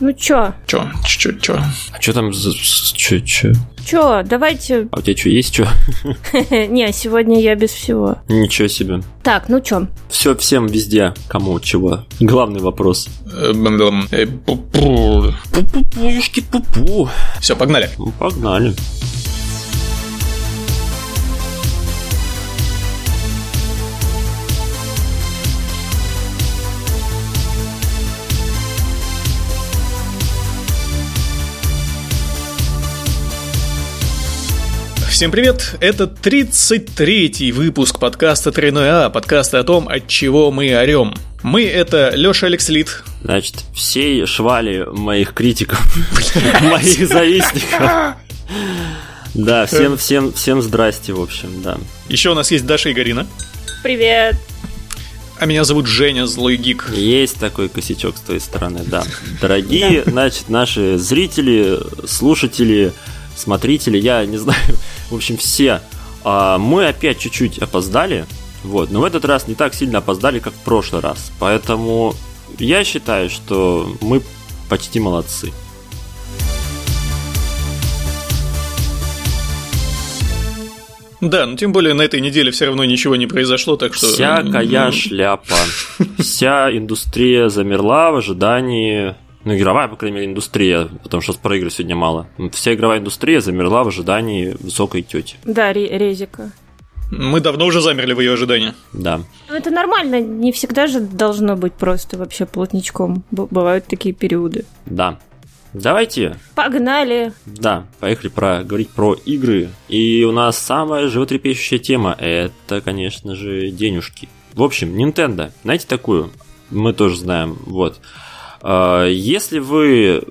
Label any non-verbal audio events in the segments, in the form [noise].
Ну чё? Чё? Чё? Чё? А что там. Чё, чё? Чё, давайте... А у тебя что, есть что? [laughs] Не, сегодня я без всего. Ничего себе. Так, ну чё? Все всем везде, кому чего. Главный вопрос. Бам-бам. Э, пу-пу. Все, погнали. Ну, погнали. Всем привет! Это 33-й выпуск подкаста «Тройной А», подкаста о том, от чего мы орем. Мы — это Лёша Алекслит. Значит, всей швали моих критиков, [laughs] моих завистников. Да, всем, всем, всем здрасте, в общем, да. Еще у нас есть Даша Игорина. Привет. А меня зовут Женя, злой гик. Есть такой косячок с твоей стороны, да. Дорогие, значит, наши зрители, слушатели, смотрители, я не знаю, [laughs] в общем, все. А, мы опять чуть-чуть опоздали, вот, но в этот раз не так сильно опоздали, как в прошлый раз. Поэтому я считаю, что мы почти молодцы. Да, но тем более на этой неделе все равно ничего не произошло, так что... Всякая шляпа. Вся индустрия замерла в ожидании ну, игровая, по крайней мере, индустрия, потому что про игры сегодня мало. Вся игровая индустрия замерла в ожидании высокой тети. Да, резика. Мы давно уже замерли в ее ожидании. Да. Ну, это нормально, не всегда же должно быть просто вообще плотничком. Бывают такие периоды. Да. Давайте. Погнали. Да, поехали про, говорить про игры. И у нас самая животрепещущая тема – это, конечно же, денежки. В общем, Nintendo. Знаете такую? Мы тоже знаем. Вот. А, если вы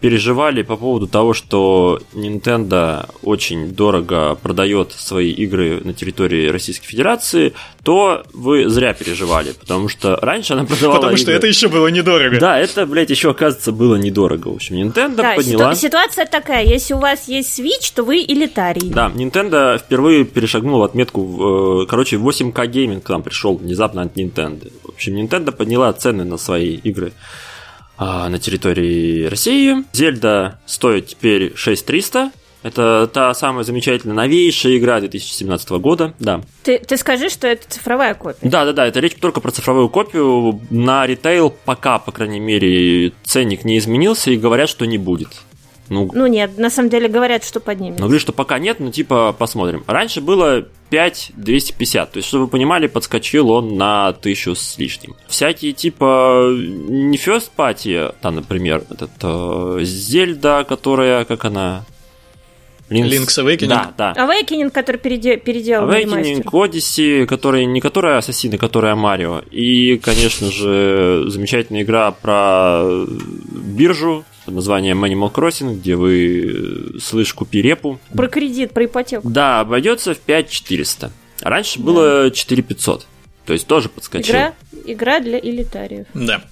переживали по поводу того, что Nintendo очень дорого продает свои игры на территории Российской Федерации, то вы зря переживали, потому что раньше она продавала Потому что игры... это еще было недорого. Да, это, блядь, еще, оказывается, было недорого. В общем, Nintendo да, подняла... Ситу... Ситуация такая, если у вас есть Switch, то вы элитарий. Да, Nintendo впервые перешагнул в отметку, э, короче, 8К гейминг к нам пришел внезапно от Nintendo. В общем, Nintendo подняла цены на свои игры на территории России. Зельда стоит теперь 6300. Это та самая замечательная новейшая игра 2017 года, да. Ты, ты скажи, что это цифровая копия. Да, да, да, это речь только про цифровую копию. На ритейл пока, по крайней мере, ценник не изменился и говорят, что не будет. Ну, ну нет, на самом деле говорят, что поднимется. Ну, говорю, что пока нет, но типа посмотрим. Раньше было 5250, то есть, чтобы вы понимали, подскочил он на 1000 с лишним. Всякие типа не first party, там, например, этот э, Зельда, которая, как она, Link's, Link's Awakening? Да, да. Awakening, который переде- переделал Awakening, Odyssey, который не которая Ассасины, которая Марио. И, конечно же, замечательная игра про биржу, под названием Animal Crossing, где вы э, слышь, купи репу. Про кредит, про ипотеку. Да, обойдется в 5400. Раньше да. было 4500. То есть тоже подскочил. Игра, игра для элитариев. Да.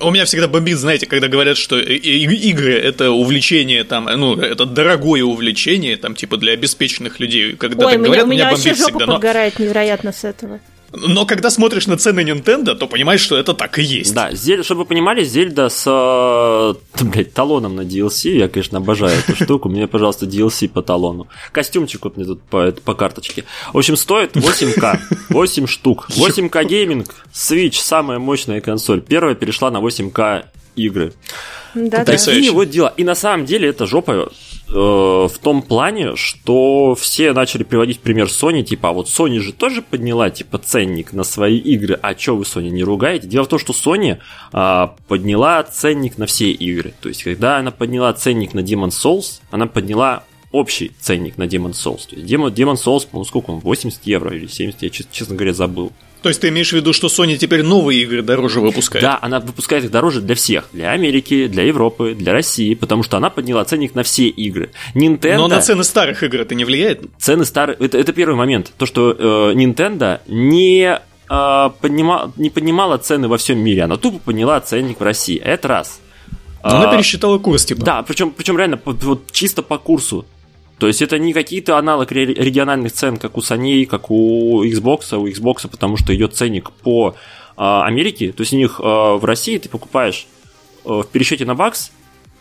У меня всегда бомбит, знаете, когда говорят, что игры это увлечение, там, ну, это дорогое увлечение, там, типа для обеспеченных людей. Когда Ой, так говорят, меня, меня бомбит вообще жопа всегда. подгорает но... невероятно с этого. Но когда смотришь на цены Nintendo, то понимаешь, что это так и есть. Да, Зель, чтобы вы понимали, Зельда с э, блядь, талоном на DLC, я, конечно, обожаю эту штуку, мне, пожалуйста, DLC по талону. Костюмчик вот мне тут по, по карточке. В общем, стоит 8К, 8 штук. 8К гейминг, Switch, самая мощная консоль. Первая перешла на 8К игры. Да, Такие да. вот дела. И на самом деле это жопа в том плане, что все начали приводить пример Sony, типа, а вот Sony же тоже подняла, типа, ценник на свои игры, а чё вы Sony не ругаете? Дело в том, что Sony э, подняла ценник на все игры. То есть, когда она подняла ценник на Demon's Souls, она подняла общий ценник на Demon's Souls. То есть, Demon, Demon's Souls, по сколько он, 80 евро или 70, я, честно говоря, забыл. То есть ты имеешь в виду, что Sony теперь новые игры дороже выпускает? Да, она выпускает их дороже для всех. Для Америки, для Европы, для России, потому что она подняла ценник на все игры. Nintendo... Но на цены старых игр это не влияет? Цены старых... Это, это первый момент. То, что э, Nintendo не, э, поднима... не поднимала цены во всем мире. Она тупо подняла ценник в России. Это раз. Она пересчитала курс, типа. Да, причем, причем реально вот, чисто по курсу. То есть это не какие-то аналог региональных цен, как у Sony, как у Xbox, у Xbox, потому что идет ценник по а, Америке. То есть у них а, в России ты покупаешь в пересчете на бакс,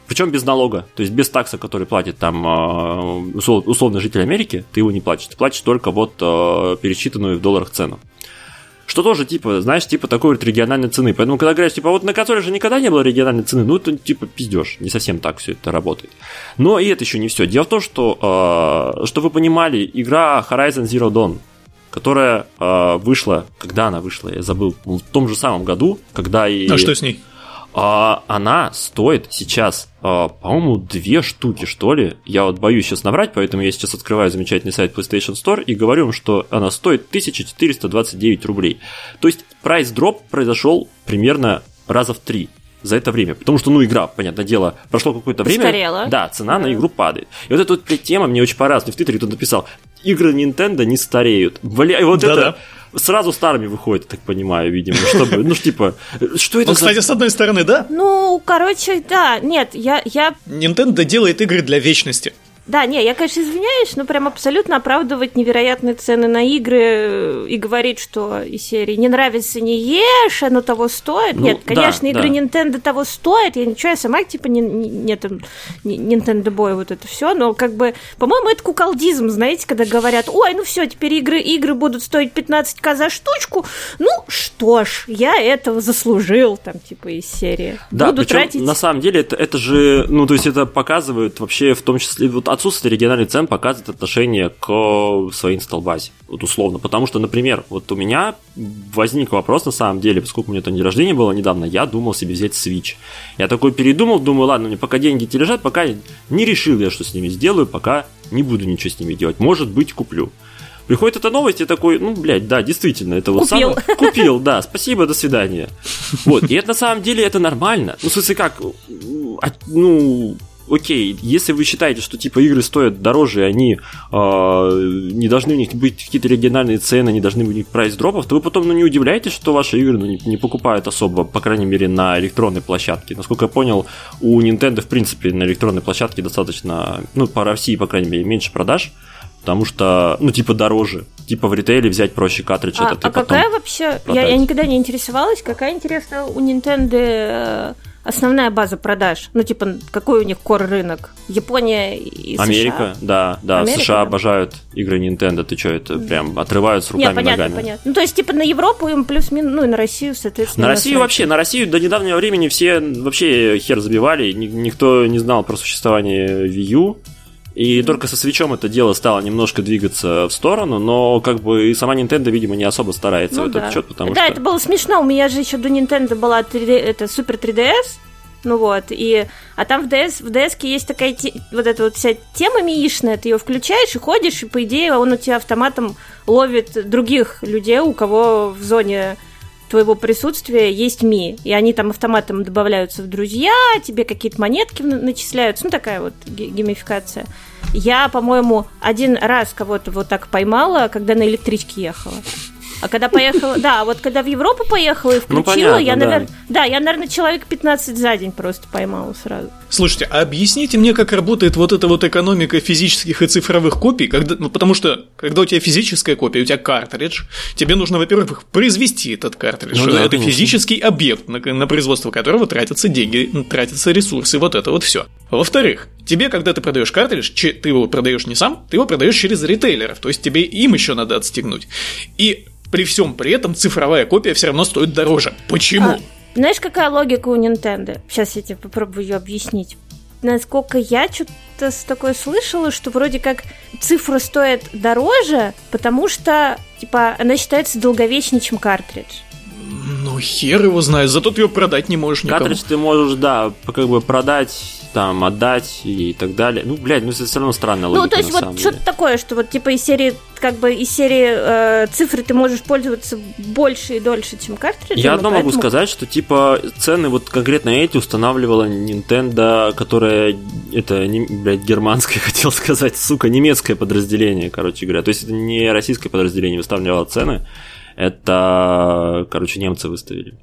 причем без налога, то есть без такса, который платит там условно житель Америки, ты его не платишь. Ты платишь только вот пересчитанную в долларах цену. Что тоже, типа, знаешь, типа такой вот региональной цены. Поэтому, когда говоришь, типа, вот на консоли же никогда не было региональной цены, ну, это, типа, пиздешь. Не совсем так все это работает. Но и это еще не все. Дело в том, что, э, что вы понимали, игра Horizon Zero Dawn, которая э, вышла, когда она вышла, я забыл, в том же самом году, когда и... А что с ней? А, она стоит сейчас, а, по-моему, две штуки, что ли. Я вот боюсь сейчас наврать, поэтому я сейчас открываю замечательный сайт PlayStation Store и говорю им, что она стоит 1429 рублей. То есть price drop произошел примерно раза в три за это время. Потому что, ну, игра, понятное дело, прошло какое-то время. Устарела. Да, цена да. на игру падает. И вот эта вот тема мне очень понравилась. Мне в Твиттере кто-то написал, игры Nintendo не стареют. Бля, вот да, это... Да сразу старыми выходит, я так понимаю, видимо, чтобы, ну, типа, что это Ну, кстати, с одной стороны, да. Ну, короче, да, нет, я... я... Nintendo делает игры для вечности. Да, не, я, конечно, извиняюсь, но прям абсолютно оправдывать невероятные цены на игры э, и говорить, что из серии не нравится, не ешь, оно того стоит. Ну, Нет, конечно, да, игры. Nintendo того стоят. Я ничего, я сама типа не, не, не там Nintendo Boy вот это все, но как бы, по-моему, это куколдизм, знаете, когда говорят, ой, ну все, теперь игры, игры будут стоить 15к за штучку. Ну что ж, я этого заслужил, там, типа, из серии. Да, Буду тратить... на самом деле это, это же, ну, то есть это показывает вообще в том числе, вот отсутствие региональных цен показывает отношение к своей инсталл-базе, вот условно. Потому что, например, вот у меня возник вопрос на самом деле, поскольку у меня это день рождения было недавно, я думал себе взять Switch. Я такой передумал, думаю, ладно, мне пока деньги эти лежат, пока не решил я, что с ними сделаю, пока не буду ничего с ними делать. Может быть, куплю. Приходит эта новость, и такой, ну, блядь, да, действительно, это вот Купил. самое... Купил, да, спасибо, до свидания. Вот, и это на самом деле это нормально. Ну, в смысле, как, а, ну, окей, если вы считаете, что типа игры стоят дороже, они э, не должны у них быть какие-то региональные цены, не должны быть у них прайс-дропов, то вы потом ну, не удивляетесь, что ваши игры ну, не, не покупают особо, по крайней мере, на электронной площадке. Насколько я понял, у Nintendo, в принципе, на электронной площадке достаточно, ну, по России, по крайней мере, меньше продаж, потому что, ну, типа, дороже. Типа в ритейле взять проще картридж. А, это а какая вообще... Я, я никогда не интересовалась, какая, интересно, у Nintendo э, основная база продаж? Ну, типа, какой у них кор рынок? Япония и США? Америка, да, да. Америка, США обожают игры Nintendo. Ты что, это прям отрывают с руками Нет, понятно, ногами. понятно. Ну, то есть, типа, на Европу им плюс-минус, ну, и на Россию, соответственно. На Россию вообще, на Россию до недавнего времени все вообще хер забивали. Никто не знал про существование Wii U. И только со свечом это дело стало немножко двигаться в сторону, но как бы и сама Nintendo, видимо, не особо старается ну, в этот да. счет, потому да, что... Да, это было смешно. У меня же еще до Nintendo была 3D, это Super 3DS, ну вот, и... А там в DS, в DS есть такая те, вот эта вот вся тема миишная, ты ее включаешь и ходишь, и по идее он у тебя автоматом ловит других людей, у кого в зоне твоего присутствия есть Ми, и они там автоматом добавляются в друзья, тебе какие-то монетки начисляются, ну такая вот геймификация. Я, по-моему, один раз кого-то вот так поймала, когда на электричке ехала. А когда поехала, да, вот когда в Европу поехала и включила, ну, понятно, я, наверное, да. да, я, наверное, человек 15 за день просто поймала сразу. Слушайте, а объясните мне, как работает вот эта вот экономика физических и цифровых копий, когда, ну, потому что, когда у тебя физическая копия, у тебя картридж, тебе нужно, во-первых, произвести этот картридж. Ну, да, это конечно. физический объект, на, на производство которого тратятся деньги, тратятся ресурсы, вот это вот все. Во-вторых, тебе, когда ты продаешь картридж, ты его продаешь не сам, ты его продаешь через ритейлеров, то есть тебе им еще надо отстегнуть. И при всем при этом цифровая копия все равно стоит дороже. Почему? А, знаешь, какая логика у Nintendo? Сейчас я тебе попробую ее объяснить. Насколько я что-то с такой слышала, что вроде как цифра стоит дороже, потому что, типа, она считается долговечнее, чем картридж. Ну, хер его знает, зато ты ее продать не можешь никому. Картридж ты можешь, да, как бы продать там отдать и так далее. Ну, блядь, ну это все равно странная логика, Ну, то есть вот что-то такое, что вот типа из серии, как бы из серии э, цифры ты можешь пользоваться больше и дольше, чем картриджи. Я одно поэтому... могу сказать, что типа цены вот конкретно эти устанавливала Nintendo, которая это, не, блядь, германское, [laughs] хотел сказать, сука, немецкое подразделение, короче говоря. То есть это не российское подразделение выставляло цены, это, короче, немцы выставили.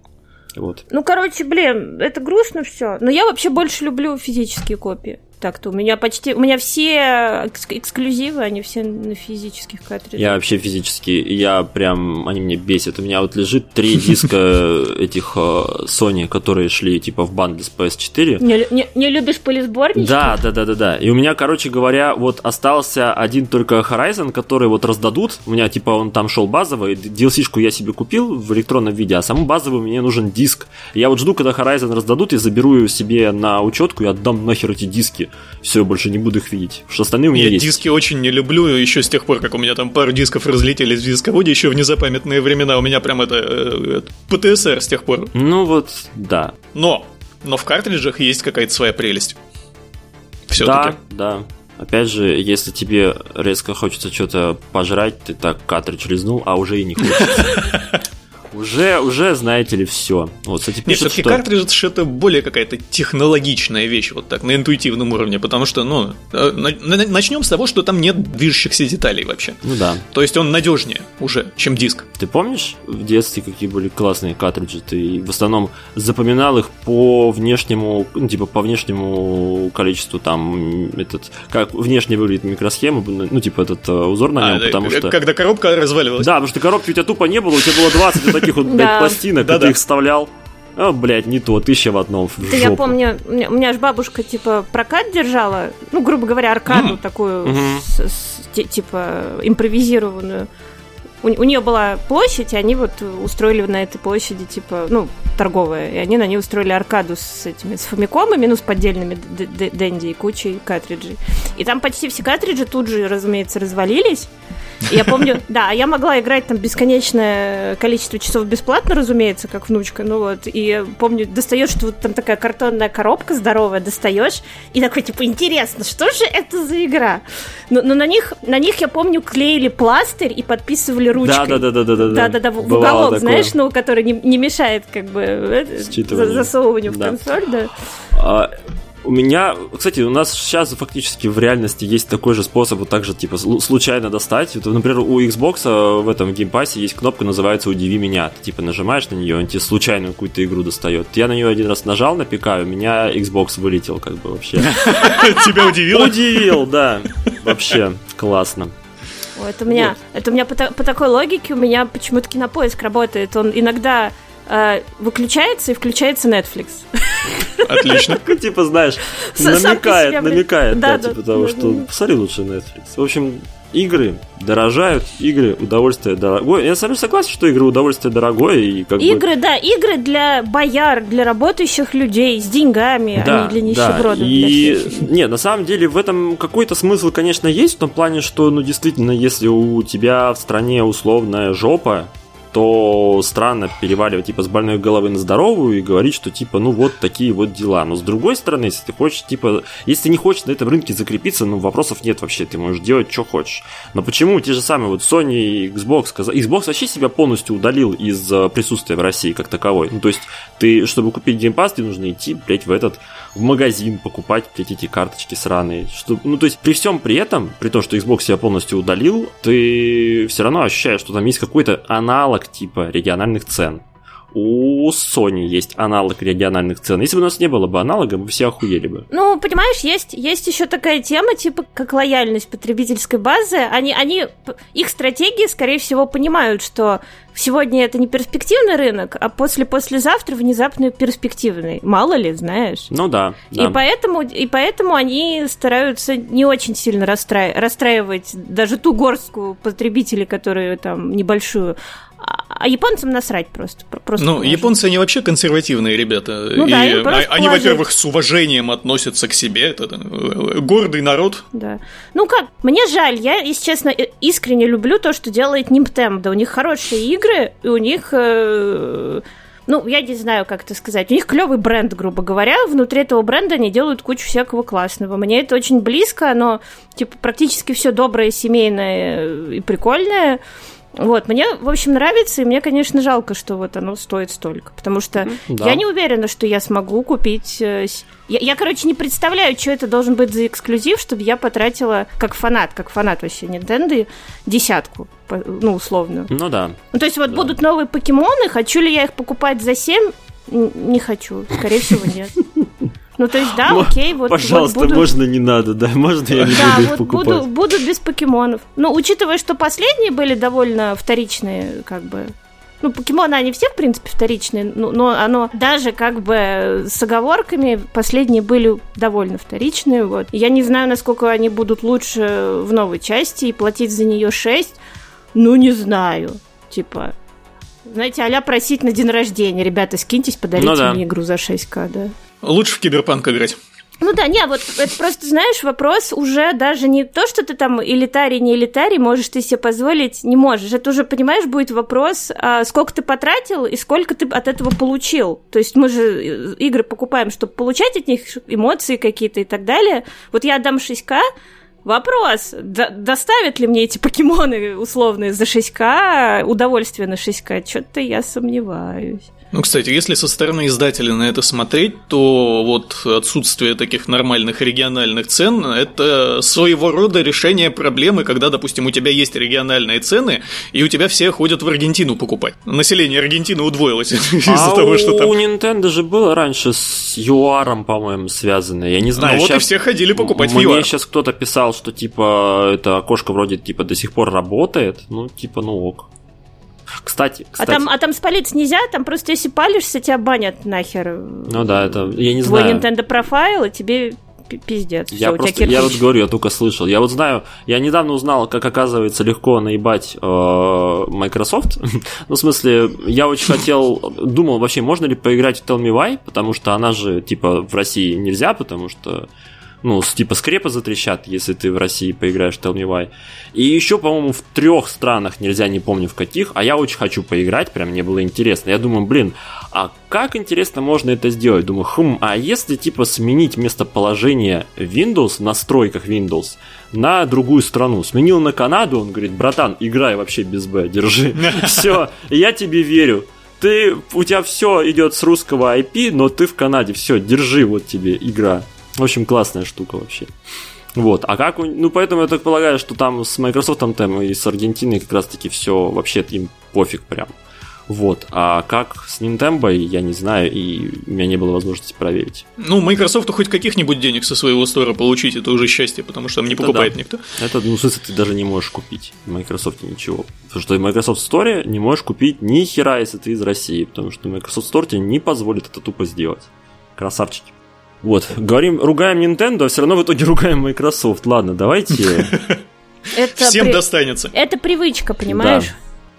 Вот. Ну, короче, блин, это грустно все. Но я вообще больше люблю физические копии. Так-то у меня почти... У меня все эксклюзивы, они все на физических картриджах. Я вообще физически, я прям... Они меня бесят. У меня вот лежит три [laughs] диска этих э, Sony, которые шли типа в бандле с PS4. Не, не, не любишь полисборнички? Да, да, да, да, да. И у меня, короче говоря, вот остался один только Horizon, который вот раздадут. У меня типа он там шел базовый. DLC-шку я себе купил в электронном виде, а саму базовую мне нужен диск. Я вот жду, когда Horizon раздадут, и заберу себе на учетку и отдам нахер эти диски. Все, больше не буду их видеть. Что остальные у меня я есть. диски очень не люблю, еще с тех пор, как у меня там пару дисков разлетелись в дисководе, еще в незапамятные времена. У меня прям это, это ПТСР с тех пор. Ну вот, да. Но, но в картриджах есть какая-то своя прелесть. Все-таки. Да, да. Опять же, если тебе резко хочется что-то пожрать, ты так картридж лизнул, а уже и не хочется. [laughs] Уже, уже, знаете ли, все. Вот, кстати, пишут, Нет, все-таки что... картридж это более какая-то технологичная вещь, вот так, на интуитивном уровне, потому что, ну, э, начнем с того, что там нет движущихся деталей вообще. Ну да. То есть он надежнее уже, чем диск. Ты помнишь в детстве, какие были классные картриджи? Ты в основном запоминал их по внешнему, ну, типа, по внешнему количеству там, этот, как внешне выглядит микросхема, ну, типа, этот э, узор на нем, а, потому да, что... Когда коробка разваливалась. Да, потому что коробки у тебя тупо не было, у тебя было 20 таких вот, блядь, пластинок, и ты их вставлял. О, блядь, не то, тысяча в одном. В да я помню, у меня, у меня аж бабушка, типа, прокат держала, ну, грубо говоря, аркаду такую, mm-hmm. С, с, типа, импровизированную. У, у нее была площадь, и они вот устроили на этой площади, типа, ну, торговая, и они на ней устроили аркаду с этими, с фамикомами, ну, с поддельными Дэнди и кучей картриджей. И там почти все картриджи тут же, разумеется, развалились, я помню, [laughs] да, я могла играть там бесконечное количество часов бесплатно, разумеется, как внучка, ну вот, и помню, достаешь, что вот там такая картонная коробка здоровая, достаешь, и такой, типа, интересно, что же это за игра? Но, но на них, на них, я помню, клеили пластырь и подписывали ручкой. Да, да, да, да, да, да, да, да, в уголок, такое. знаешь, ну, который не, не мешает, как бы, э, засовыванию да. в консоль, да. А, у меня, кстати, у нас сейчас фактически в реальности есть такой же способ вот так же, типа, случайно достать. Это, например, у Xbox а, в этом Game Pass е есть кнопка, называется «Удиви меня». Ты, типа, нажимаешь на нее, он тебе случайную какую-то игру достает. Я на нее один раз нажал на ПК, у меня Xbox вылетел, как бы, вообще. [laughs] Тебя удивил? Удивил, да. Вообще, классно. Это у меня, это у меня по, по такой логике у меня почему-то кинопоиск работает. Он иногда выключается и включается Netflix. Отлично. Типа, знаешь, намекает, намекает, да, типа того, что посмотри лучше Netflix. В общем, игры дорожают, игры удовольствие дорогое. Я сам согласен, что игры удовольствие дорогое и как Игры, бы... да, игры для бояр, для работающих людей с деньгами, да, а не для нищебродов. Да. И нет, на самом деле в этом какой-то смысл, конечно, есть в том плане, что, ну, действительно, если у тебя в стране условная жопа, то странно переваливать типа с больной головы на здоровую и говорить, что типа, ну вот такие вот дела. Но с другой стороны, если ты хочешь, типа, если не хочешь на этом рынке закрепиться, ну вопросов нет вообще, ты можешь делать, что хочешь. Но почему те же самые вот Sony и Xbox, Xbox вообще себя полностью удалил из э, присутствия в России как таковой. Ну то есть ты, чтобы купить геймпас, тебе нужно идти, блядь, в этот в магазин покупать блядь, эти карточки сраные. Что, ну, то есть, при всем при этом, при том, что Xbox себя полностью удалил, ты все равно ощущаешь, что там есть какой-то аналог типа региональных цен у Sony есть аналог региональных цен. Если бы у нас не было бы аналога, мы все охуели бы. Ну, понимаешь, есть, есть еще такая тема, типа, как лояльность потребительской базы. Они, они, их стратегии, скорее всего, понимают, что сегодня это не перспективный рынок, а после-послезавтра внезапно перспективный. Мало ли, знаешь. Ну да. да. И, поэтому, и поэтому они стараются не очень сильно расстраивать, расстраивать даже ту горстку потребителей, которые там небольшую. А японцам насрать просто. просто ну, положить. японцы, они вообще консервативные ребята. Ну, и да, им а, они, во-первых, с уважением относятся к себе. Это, это гордый народ. Да. Ну как, мне жаль. Я, если честно, искренне люблю то, что делает Nintendo. У них хорошие игры, и у них... Э, ну, я не знаю, как это сказать. У них клевый бренд, грубо говоря. Внутри этого бренда они делают кучу всякого классного. Мне это очень близко, но, типа, практически все доброе, семейное и прикольное. Вот, мне, в общем, нравится, и мне, конечно, жалко, что вот оно стоит столько, потому что да. я не уверена, что я смогу купить... Э, я, я, короче, не представляю, что это должен быть за эксклюзив, чтобы я потратила, как фанат, как фанат вообще Nintendo, десятку, ну, условно. Ну да. Ну, то есть вот да. будут новые покемоны, хочу ли я их покупать за 7? Не хочу, скорее всего, нет. [laughs] Ну, то есть, да, окей, вот Пожалуйста, вот буду... можно не надо, да, можно я не да, буду их вот покупать. Буду, буду без покемонов. Ну, учитывая, что последние были довольно вторичные, как бы, ну, покемоны, они все, в принципе, вторичные, но, но оно даже как бы с оговорками последние были довольно вторичные, вот. Я не знаю, насколько они будут лучше в новой части и платить за нее 6, ну, не знаю. Типа, знаете, а просить на день рождения. Ребята, скиньтесь, подарите ну, да. мне игру за 6к, да. Лучше в Киберпанк играть. Ну да, не, вот это просто, знаешь, вопрос уже даже не то, что ты там элитарий, не элитарий, можешь ты себе позволить, не можешь. Это уже, понимаешь, будет вопрос, а сколько ты потратил и сколько ты от этого получил. То есть мы же э, игры покупаем, чтобы получать от них эмоции какие-то и так далее. Вот я отдам 6к, Вопрос, доставят ли мне эти покемоны условные за 6к удовольствие на 6к? Что-то я сомневаюсь. Ну, кстати, если со стороны издателя на это смотреть, то вот отсутствие таких нормальных региональных цен – это своего рода решение проблемы, когда, допустим, у тебя есть региональные цены, и у тебя все ходят в Аргентину покупать. Население Аргентины удвоилось [laughs] из-за а того, что там... у Nintendo же было раньше с ЮАРом, по-моему, связано. Я не знаю, ну, вот и все ходили покупать в ЮАР. Мне сейчас кто-то писал, что, типа, это окошко вроде, типа, до сих пор работает. Ну, типа, ну ок. Кстати, кстати. А там, а там спалиться нельзя? Там просто если палишься, тебя банят нахер. Ну да, это я не Твой знаю. Твой Nintendo профайл, и тебе пиздец. Я Всё, просто, я вот говорю, я только слышал. Я вот знаю, я недавно узнал, как оказывается легко наебать э, Microsoft. [laughs] ну, в смысле, я очень хотел, думал, вообще, можно ли поиграть в Tell Me Why, потому что она же, типа, в России нельзя, потому что ну, типа скрепы затрещат, если ты в России поиграешь в Tell Me Why. И еще, по-моему, в трех странах, нельзя, не помню в каких, а я очень хочу поиграть, прям мне было интересно. Я думаю, блин, а как интересно можно это сделать? Думаю, хм, а если типа сменить местоположение Windows в настройках Windows на другую страну? Сменил на Канаду, он говорит, братан, играй вообще без Б, держи. [laughs] Все, я тебе верю ты, у тебя все идет с русского IP, но ты в Канаде, все, держи вот тебе игра. В общем, классная штука вообще. Вот, а как, ну, поэтому я так полагаю, что там с Microsoft там и с Аргентиной как раз-таки все вообще им пофиг прям. Вот. А как с Nintendo, я не знаю, и у меня не было возможности проверить. Ну, Microsoft хоть каких-нибудь денег со своего стора получить, это уже счастье, потому что там не это покупает да. никто. Это, ну, в смысле, ты даже не можешь купить в Microsoft ничего. Потому что в Microsoft Store не можешь купить ни хера, если ты из России, потому что Microsoft Store тебе не позволит это тупо сделать. Красавчики. Вот, говорим, ругаем Nintendo, а все равно в итоге ругаем Microsoft. Ладно, давайте. [laughs] Всем достанется. Это привычка, понимаешь?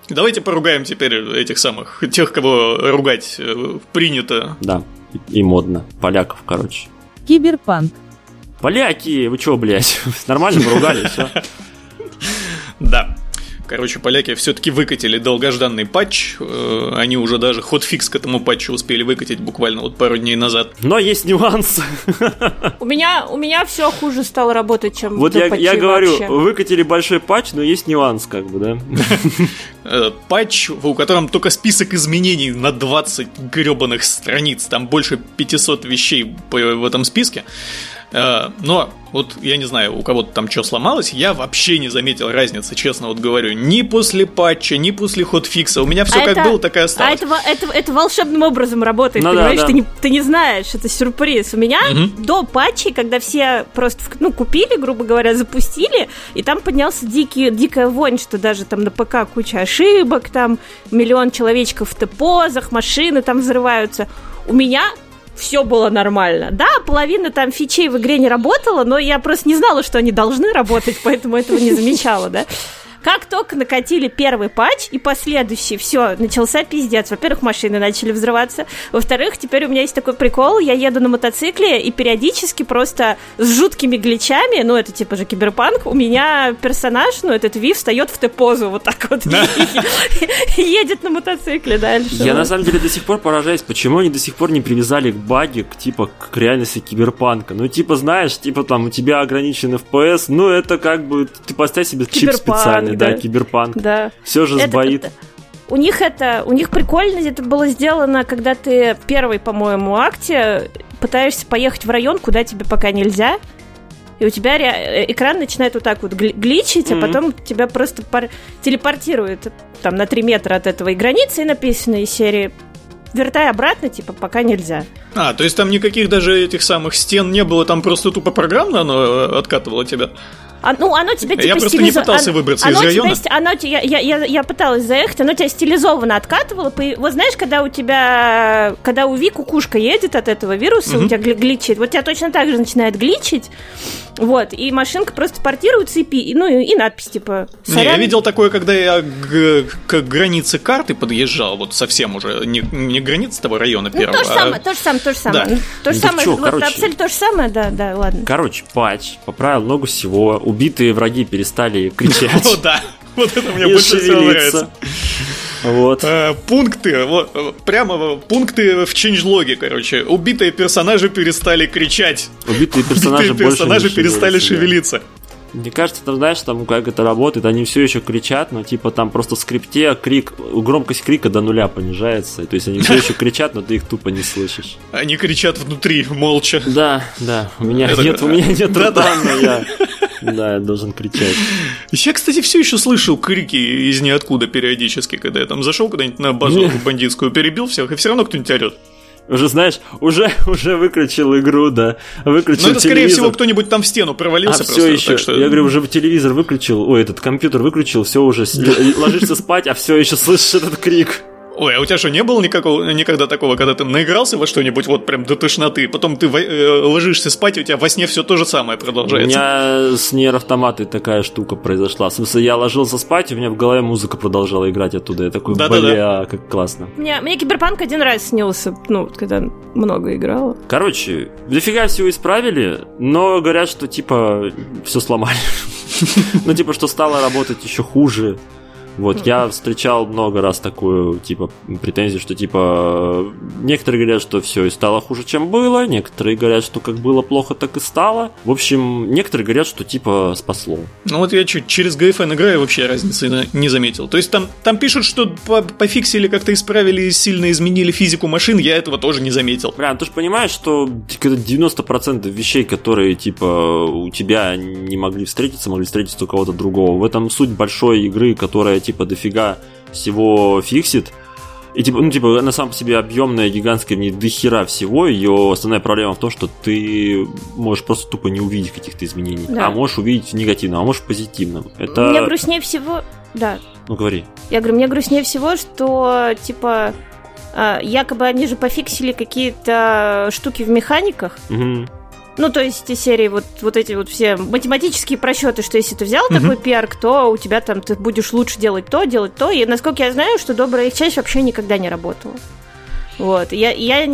Да. Давайте поругаем теперь этих самых, тех, кого ругать э, принято. Да, и, и модно. Поляков, короче. Киберпанк. Поляки, вы чего, блядь? [laughs] Нормально поругали, все. [laughs] Да. Короче, поляки все-таки выкатили долгожданный патч. Э, они уже даже хотфикс к этому патчу успели выкатить буквально вот пару дней назад. Но есть нюанс. У меня, у меня все хуже стало работать, чем Вот я, я говорю, вообще. выкатили большой патч, но есть нюанс, как бы, да? [laughs] Э, патч, у котором только список изменений на 20 гребаных страниц. Там больше 500 вещей в этом списке. Э, но вот я не знаю, у кого-то там что сломалось, я вообще не заметил разницы, честно вот говорю. Ни после патча, ни после хотфикса. У меня все а как это, было, так и осталось. А это, это, это волшебным образом работает, ну, понимаешь? Да, да. Ты, не, ты не знаешь, это сюрприз. У меня угу. до патчей, когда все просто ну, купили, грубо говоря, запустили, и там поднялся дикий, дикая вонь, что даже там на ПК куча ошибок, там миллион человечков в Т-позах, машины там взрываются. У меня все было нормально. Да, половина там фичей в игре не работала, но я просто не знала, что они должны работать, поэтому этого не замечала, да. Как только накатили первый патч и последующий, все, начался пиздец. Во-первых, машины начали взрываться. Во-вторых, теперь у меня есть такой прикол, я еду на мотоцикле и периодически просто с жуткими гличами, ну, это типа же киберпанк, у меня персонаж, ну, этот Ви встает в Т-позу вот так вот. [laughs] Едет на мотоцикле дальше. Я на самом деле до сих пор поражаюсь, почему они до сих пор не привязали к баге, к, типа, к реальности киберпанка. Ну, типа, знаешь, типа, там, у тебя ограничен FPS, ну, это как бы, ты поставь себе чип специальный да, киберпанк. Да. Все же сбоит. Это, у них это, у них прикольно это было сделано, когда ты в первой, по-моему, акте пытаешься поехать в район, куда тебе пока нельзя, и у тебя ре- э, экран начинает вот так вот гличить, mm-hmm. а потом тебя просто пар- телепортирует там на 3 метра от этого и границы, и написано из серии вертай обратно, типа, пока нельзя. А, то есть там никаких даже этих самых стен не было, там просто тупо программно оно э, откатывало тебя? А, ну, оно тебя типа Я просто не пытался выбраться оно из района. Тебя, оно, я, я, я, я пыталась заехать, оно тебя стилизованно откатывало. Вот знаешь, когда у тебя, когда у Ви кукушка едет от этого вируса, угу. у тебя гличит, вот тебя точно так же начинает гличить, вот, и машинка просто портируется, и, пи, ну, и, и надпись типа Не, я видел такое, когда я к, к границе карты подъезжал, вот совсем уже, не, не граница того района ну, первого. То же самое, а... то же самое, то же самое. Да. То же да самое, чё, вот, короче, абсолютно то же самое, да, да, ладно. Короче, патч поправил много всего, убитые враги перестали кричать. [laughs] О, да. Вот это мне больше всего нравится. Вот. А, пункты, вот, прямо пункты в ченджлоге, короче. Убитые персонажи перестали кричать. Убитые персонажи, Убитые персонажи перестали шевелиться. Мне кажется, ты знаешь, там как это работает, они все еще кричат, но типа там просто в скрипте крик, громкость крика до нуля понижается. То есть они все еще кричат, но ты их тупо не слышишь. Они кричат внутри, молча. Да, да. У меня это... нет, у меня нет рта, но я. Да, я должен кричать. Я, кстати, все еще слышал крики из ниоткуда периодически, когда я там зашел куда-нибудь на базу бандитскую, перебил всех, и все равно кто-нибудь орет. Уже, знаешь, уже, уже выключил игру, да. Выключил Ну, это, скорее телевизор. всего, кто-нибудь там в стену провалился а просто. Все еще. Что... Я говорю, уже телевизор выключил, ой, этот компьютер выключил, все уже [laughs] ложишься спать, а все еще слышишь этот крик. Ой, а у тебя что, не было никакого, никогда такого, когда ты наигрался во что-нибудь вот прям до тошноты, потом ты э, ложишься спать, и у тебя во сне все то же самое продолжается? У меня с нейр автоматой такая штука произошла. В смысле, я ложился спать, и у меня в голове музыка продолжала играть оттуда. Я такой, да, бля, да, да. как классно. Мне, мне Киберпанк один раз снился, ну, когда много играла. Короче, дофига всего исправили, но говорят, что типа все сломали. [laughs] Ну, типа, что стало работать еще хуже. Вот, я встречал много раз такую, типа, претензию, что, типа, некоторые говорят, что все и стало хуже, чем было, некоторые говорят, что как было плохо, так и стало. В общем, некоторые говорят, что, типа, спасло. Ну вот я чуть через GFN играю, вообще разницы не заметил. То есть там, там пишут, что пофиксили, как-то исправили сильно изменили физику машин, я этого тоже не заметил. Бля, ты же понимаешь, что 90% вещей, которые, типа, у тебя не могли встретиться, могли встретиться у кого-то другого. В этом суть большой игры, которая типа дофига всего фиксит. И типа, ну, типа, на самом себе объемная, гигантская, не до хера всего. Ее основная проблема в том, что ты можешь просто тупо не увидеть каких-то изменений. Да. А можешь увидеть в негативном, а можешь в позитивном. Это... Мне грустнее всего. Да. Ну, говори. Я говорю, мне грустнее всего, что, типа, а, якобы они же пофиксили какие-то штуки в механиках. Угу. Ну, то есть серии вот, вот эти вот все математические просчеты, что если ты взял угу. такой пиар, то у тебя там ты будешь лучше делать то, делать то. И насколько я знаю, что добрая часть вообще никогда не работала. Вот. Я, я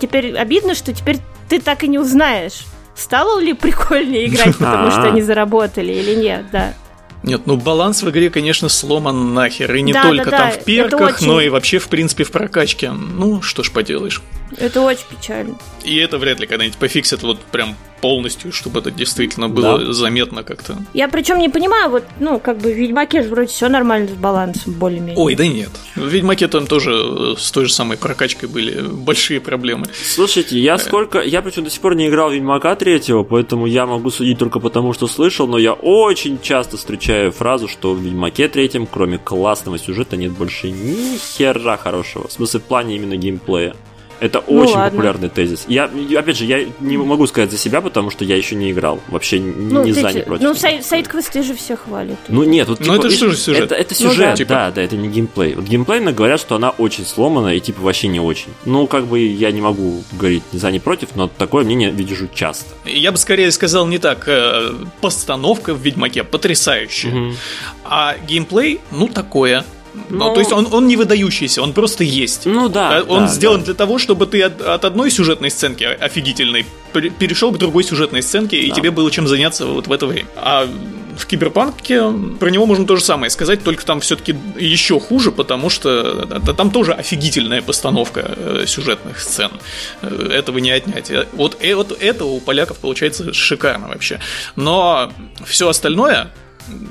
теперь обидно, что теперь ты так и не узнаешь, стало ли прикольнее играть, потому [laughs] что они заработали или нет, да. Нет, ну баланс в игре, конечно, сломан нахер. И не да, только да, там да. в перках, очень... но и вообще, в принципе, в прокачке. Ну, что ж поделаешь. Это очень печально. И это вряд ли когда-нибудь пофиксят вот прям полностью, чтобы это действительно было да. заметно как-то. Я причем не понимаю, вот, ну, как бы в Ведьмаке же вроде все нормально с балансом, более-менее. Ой, да нет. В Ведьмаке там тоже э, с той же самой прокачкой были большие проблемы. Слушайте, я э. сколько. Я причем до сих пор не играл в Ведьмака третьего, поэтому я могу судить только потому, что слышал, но я очень часто встречаю фразу, что в Ведьмаке третьем, кроме классного сюжета, нет больше ни хера хорошего. В смысле, в плане именно геймплея. Это ну, очень ладно. популярный тезис. Я, опять же, я не могу сказать за себя, потому что я еще не играл. Вообще ну, не за, не против. Ну, сайт, сайт-квесты же все хвалят. Ну, нет, вот, типа, Ну, это что же сюжет? Это, это сюжет, ну, да. Типа... да, да, это не геймплей. Вот геймплейно говорят, что она очень сломана и, типа, вообще не очень. Ну, как бы я не могу говорить ни за, ни против, но такое мнение вижу часто. Я бы скорее сказал не так. Э, постановка в Ведьмаке потрясающая. Угу. А геймплей, ну, такое. Ну, ну, то есть он, он не выдающийся, он просто есть. Ну да. Он да, сделан да. для того, чтобы ты от, от одной сюжетной сценки офигительной перешел к другой сюжетной сценке, да. и тебе было чем заняться вот в это время. А в Киберпанке про него можно то же самое сказать, только там все-таки еще хуже, потому что там тоже офигительная постановка э, сюжетных сцен. Э, этого не отнять. Вот, э, вот это у поляков получается шикарно вообще. Но все остальное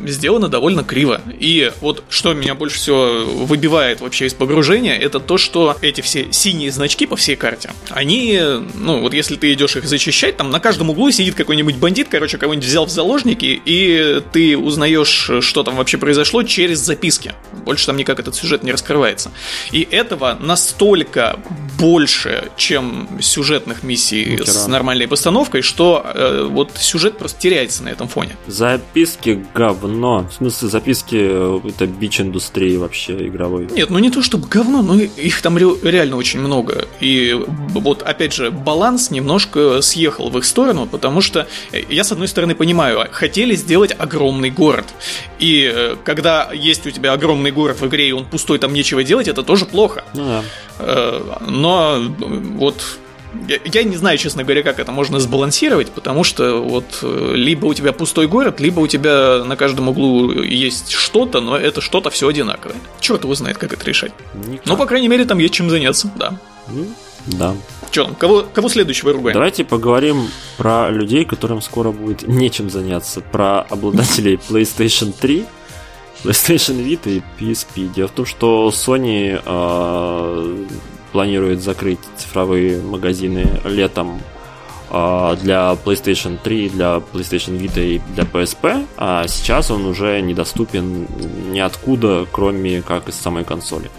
сделано довольно криво. И вот что меня больше всего выбивает вообще из погружения, это то, что эти все синие значки по всей карте, они, ну, вот если ты идешь их зачищать, там на каждом углу сидит какой-нибудь бандит, короче, кого-нибудь взял в заложники, и ты узнаешь, что там вообще произошло через записки. Больше там никак этот сюжет не раскрывается. И этого настолько больше, чем сюжетных миссий ну, с нормальной постановкой, что э, вот сюжет просто теряется на этом фоне. Записки говно. В смысле, записки э, это бич индустрии вообще игровой. Нет, ну не то чтобы говно, но их там реально очень много. И вот опять же, баланс немножко съехал в их сторону, потому что э, я с одной стороны понимаю, хотели сделать огромный город. И э, когда есть у тебя огромный город в игре, и он пустой, там нечего делать, это тоже плохо. Ну, да. Но вот я, я не знаю, честно говоря, как это можно сбалансировать, потому что вот э, либо у тебя пустой город, либо у тебя на каждом углу есть что-то, но это что-то все одинаковое. Черт его знает, как это решать. Никак. Ну, по крайней мере, там есть чем заняться, да. Ну, да. Че, кого, кого следующего ругаем? Давайте поговорим про людей, которым скоро будет нечем заняться. Про обладателей [laughs] PlayStation 3, PlayStation Vita и PSP. Дело в том, что Sony э, планирует закрыть цифровые магазины летом а, для PlayStation 3, для PlayStation Vita и для PSP, а сейчас он уже недоступен ниоткуда, кроме как из самой консоли.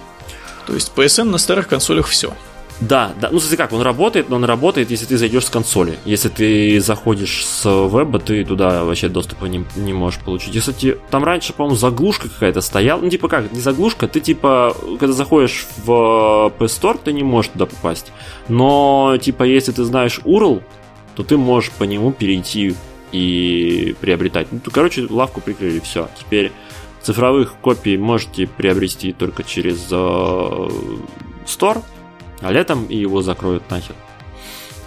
То есть PSN на старых консолях все. Да, да. Ну, смотри как, он работает, но он работает, если ты зайдешь с консоли. Если ты заходишь с веба, ты туда вообще доступа не, не можешь получить. Если ты, там раньше, по-моему, заглушка какая-то стояла. Ну, типа как, не заглушка, ты типа, когда заходишь в PS Store, ты не можешь туда попасть. Но, типа, если ты знаешь URL, то ты можешь по нему перейти и приобретать. Ну, короче, лавку прикрыли, все. Теперь цифровых копий можете приобрести только через uh, Store, а летом и его закроют нахер.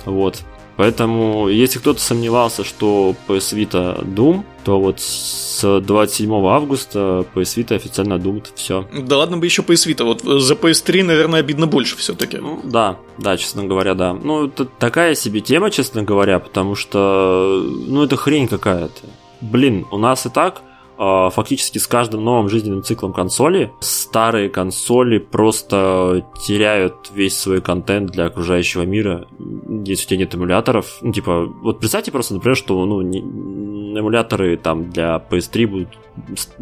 Вот. Поэтому, если кто-то сомневался, что PS Vita Doom, то вот с 27 августа PS Vita официально Doom все. Да ладно бы еще PS Vita, вот за PS3, наверное, обидно больше все-таки. Ну, да, да, честно говоря, да. Ну, это такая себе тема, честно говоря, потому что, ну, это хрень какая-то. Блин, у нас и так фактически с каждым новым жизненным циклом консоли старые консоли просто теряют весь свой контент для окружающего мира, если у тебя нет эмуляторов. Ну, типа, вот представьте просто, например, что ну, эмуляторы там для PS3 будут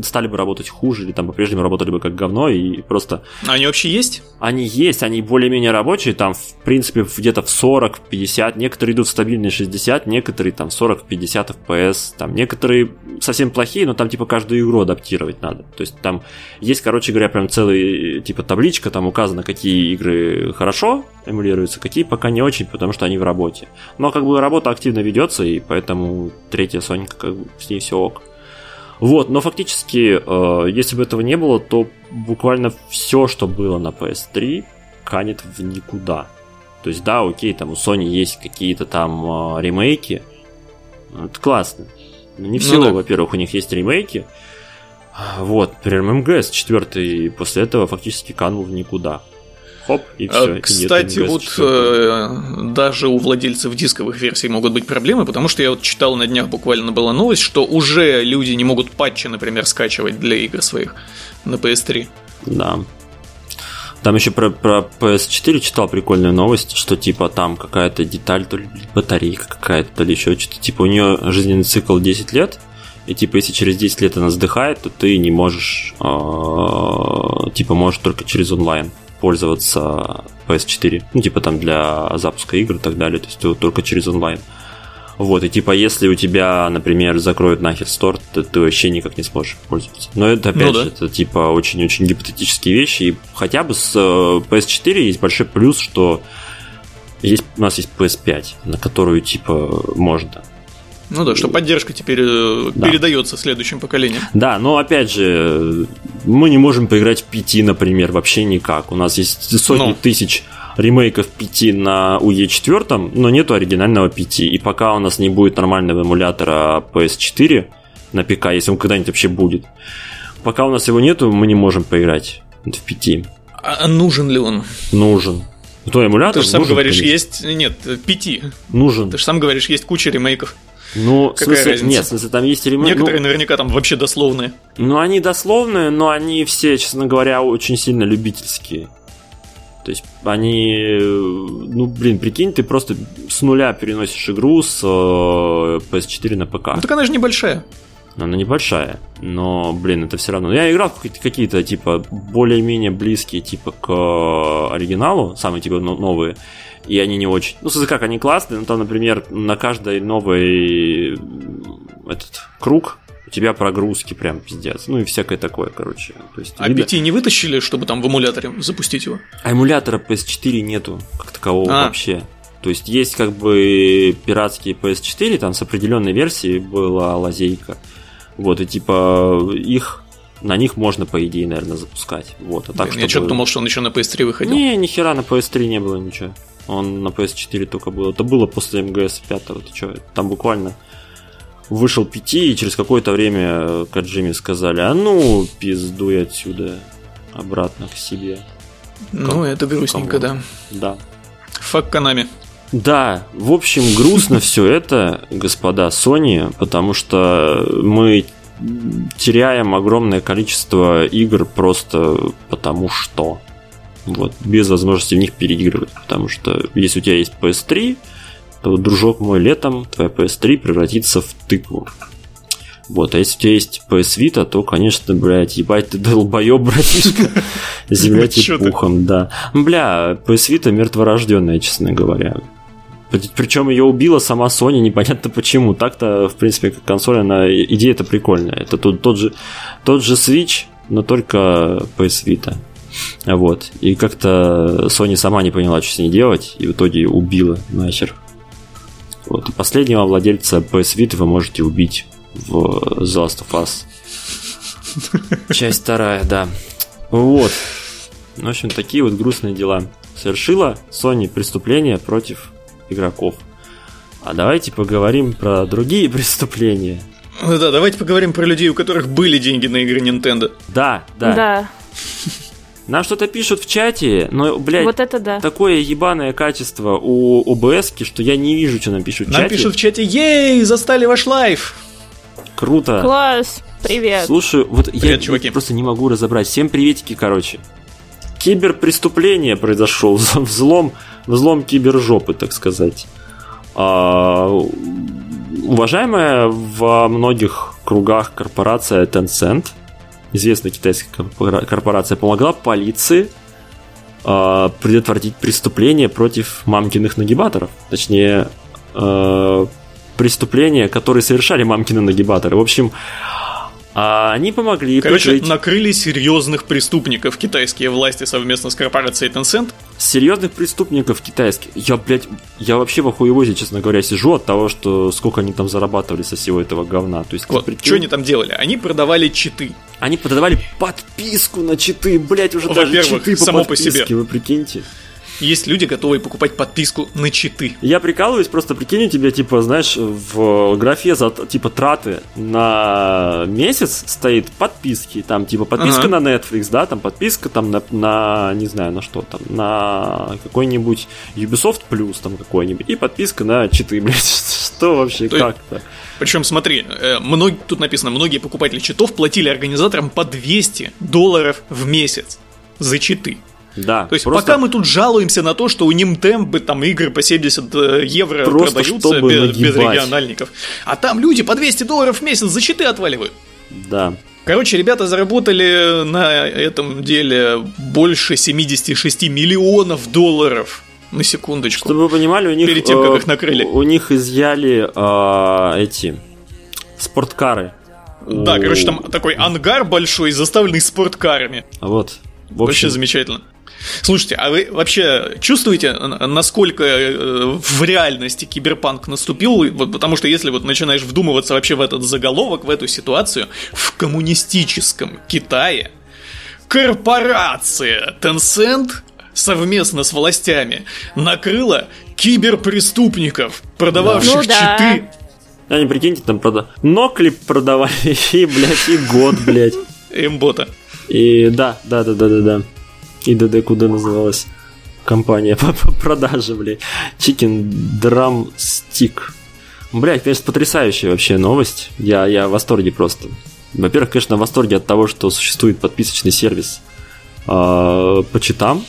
стали бы работать хуже, или там по-прежнему работали бы как говно, и просто... Они вообще есть? Они есть, они более-менее рабочие, там, в принципе, где-то в 40-50, некоторые идут в стабильные 60, некоторые там 40-50 FPS, там, некоторые совсем плохие, но там, типа, каждую игру адаптировать надо. То есть там есть, короче говоря, прям целый, типа, табличка, там указано, какие игры хорошо эмулируются, какие пока не очень, потому что они в работе. Но, как бы, работа активно ведется, и поэтому третья Сонька, как бы, с ней все ок. Вот, но фактически, э, если бы этого не было, то буквально все, что было на PS3, канет в никуда. То есть, да, окей, там у Sony есть какие-то там э, ремейки. Это классно. Но не все, ну, да. во-первых, у них есть ремейки. Вот, например, МГС 4 после этого фактически канул в никуда хоп, и все. Кстати, и вот э, даже у владельцев дисковых версий могут быть проблемы, потому что я вот читал на днях буквально была новость, что уже люди не могут патчи, например, скачивать для игр своих на PS3. Да. Там еще про, про PS4 читал прикольную новость, что типа там какая-то деталь, то ли батарейка какая-то, то ли еще что-то. Типа у нее жизненный цикл 10 лет, и типа если через 10 лет она сдыхает, то ты не можешь, э, типа можешь только через онлайн пользоваться PS4. Ну, типа там для запуска игр и так далее. То есть только через онлайн. Вот, и типа, если у тебя, например, закроют нахер стор, то ты вообще никак не сможешь пользоваться. Но это, опять ну, же, да. это типа очень-очень гипотетические вещи. И хотя бы с э, PS4 есть большой плюс, что есть, у нас есть PS5, на которую, типа, можно ну да, что поддержка теперь э, да. передается следующим поколениям. Да, но опять же, мы не можем поиграть в PT, например, вообще никак. У нас есть сотни ну. тысяч ремейков PT на UE4, но нету оригинального PT. И пока у нас не будет нормального эмулятора PS4 на ПК, если он когда-нибудь вообще будет, пока у нас его нету, мы не можем поиграть в PT. А нужен ли он? Нужен. Твой эмулятор Ты же сам нужен, говоришь, конечно. есть... Нет, PT. Нужен. Ты же сам говоришь, есть куча ремейков. Ну, Какая в смысле, разница? нет, в смысле, там есть ремейк. Некоторые ну, наверняка там вообще дословные. Ну, они дословные, но они все, честно говоря, очень сильно любительские. То есть они, ну, блин, прикинь, ты просто с нуля переносишь игру с PS4 э, на ПК. Ну, так она же небольшая. Она небольшая, но, блин, это все равно. Я играл в какие-то, типа, более-менее близкие, типа, к оригиналу, самые, типа, новые, и они не очень... Ну, как, они классные, но там, например, на каждой новый этот круг у тебя прогрузки прям пиздец. Ну и всякое такое, короче. То есть, а видно... BT не вытащили, чтобы там в эмуляторе запустить его? А эмулятора PS4 нету как такового а. вообще. То есть есть как бы пиратские PS4, там с определенной версией была лазейка. Вот, и типа их на них можно, по идее, наверное, запускать. Вот, а так, Блин, чтобы... Я что-то думал, что он еще на PS3 выходил. Не, ни хера на PS3 не было ничего. Он на PS4 только был. Это было после МГС 5. Ты что, там буквально вышел 5, и через какое-то время Каджими сказали, а ну, пиздуй отсюда обратно к себе. Ну, это грустненько, да. Да. Фак Канами. Да, в общем, грустно [laughs] все это, господа Sony, потому что мы теряем огромное количество игр просто потому что. Вот, без возможности в них переигрывать. Потому что если у тебя есть PS3, то, дружок мой, летом твоя PS3 превратится в тыкву. Вот, а если у тебя есть PS Vita, то, конечно, блядь, ебать ты долбоеб, [laughs] братишка. [laughs] Земля тебе пухом, да. Бля, PS Vita мертворожденная, честно говоря. Причем ее убила сама Sony, непонятно почему. Так-то, в принципе, как консоль, она идея-то прикольная. Это тот, тот, же, тот же Switch, но только PS Vita. Вот. И как-то Sony сама не поняла, что с ней делать, и в итоге убила нахер. Вот. И последнего владельца PS Vita вы можете убить в The Last of Us. Часть вторая, да. Вот. В общем, такие вот грустные дела. Совершила Sony преступление против игроков. А давайте поговорим про другие [laughs] преступления. Ну да, давайте поговорим про людей, у которых были деньги на игры Nintendo. Да, да. Да. [laughs] Нам что-то пишут в чате, но, блядь, вот это да. такое ебаное качество у ОБС, что я не вижу, что нам пишут в нам чате. Нам пишут в чате, ей, застали ваш лайф. Круто. Класс, привет. Слушай, вот привет, я чуваки. просто не могу разобрать. Всем приветики, короче. Киберпреступление произошло, [laughs] взлом, взлом кибержопы, так сказать. А, уважаемая во многих кругах корпорация Tencent – известная китайская корпорация, помогла полиции э, предотвратить преступление против мамкиных нагибаторов. Точнее, э, преступления, которые совершали мамкины нагибаторы. В общем, а они помогли Короче, прикрыть... накрыли серьезных преступников китайские власти совместно с корпорацией Tencent. Серьезных преступников китайских. Я, блядь, я вообще в охуевозе, честно говоря, сижу от того, что сколько они там зарабатывали со всего этого говна. То есть, вот, прикинь... что они там делали? Они продавали читы. Они продавали подписку на читы, блядь, уже даже читы по само подписке, по себе. вы прикиньте есть люди, готовые покупать подписку на читы. Я прикалываюсь, просто прикинь, у тебя, типа, знаешь, в графе за, типа, траты на месяц стоит подписки, там, типа, подписка ага. на Netflix, да, там, подписка, там, на, на, не знаю, на что там, на какой-нибудь Ubisoft Plus, там, какой-нибудь, и подписка на читы, [laughs] блядь, что вообще, как-то? Причем, смотри, э, мног... тут написано, многие покупатели читов платили организаторам по 200 долларов в месяц за читы. Да. То есть просто... пока мы тут жалуемся на то, что у Нимтембы там игры по 70 э, евро просто продаются без, без региональников, а там люди по 200 долларов в месяц за читы отваливают. Да. Короче, ребята заработали на этом деле больше 76 миллионов долларов. На секундочку. Чтобы вы понимали, у них... Перед тем, как э, их накрыли. У них изъяли э, эти спорткары. Да, короче, там такой ангар большой, заставленный спорткарами. Вот. В общем... Вообще замечательно. Слушайте, а вы вообще чувствуете, насколько э, в реальности киберпанк наступил? Вот, потому что если вот начинаешь вдумываться вообще в этот заголовок, в эту ситуацию, в коммунистическом Китае корпорация Tencent совместно с властями накрыла киберпреступников, продававших ну, да. читы. Да не прикиньте, там прода... Нокли продавали, [laughs] и, блядь, и год, блядь. Эмбота. И да, да, да, да, да, да. И ДД называлась компания [laughs] по продаже, блядь. Chicken Drum Stick. Блять, конечно, потрясающая вообще новость. Я, я в восторге просто. Во-первых, конечно, в восторге от того, что существует подписочный сервис э, по читам.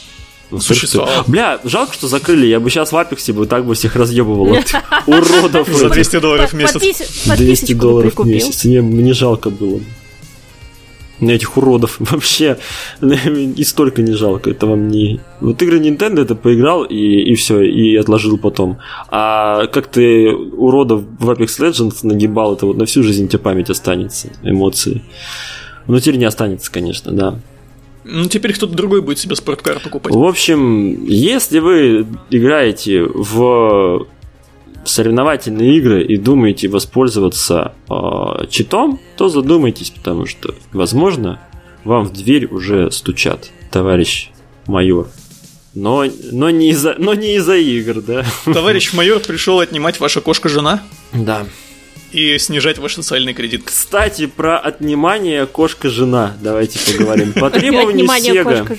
Существовал. Бля, жалко, что закрыли. Я бы сейчас в Апексе бы так бы всех разъебывал от [laughs] уродов. За 200 долларов в месяц. 200 долларов в месяц. Мне, жалко было на этих уродов [laughs] вообще и столько не жалко, это вам не... Вот игры Nintendo это поиграл и, и все, и отложил потом. А как ты уродов в Apex Legends нагибал, это вот на всю жизнь тебе память останется, эмоции. Но теперь не останется, конечно, да. Ну, теперь кто-то другой будет себе спорткар покупать. В общем, если вы играете в соревновательные игры и думаете воспользоваться э, читом, то задумайтесь, потому что, возможно, вам в дверь уже стучат, товарищ майор. Но, но, не из-за, но не из-за игр, да. Товарищ майор пришел отнимать ваша кошка-жена? Да и снижать ваш социальный кредит. Кстати, про отнимание кошка-жена давайте поговорим. По [laughs] требованию Sega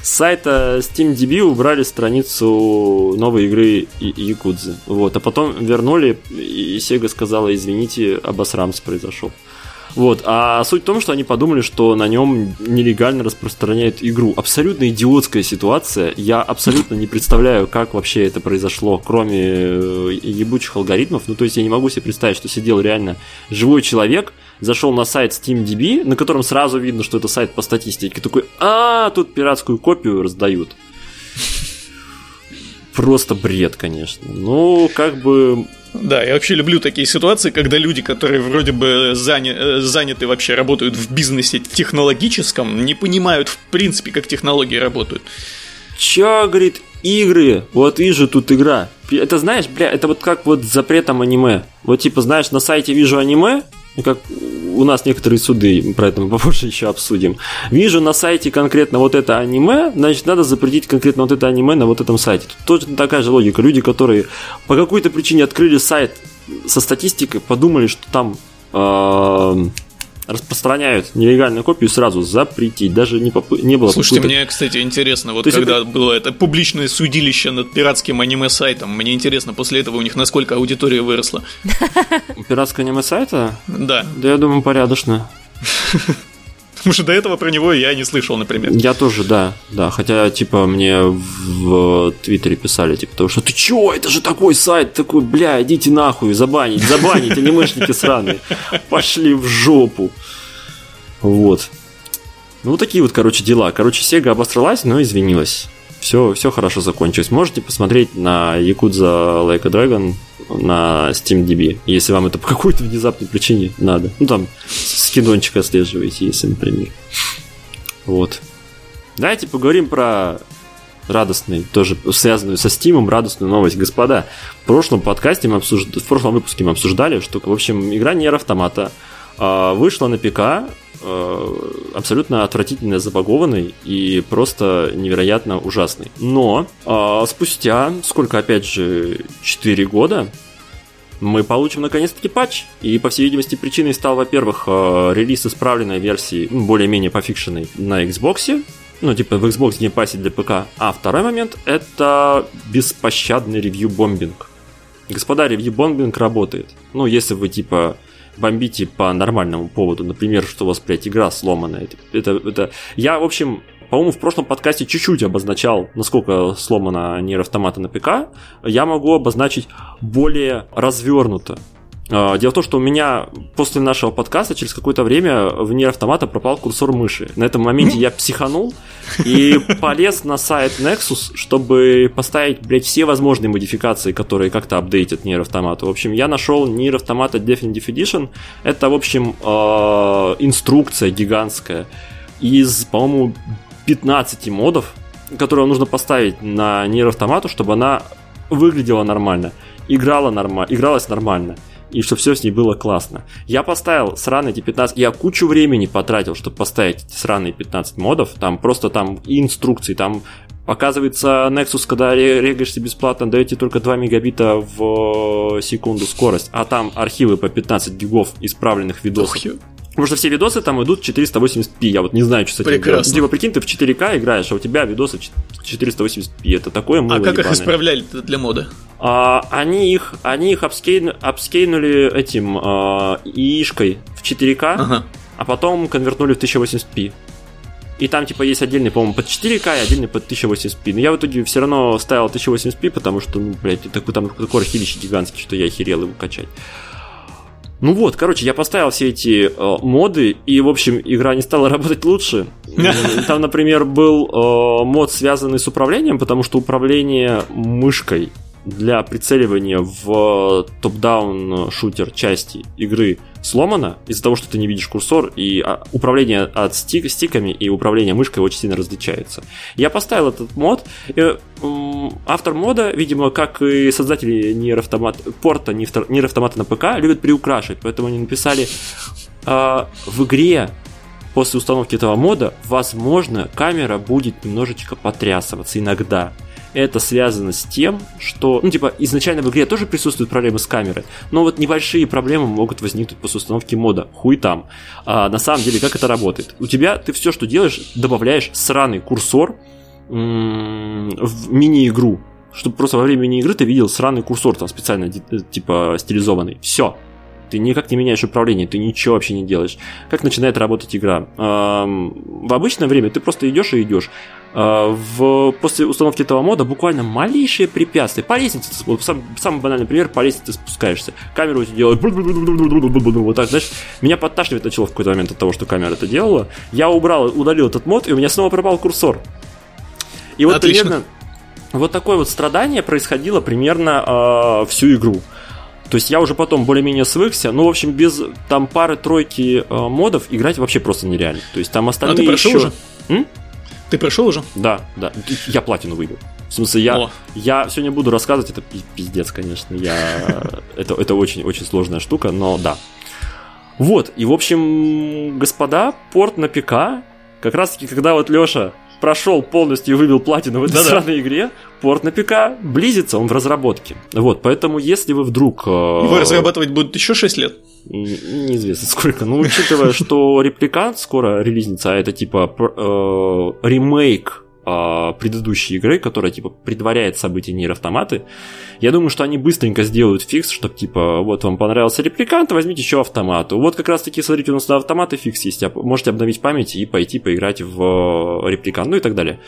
с сайта SteamDB убрали страницу новой игры Якудзы. Вот, а потом вернули, и Sega сказала, извините, обосрамс произошел. Вот. А суть в том, что они подумали, что на нем нелегально распространяют игру. Абсолютно идиотская ситуация. Я абсолютно не представляю, как вообще это произошло, кроме э, ебучих алгоритмов. Ну, то есть я не могу себе представить, что сидел реально живой человек, зашел на сайт SteamDB, на котором сразу видно, что это сайт по статистике, такой, а, тут пиратскую копию раздают. Просто бред, конечно. Ну, как бы да, я вообще люблю такие ситуации, когда люди, которые вроде бы заня... Э, заняты вообще, работают в бизнесе технологическом, не понимают в принципе, как технологии работают. Чё, говорит, игры, вот вижу тут игра. Это знаешь, бля, это вот как вот с запретом аниме. Вот типа, знаешь, на сайте вижу аниме, как у нас некоторые суды, про это мы попозже еще обсудим. Вижу на сайте конкретно вот это аниме, значит, надо запретить конкретно вот это аниме на вот этом сайте. Тут точно такая же логика. Люди, которые по какой-то причине открыли сайт со статистикой, подумали, что там э, распространяют нелегальную копию, сразу запретить. Даже не, поп... не было Слушайте, мне, кстати, интересно, вот То когда это... было это публичное судилище над пиратским аниме-сайтом, мне интересно, после этого у них насколько аудитория выросла. Пиратского аниме-сайта? Да. Да я думаю, порядочно. [laughs] Потому что до этого про него я не слышал, например. Я тоже, да, да. Хотя, типа, мне в Твиттере писали, типа, того, что ты чё, это же такой сайт, такой, бля, идите нахуй, забанить, забанить, анимешники сраные. Пошли в жопу. Вот. Ну, такие вот, короче, дела. Короче, Sega обосралась, но извинилась. Все, все хорошо закончилось. Можете посмотреть на Yakuza Like a Dragon на SteamDB, если вам это по какой-то внезапной причине надо. Ну, там, скидончик отслеживаете, если, например. Вот. Давайте поговорим про радостный, тоже связанную со Стимом, радостную новость. Господа, в прошлом подкасте мы обсуждали, в прошлом выпуске мы обсуждали, что, в общем, игра Нер Автомата а, вышла на ПК абсолютно отвратительно забагованный и просто невероятно ужасный. Но а, спустя, сколько, опять же, 4 года, мы получим наконец-таки патч. И, по всей видимости, причиной стал, во-первых, э, релиз исправленной версии, ну, более-менее пофикшенной на Xbox, ну, типа в Xbox Game Pass для ПК. А второй момент — это беспощадный ревью-бомбинг. Господа, ревью-бомбинг работает. Ну, если вы, типа, бомбите по нормальному поводу, например, что у вас, блядь, игра сломанная. Это, это... Я, в общем, по-моему, в прошлом подкасте чуть-чуть обозначал, насколько сломана Нир Автомата на ПК. Я могу обозначить более развернуто. А, дело в том, что у меня после нашего подкаста через какое-то время в Нир Автомата пропал курсор мыши. На этом моменте я психанул и [laughs] полез на сайт Nexus, чтобы поставить, блядь, все возможные модификации, которые как-то апдейтят Нир Автомата. В общем, я нашел Нир Автомата Definitive Edition. Это, в общем, а, инструкция гигантская из, по-моему, 15 модов, которые нужно поставить на нейроавтомату, чтобы она выглядела нормально, играла нормально, игралась нормально и чтобы все с ней было классно. Я поставил сраные эти 15, я кучу времени потратил, чтобы поставить эти сраные 15 модов, там просто там инструкции, там Оказывается, Nexus, когда регаешься бесплатно, даете только 2 мегабита в секунду скорость, а там архивы по 15 гигов исправленных видосов. Потому что все видосы там идут 480p. Я вот не знаю, что с этим Прекрасно. делать. Типа, прикинь, ты в 4К играешь, а у тебя видосы 480p. Это такое мыло А как ебаное. их исправляли для мода? А, они их, они их апскейн, апскейнули этим а, ишкой в 4К, ага. а потом конвертнули в 1080p. И там, типа, есть отдельный, по-моему, под 4К и отдельный под 1080p. Но я в итоге все равно ставил 1080p, потому что, ну, блядь, такой, там такой архивище гигантский, что я охерел его качать. Ну вот, короче, я поставил все эти э, моды, и, в общем, игра не стала [laughs] работать лучше. [laughs] Там, например, был э, мод, связанный с управлением, потому что управление мышкой для прицеливания в топ-даун шутер части игры сломано из-за того, что ты не видишь курсор, и а, управление от стик, стиками и управление мышкой очень сильно различается. Я поставил этот мод, и, автор мода, видимо, как и создатели Nier Автомат, порта Nier Автомата на ПК, любят приукрашивать, поэтому они написали э, в игре после установки этого мода, возможно, камера будет немножечко потрясываться иногда это связано с тем, что, ну, типа, изначально в игре тоже присутствуют проблемы с камерой, но вот небольшие проблемы могут возникнуть после установки мода. Хуй там. А, на самом деле, как это работает? У тебя, ты все, что делаешь, добавляешь сраный курсор в мини-игру, чтобы просто во время мини-игры ты видел сраный курсор там специально, э, типа, стилизованный. Все. Ты никак не меняешь управление, ты ничего вообще не делаешь. Как начинает работать игра? В обычное время ты просто идешь и идешь. А, в, после установки этого мода буквально малейшие препятствия. По лестнице, вот, сам, самый банальный пример, по лестнице спускаешься. Камера у делает вот так, знаешь, меня подташнивать начало в какой-то момент от того, что камера это делала. Я убрал, удалил этот мод, и у меня снова пропал курсор. И вот Отлично. примерно вот такое вот страдание происходило примерно э, всю игру. То есть я уже потом более-менее свыкся. Ну, в общем, без там пары-тройки э, модов играть вообще просто нереально. То есть там остальные а ты прошел еще... уже? М? Ты прошел уже? Да, да. Я платину выбил. В смысле, я, я сегодня буду рассказывать, это пиздец, конечно. Я, [laughs] это, это очень-очень сложная штука, но да. Вот, и в общем, господа, порт на ПК, как раз таки, когда вот Леша прошел полностью и выбил платину в этой Да-да. странной игре, порт на ПК близится, он в разработке. Вот, поэтому если вы вдруг... Э, Его разрабатывать будут еще 6 лет? Неизвестно сколько. Но учитывая, что репликант скоро релизнится, а это типа э, ремейк э, предыдущей игры, которая типа предваряет события Нир Автоматы, я думаю, что они быстренько сделают фикс, чтобы типа вот вам понравился репликант, возьмите еще автомату. Вот как раз таки, смотрите, у нас на автоматы фикс есть, можете обновить память и пойти поиграть в репликант, ну и так далее.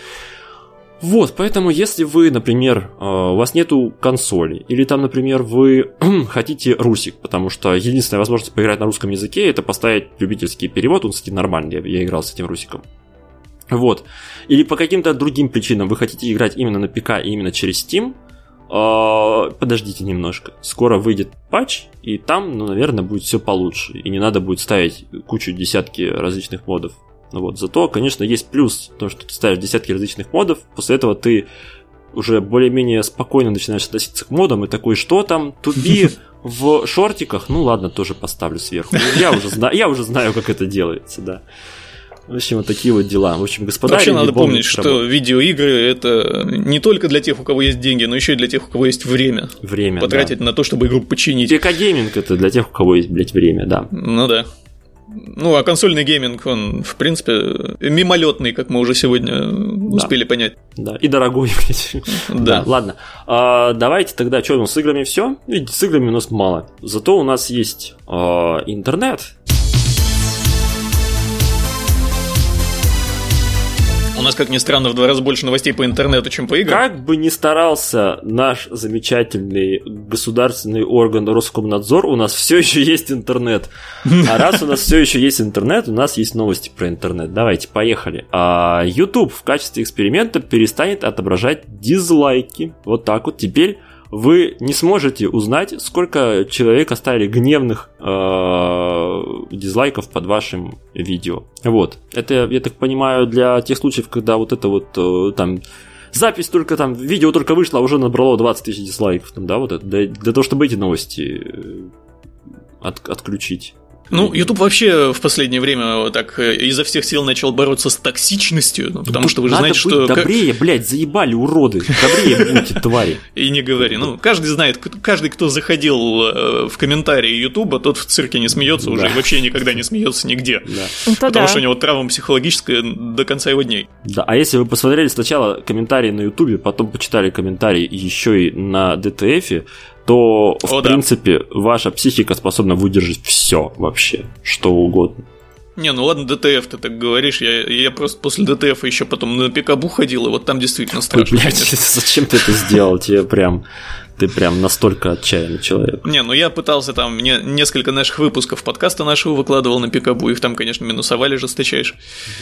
Вот, поэтому если вы, например, э, у вас нету консоли, или там, например, вы [clears throat] хотите русик, потому что единственная возможность поиграть на русском языке это поставить любительский перевод, он, кстати, нормальный, я играл с этим русиком. Вот. Или по каким-то другим причинам вы хотите играть именно на ПК и именно через Steam, э, подождите немножко. Скоро выйдет патч, и там, ну, наверное, будет все получше. И не надо будет ставить кучу десятки различных модов. Ну вот, зато, конечно, есть плюс, то, что ты ставишь десятки различных модов, после этого ты уже более-менее спокойно начинаешь относиться к модам и такой, что там, 2B в шортиках, ну ладно, тоже поставлю сверху. Я уже знаю, я уже знаю, как это делается, да. В общем, вот такие вот дела. В общем, господа... Вообще надо помнить, что видеоигры – это не только для тех, у кого есть деньги, но еще и для тех, у кого есть время. Время, Потратить да. на то, чтобы игру починить. ПК-гейминг – это для тех, у кого есть, блядь, время, да. Ну да. Ну, а консольный гейминг, он, в принципе, мимолетный, как мы уже сегодня да. успели понять. Да, и дорогой. [laughs] Да. да. Ладно. А, давайте тогда, что у нас с играми все? Видите, с играми у нас мало. Зато у нас есть а, интернет, нас, как ни странно, в два раза больше новостей по интернету, чем по играм. Как бы ни старался наш замечательный государственный орган Роскомнадзор, у нас все еще есть интернет. А раз у нас все еще есть интернет, у нас есть новости про интернет. Давайте, поехали. А YouTube в качестве эксперимента перестанет отображать дизлайки. Вот так вот. Теперь вы не сможете узнать, сколько человек оставили гневных э, дизлайков под вашим видео. Вот. Это, я так понимаю, для тех случаев, когда вот это вот э, там запись только там, видео только вышло, а уже набрало 20 тысяч дизлайков. Там, да, вот это, для, для того, чтобы эти новости э, от, отключить. Ну, YouTube вообще в последнее время так э, изо всех сил начал бороться с токсичностью, ну, потому что вы же знаете, что... добрее, блядь, заебали, уроды. Добрее будьте, [laughs] твари. И не говори. Ну, каждый знает, каждый, кто заходил э, в комментарии YouTube, тот в цирке не смеется уже и вообще никогда не смеется нигде. Потому что у него травма психологическая до конца его дней. Да, а если вы посмотрели сначала комментарии на YouTube, потом почитали комментарии еще и на DTF, то, в О, принципе, да. ваша психика способна выдержать все вообще, что угодно. Не, ну ладно, ДТФ ты так говоришь. Я, я просто после ДТФ еще потом на Пикабу ходил, и вот там действительно страшно. Ой, блядь, [laughs] зачем ты это сделал? Тебе прям ты прям настолько отчаянный человек. Не, ну я пытался там, мне несколько наших выпусков подкаста нашего выкладывал на Пикабу, их там, конечно, минусовали жесточайше.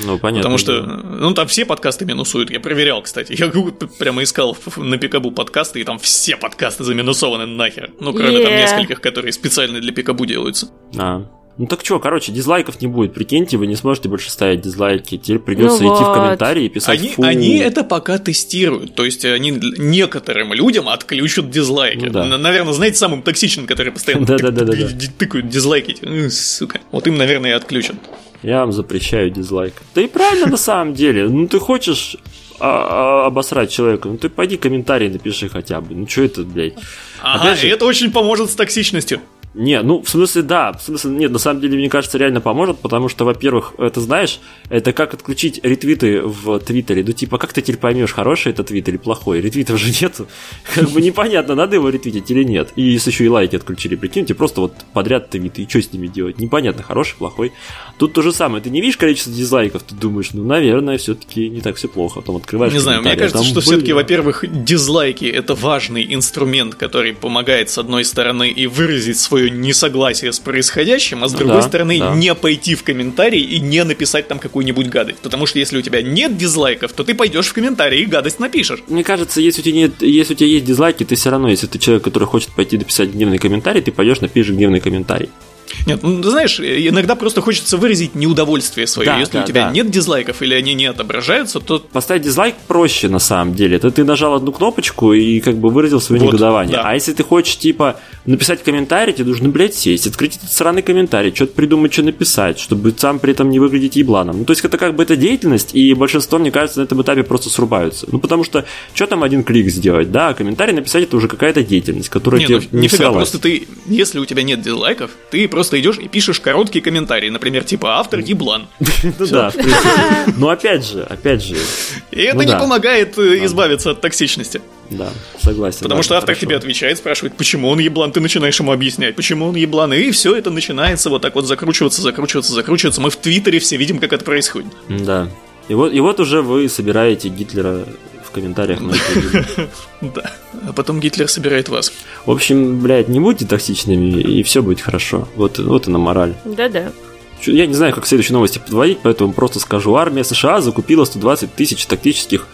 Ну, понятно. Потому что, ну, там все подкасты минусуют, я проверял, кстати. Я прямо искал на Пикабу подкасты, и там все подкасты заминусованы нахер. Ну, кроме yeah. там нескольких, которые специально для Пикабу делаются. А, ну так что, короче, дизлайков не будет. Прикиньте, вы не сможете больше ставить дизлайки. Теперь придется ну идти вот. в комментарии и писать они, Фу. они это пока тестируют. То есть они некоторым людям отключат дизлайки. Ну, да. Наверное, знаете, самым токсичным, который постоянно [laughs] тыкают дизлайки. Сука. Вот им, наверное, и отключат. Я вам запрещаю дизлайк. Да и правильно на самом деле. Ну ты хочешь а, а, обосрать человека, ну ты пойди комментарий напиши хотя бы. Ну что это, блядь? Ага, же... это очень поможет с токсичностью. Не, ну, в смысле, да, в смысле, нет, на самом деле, мне кажется, реально поможет, потому что, во-первых, это знаешь, это как отключить ретвиты в Твиттере. Ну, типа, как ты теперь поймешь, хороший это твит или плохой? Ретвитов же нету. [laughs] Как бы непонятно, надо его ретвитить или нет. И если еще и лайки отключили, прикиньте, просто вот подряд твиты, и что с ними делать? Непонятно, хороший, плохой. Тут то же самое, ты не видишь количество дизлайков, ты думаешь, ну, наверное, все-таки не так все плохо. Потом открываешь Не знаю, мне кажется, что все-таки, во-первых, дизлайки это важный инструмент, который помогает, с одной стороны, и выразить свое несогласие с происходящим, а с другой да, стороны, да. не пойти в комментарий и не написать там какую-нибудь гадость. Потому что если у тебя нет дизлайков, то ты пойдешь в комментарий и гадость напишешь. Мне кажется, если у тебя нет, если у тебя есть дизлайки, ты все равно, если ты человек, который хочет пойти написать гневный комментарий, ты пойдешь напишешь гневный комментарий. Нет, ну, знаешь, иногда просто хочется выразить неудовольствие свое. Да, Если да, у тебя да. нет дизлайков или они не отображаются, то... Поставить дизлайк проще, на самом деле. Это ты нажал одну кнопочку и как бы выразил свое вот, негодование. Да. А если ты хочешь, типа, написать комментарий, тебе нужно, блядь, сесть, открыть этот сраный комментарий, что-то придумать, что написать, чтобы сам при этом не выглядеть ебланом. Ну, то есть это как бы это деятельность, и большинство, мне кажется, на этом этапе просто срубаются. Ну, потому что, что там один клик сделать, да, комментарий написать это уже какая-то деятельность, которая не, тебе ну, не нифига, просто ты, если у тебя нет дизлайков, ты просто идешь и пишешь короткий комментарий, например, типа автор еблан. [laughs] Ну да, в принципе. [laughs] Но опять же, опять же. И это ну не помогает э, избавиться от токсичности. Да, согласен. Потому что автор тебе отвечает, спрашивает, почему он еблан, ты начинаешь ему объяснять, почему он еблан, и все это начинается вот так вот закручиваться, закручиваться, закручиваться. Мы в Твиттере все видим, как это происходит. Да. И вот, и вот уже вы собираете Гитлера комментариях на [laughs] Да. А потом Гитлер собирает вас. В общем, блядь, не будьте токсичными, и все будет хорошо. Вот, вот и на мораль. Да-да. Я не знаю, как следующие новости подводить, поэтому просто скажу. Армия США закупила 120 тысяч тактических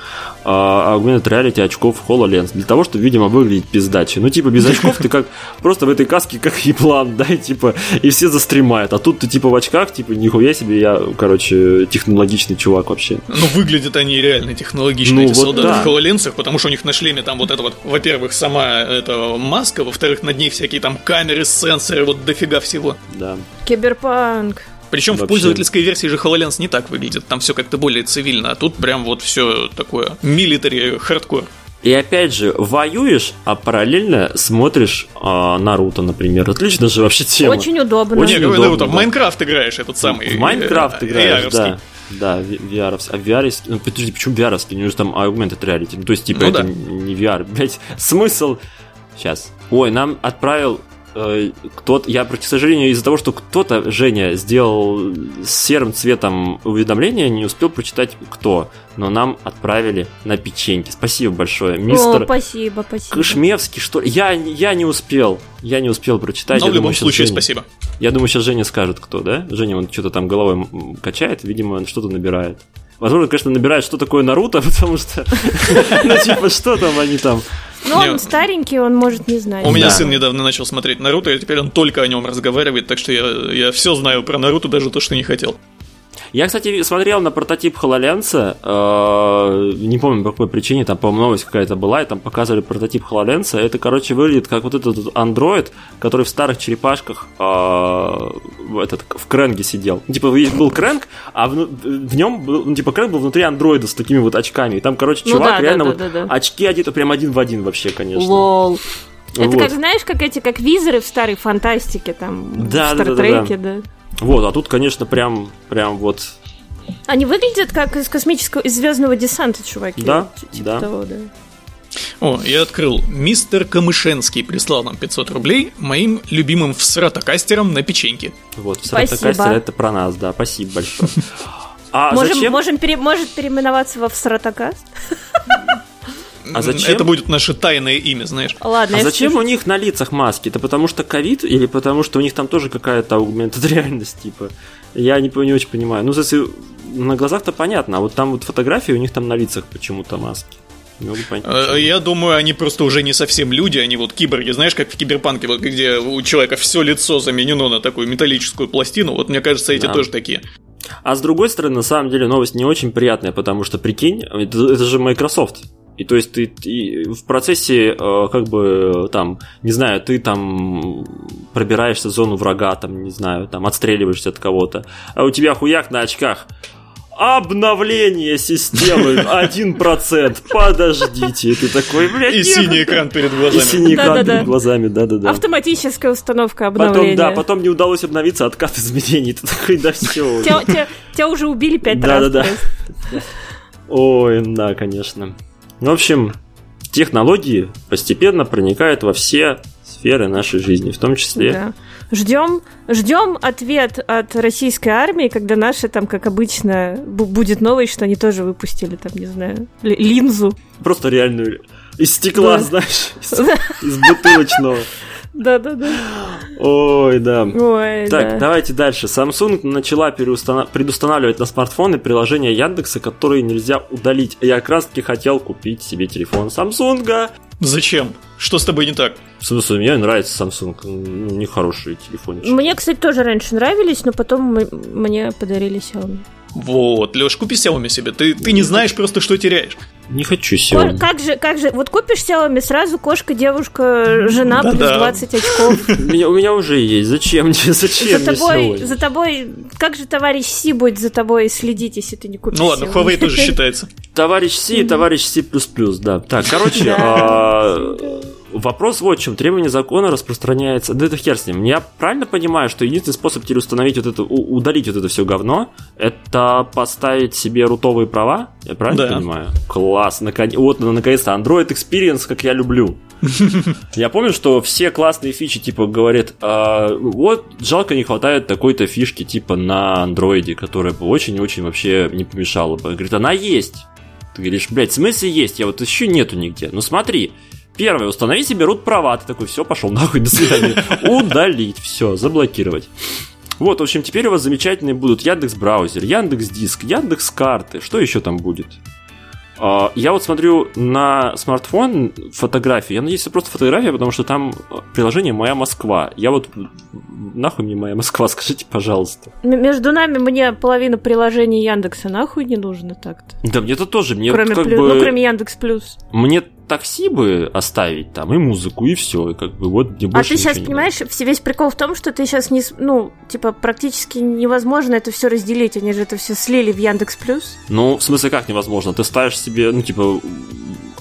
Augmented Reality очков HoloLens для того, чтобы, видимо, выглядеть пиздаче. Ну, типа, без очков ты как просто в этой каске как еблан, да, и типа, и все застремают. А тут ты типа в очках, типа, нихуя себе, я, короче, технологичный чувак вообще. Ну, выглядят они реально технологично, ну, эти вот солдаты да. в HoloLens, потому что у них на шлеме там вот это вот, во-первых, сама эта маска, во-вторых, над ней всякие там камеры, сенсоры, вот дофига всего. Да. Киберпанк. Причем Вообще. в пользовательской версии же HoloLens не так выглядит, там все как-то более цивильно, а тут прям вот все такое милитари хардкор. И опять же, воюешь, а параллельно смотришь а, Наруто, например. Отлично же вообще тема. Очень удобно. Очень удобно, Наруто, да. в Майнкрафт играешь этот самый. В Майнкрафт э, играешь, да. Да, VR. А VR, ну, подожди, почему VR? У него же там augmented reality. Ну, то есть, типа, ну, это да. не VR. [laughs] Блять, смысл... Сейчас. Ой, нам отправил кто-то, я, к сожалению, из-за того, что кто-то, Женя, сделал серым цветом уведомление, не успел прочитать кто, но нам отправили на печеньки. Спасибо большое, мистер. О, спасибо, спасибо. Кышмевский, что Я, я не успел, я не успел прочитать. Но я в любом думаю, случае, Женя, спасибо. Я думаю, сейчас Женя скажет, кто, да? Женя, он что-то там головой качает, видимо, он что-то набирает. Возможно, конечно, набирает, что такое Наруто, [laughs] потому что, [laughs] ну, типа, что там они там ну, он старенький, он может не знать. У меня да. сын недавно начал смотреть Наруто, и теперь он только о нем разговаривает, так что я, я все знаю про Наруто, даже то, что не хотел. Я, кстати, смотрел на прототип HoloLens, э, не помню по какой причине, там, по-моему, новость какая-то была, и там показывали прототип HoloLens. Это, короче, выглядит как вот этот Android, который в старых черепашках э, этот, в кренге сидел. Ну, типа, был кренг, а в, в нем был, ну, типа, кренг был внутри андроида с такими вот очками. И там, короче, ну, чувак да, реально да, вот да, да, да. очки одеты прям один в один вообще, конечно. Лол. Это вот. как, знаешь, как эти, как визоры в старой фантастике, там, да, в Стартреке, да, да, да. да. Вот, а тут, конечно, прям, прям вот... Они выглядят как из космического, из звездного десанта, чуваки. Да, типа да. Того, да. О, я открыл. Мистер Камышенский прислал нам 500 рублей моим любимым всратокастером на печеньке. Вот, всратокастер это про нас, да, спасибо большое. [laughs] А можем, зачем? Можем пере, может переименоваться во всратокаст? [laughs] А зачем? Это будет наше тайное имя, знаешь. Ладно. А зачем у них на лицах маски? Это потому что ковид или потому что у них там тоже какая-то аугментед [laughs] реальность, типа? Я не, не очень понимаю. Ну, если на глазах-то понятно, а вот там вот фотографии у них там на лицах почему-то маски. Э, я думаю, они просто уже не совсем люди, они вот киборги, знаешь, как в киберпанке, вот где у человека все лицо заменено на такую металлическую пластину. Вот мне кажется, эти да. тоже такие. А с другой стороны, на самом деле новость не очень приятная, потому что прикинь, это, это же Microsoft. И то есть ты, ты в процессе, э, как бы, там, не знаю, ты там пробираешься в зону врага, там, не знаю, там, отстреливаешься от кого-то, а у тебя хуяк на очках. Обновление системы [laughs] 1%. Подождите. Ты такой, блядь. И синий экран перед глазами. И синий экран перед глазами, да-да-да. Автоматическая установка обновления. Потом, да, потом не удалось обновиться, откат изменений. [laughs] Ты такой, да все. Тебя уже убили пять раз. Да-да-да. Ой, да, конечно. В общем, технологии постепенно проникают во все сферы нашей жизни, в том числе. Да. Ждем, ждем ответ от российской армии, когда наша там, как обычно, будет новость, что они тоже выпустили там, не знаю, линзу. Просто реальную из стекла, да. знаешь, из, [laughs] из бутылочного. Да-да-да. Ой, да. Ой, так, да. давайте дальше. Samsung начала переустанов... предустанавливать на смартфоны приложения Яндекса, которые нельзя удалить. Я как раз таки хотел купить себе телефон Samsung. Зачем? Что с тобой не так? В смысле, мне нравится Samsung, ну, нехорошие телефончики. Мне, кстати, тоже раньше нравились, но потом мне подарили Xiaomi. Вот, Леш, купи Xiaomi себе. Ты, ты не знаешь просто, что теряешь. Не хочу Xiaomi. Ко- как же, как же, вот купишь Xiaomi, сразу кошка, девушка, жена да, плюс да. 20 очков. [laughs] У меня, у меня уже есть. Зачем мне? Зачем за тобой, за тобой, как же товарищ Си будет за тобой следить, если ты не купишь Ну ладно, Huawei тоже считается. Товарищ Си, товарищ Си++, да. Так, короче, [laughs] а, Вопрос вот в чем. Требование закона распространяется... Да это хер с ним. Я правильно понимаю, что единственный способ теперь установить вот это... Удалить вот это все говно, это поставить себе рутовые права? Я правильно да. понимаю? Класс. Наконец... Вот, наконец-то, Android Experience, как я люблю. [laughs] Я помню, что все классные фичи, типа, говорят, а, вот, жалко не хватает такой-то фишки, типа, на андроиде, которая бы очень-очень вообще не помешала бы. Говорит, она есть. Ты говоришь, блядь, в смысле есть? Я вот еще нету нигде. Ну смотри, Первое, установи себе root права. Ты такой, все, пошел нахуй, до свидания. [laughs] Удалить, все, заблокировать. Вот, в общем, теперь у вас замечательные будут Яндекс браузер, Яндекс Диск, Яндекс карты. Что еще там будет? А, я вот смотрю на смартфон фотографии. Я надеюсь, это просто фотография, потому что там приложение «Моя Москва». Я вот... Нахуй мне «Моя Москва», [laughs] скажите, пожалуйста. Между нами мне половина приложений Яндекса нахуй не нужно так-то. Да мне-то тоже. Мне кроме, как плю... бы... ну, кроме Яндекс Плюс. Мне такси бы оставить там, и музыку, и все. И как бы вот мне А ты сейчас понимаешь, надо. весь прикол в том, что ты сейчас не, ну, типа, практически невозможно это все разделить. Они же это все слили в Яндекс Плюс. Ну, в смысле, как невозможно? Ты ставишь себе, ну, типа,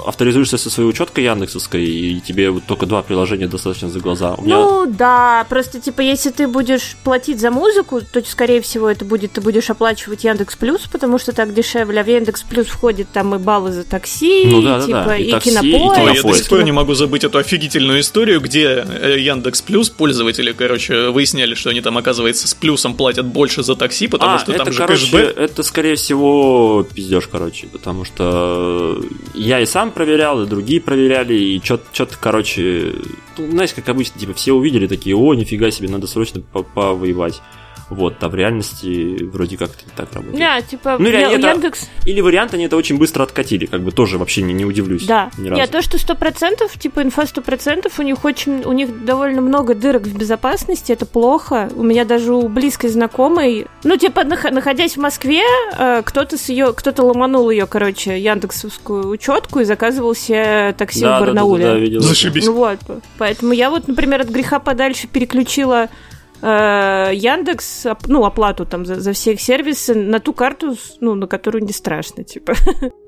авторизуешься со своей учеткой Яндексовской, и тебе вот только два приложения достаточно за глаза. У меня... Ну да, просто типа если ты будешь платить за музыку, то скорее всего это будет, ты будешь оплачивать Яндекс Плюс, потому что так дешевле, а в Яндекс Плюс входит там и баллы за такси, ну, да, и, типа, да, и, и такси, кинопоиск. И я до сих пор не могу забыть эту офигительную историю, где э, Яндекс Плюс пользователи, короче, выясняли, что они там, оказывается, с плюсом платят больше за такси, потому а, что это, там же короче, кэшбэк. Это, скорее всего, пиздеж, короче, потому что я и сам проверял, и другие проверяли, и что-то, короче, ну, знаешь, как обычно, типа, все увидели такие, о, нифига себе, надо срочно повоевать. Вот, а в реальности вроде как это не так работает. Да, типа, ну, я, это, Яндекс... Или вариант они это очень быстро откатили, как бы тоже вообще не, не удивлюсь. Да. Ни разу. Нет, то, что сто процентов, типа, инфа сто процентов, у них очень, у них довольно много дырок в безопасности, это плохо. У меня даже у близкой знакомой, ну, типа, находясь в Москве, э, кто-то с ее, кто-то ломанул ее, короче, яндексовскую учетку и заказывал себе такси да, в Барнауле. Да, да, да, видел. Зашибись. Ну вот, поэтому я вот, например, от греха подальше переключила Яндекс, ну, оплату там за, за все их сервисы на ту карту, ну, на которую не страшно, типа.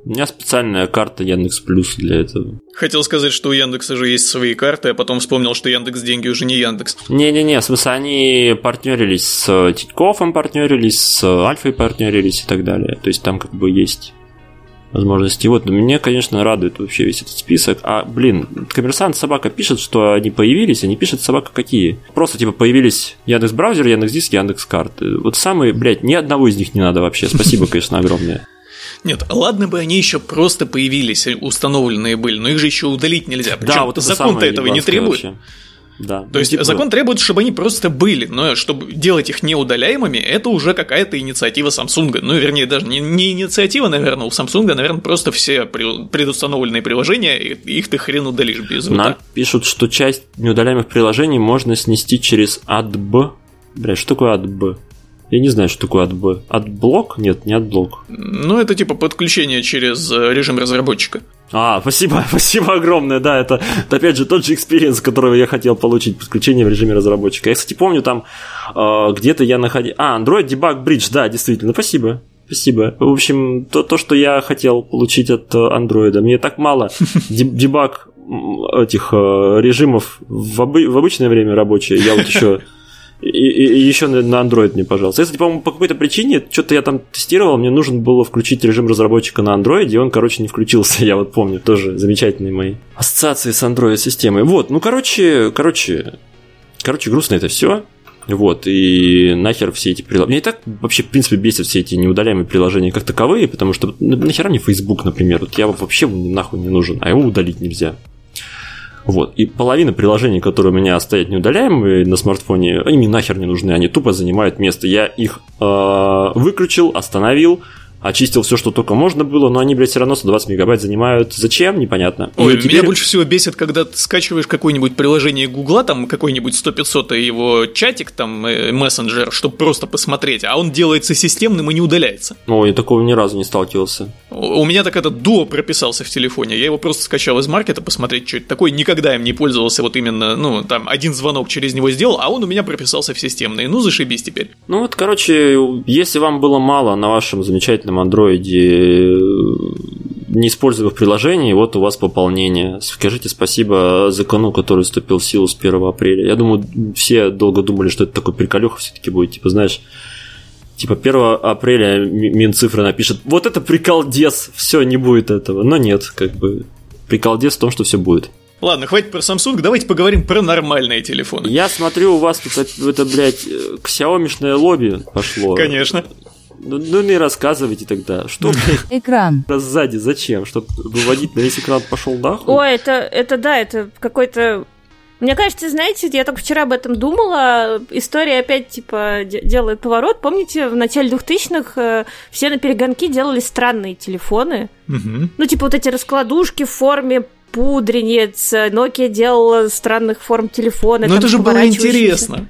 У меня специальная карта Яндекс Плюс для этого. Хотел сказать, что у Яндекса же есть свои карты, а потом вспомнил, что Яндекс деньги уже не Яндекс. Не-не-не, в смысле, они партнерились с Тиньковым, партнерились с Альфой, партнерились и так далее. То есть там как бы есть возможности. Вот, меня, конечно, радует вообще весь этот список. А, блин, коммерсант собака пишет, что они появились, они пишут собака какие. Просто типа появились Яндекс браузер, Яндекс Диск, Яндекс карты. Вот самые, блядь, ни одного из них не надо вообще. Спасибо, конечно, огромное. Нет, ладно бы они еще просто появились, установленные были, но их же еще удалить нельзя. Причем да, вот закон-то этого не требует. Вообще. Да. То ну, есть типа... закон требует, чтобы они просто были, но чтобы делать их неудаляемыми, это уже какая-то инициатива Samsung. Ну, вернее, даже не, не инициатива, наверное, у Samsung, наверное, просто все предустановленные приложения, их ты хрен удалишь без Нам пишут, что часть неудаляемых приложений можно снести через AdB. Бля, что такое AdB? Я не знаю, что такое ADB. AdBlock? Нет, не AdBlock. Ну, это типа подключение через э, режим разработчика. А, спасибо, [laughs] спасибо огромное, да, это, это опять же тот же experience, которого я хотел получить, подключение в режиме разработчика. Я, кстати, помню, там э, где-то я находил... А, Android Debug Bridge, да, действительно, спасибо. Спасибо. В общем, то, то, что я хотел получить от Android, мне так мало [laughs] debug этих э, режимов в, обы- в обычное время рабочее. Я вот еще и, и, и еще на, на Android мне, пожалуйста. Если, по-моему, по какой-то причине, что-то я там тестировал, мне нужно было включить режим разработчика на Android, и он, короче, не включился, [laughs] я вот помню, тоже замечательные мои ассоциации с Android-системой. Вот, ну, короче, короче, короче, грустно это все. Вот, и нахер все эти приложения. Мне и так вообще, в принципе, бесят все эти неудаляемые приложения как таковые, потому что нахера мне Facebook, например, вот я вообще нахуй не нужен, а его удалить нельзя. Вот. И половина приложений, которые у меня стоят неудаляемые на смартфоне, они мне нахер не нужны, они тупо занимают место. Я их э, выключил, остановил, очистил все, что только можно было, но они, блядь, все равно 120 мегабайт занимают. Зачем? Непонятно. Ой, теперь... меня больше всего бесит, когда ты скачиваешь какое-нибудь приложение Гугла, там какой-нибудь 100-500 его чатик, там, э, мессенджер, чтобы просто посмотреть, а он делается системным и не удаляется. Ой, такого ни разу не сталкивался. У меня так этот дуо прописался в телефоне, я его просто скачал из маркета посмотреть, что это такое, никогда им не пользовался, вот именно, ну, там, один звонок через него сделал, а он у меня прописался в системный, ну, зашибись теперь. Ну, вот, короче, если вам было мало на вашем замечательном замечательном андроиде, не используя приложение, вот у вас пополнение. Скажите спасибо закону, который вступил в силу с 1 апреля. Я думаю, все долго думали, что это такой приколюха все-таки будет. Типа, знаешь, типа 1 апреля Минцифра напишет, вот это приколдес, все, не будет этого. Но нет, как бы приколдес в том, что все будет. Ладно, хватит про Samsung, давайте поговорим про нормальные телефоны. Я смотрю, у вас тут это, блядь, к Xiaomi лобби пошло. Конечно. Ну, ну не рассказывайте тогда. Что? Экран. Сзади зачем? Чтобы выводить на весь экран пошел нахуй? Ой, это, это да, это какой-то мне кажется, знаете, я только вчера об этом думала. История опять, типа, делает поворот. Помните, в начале 2000-х э, все на перегонки делали странные телефоны? Угу. Ну, типа, вот эти раскладушки в форме пудренец, Nokia делала странных форм телефона. Но это же было интересно.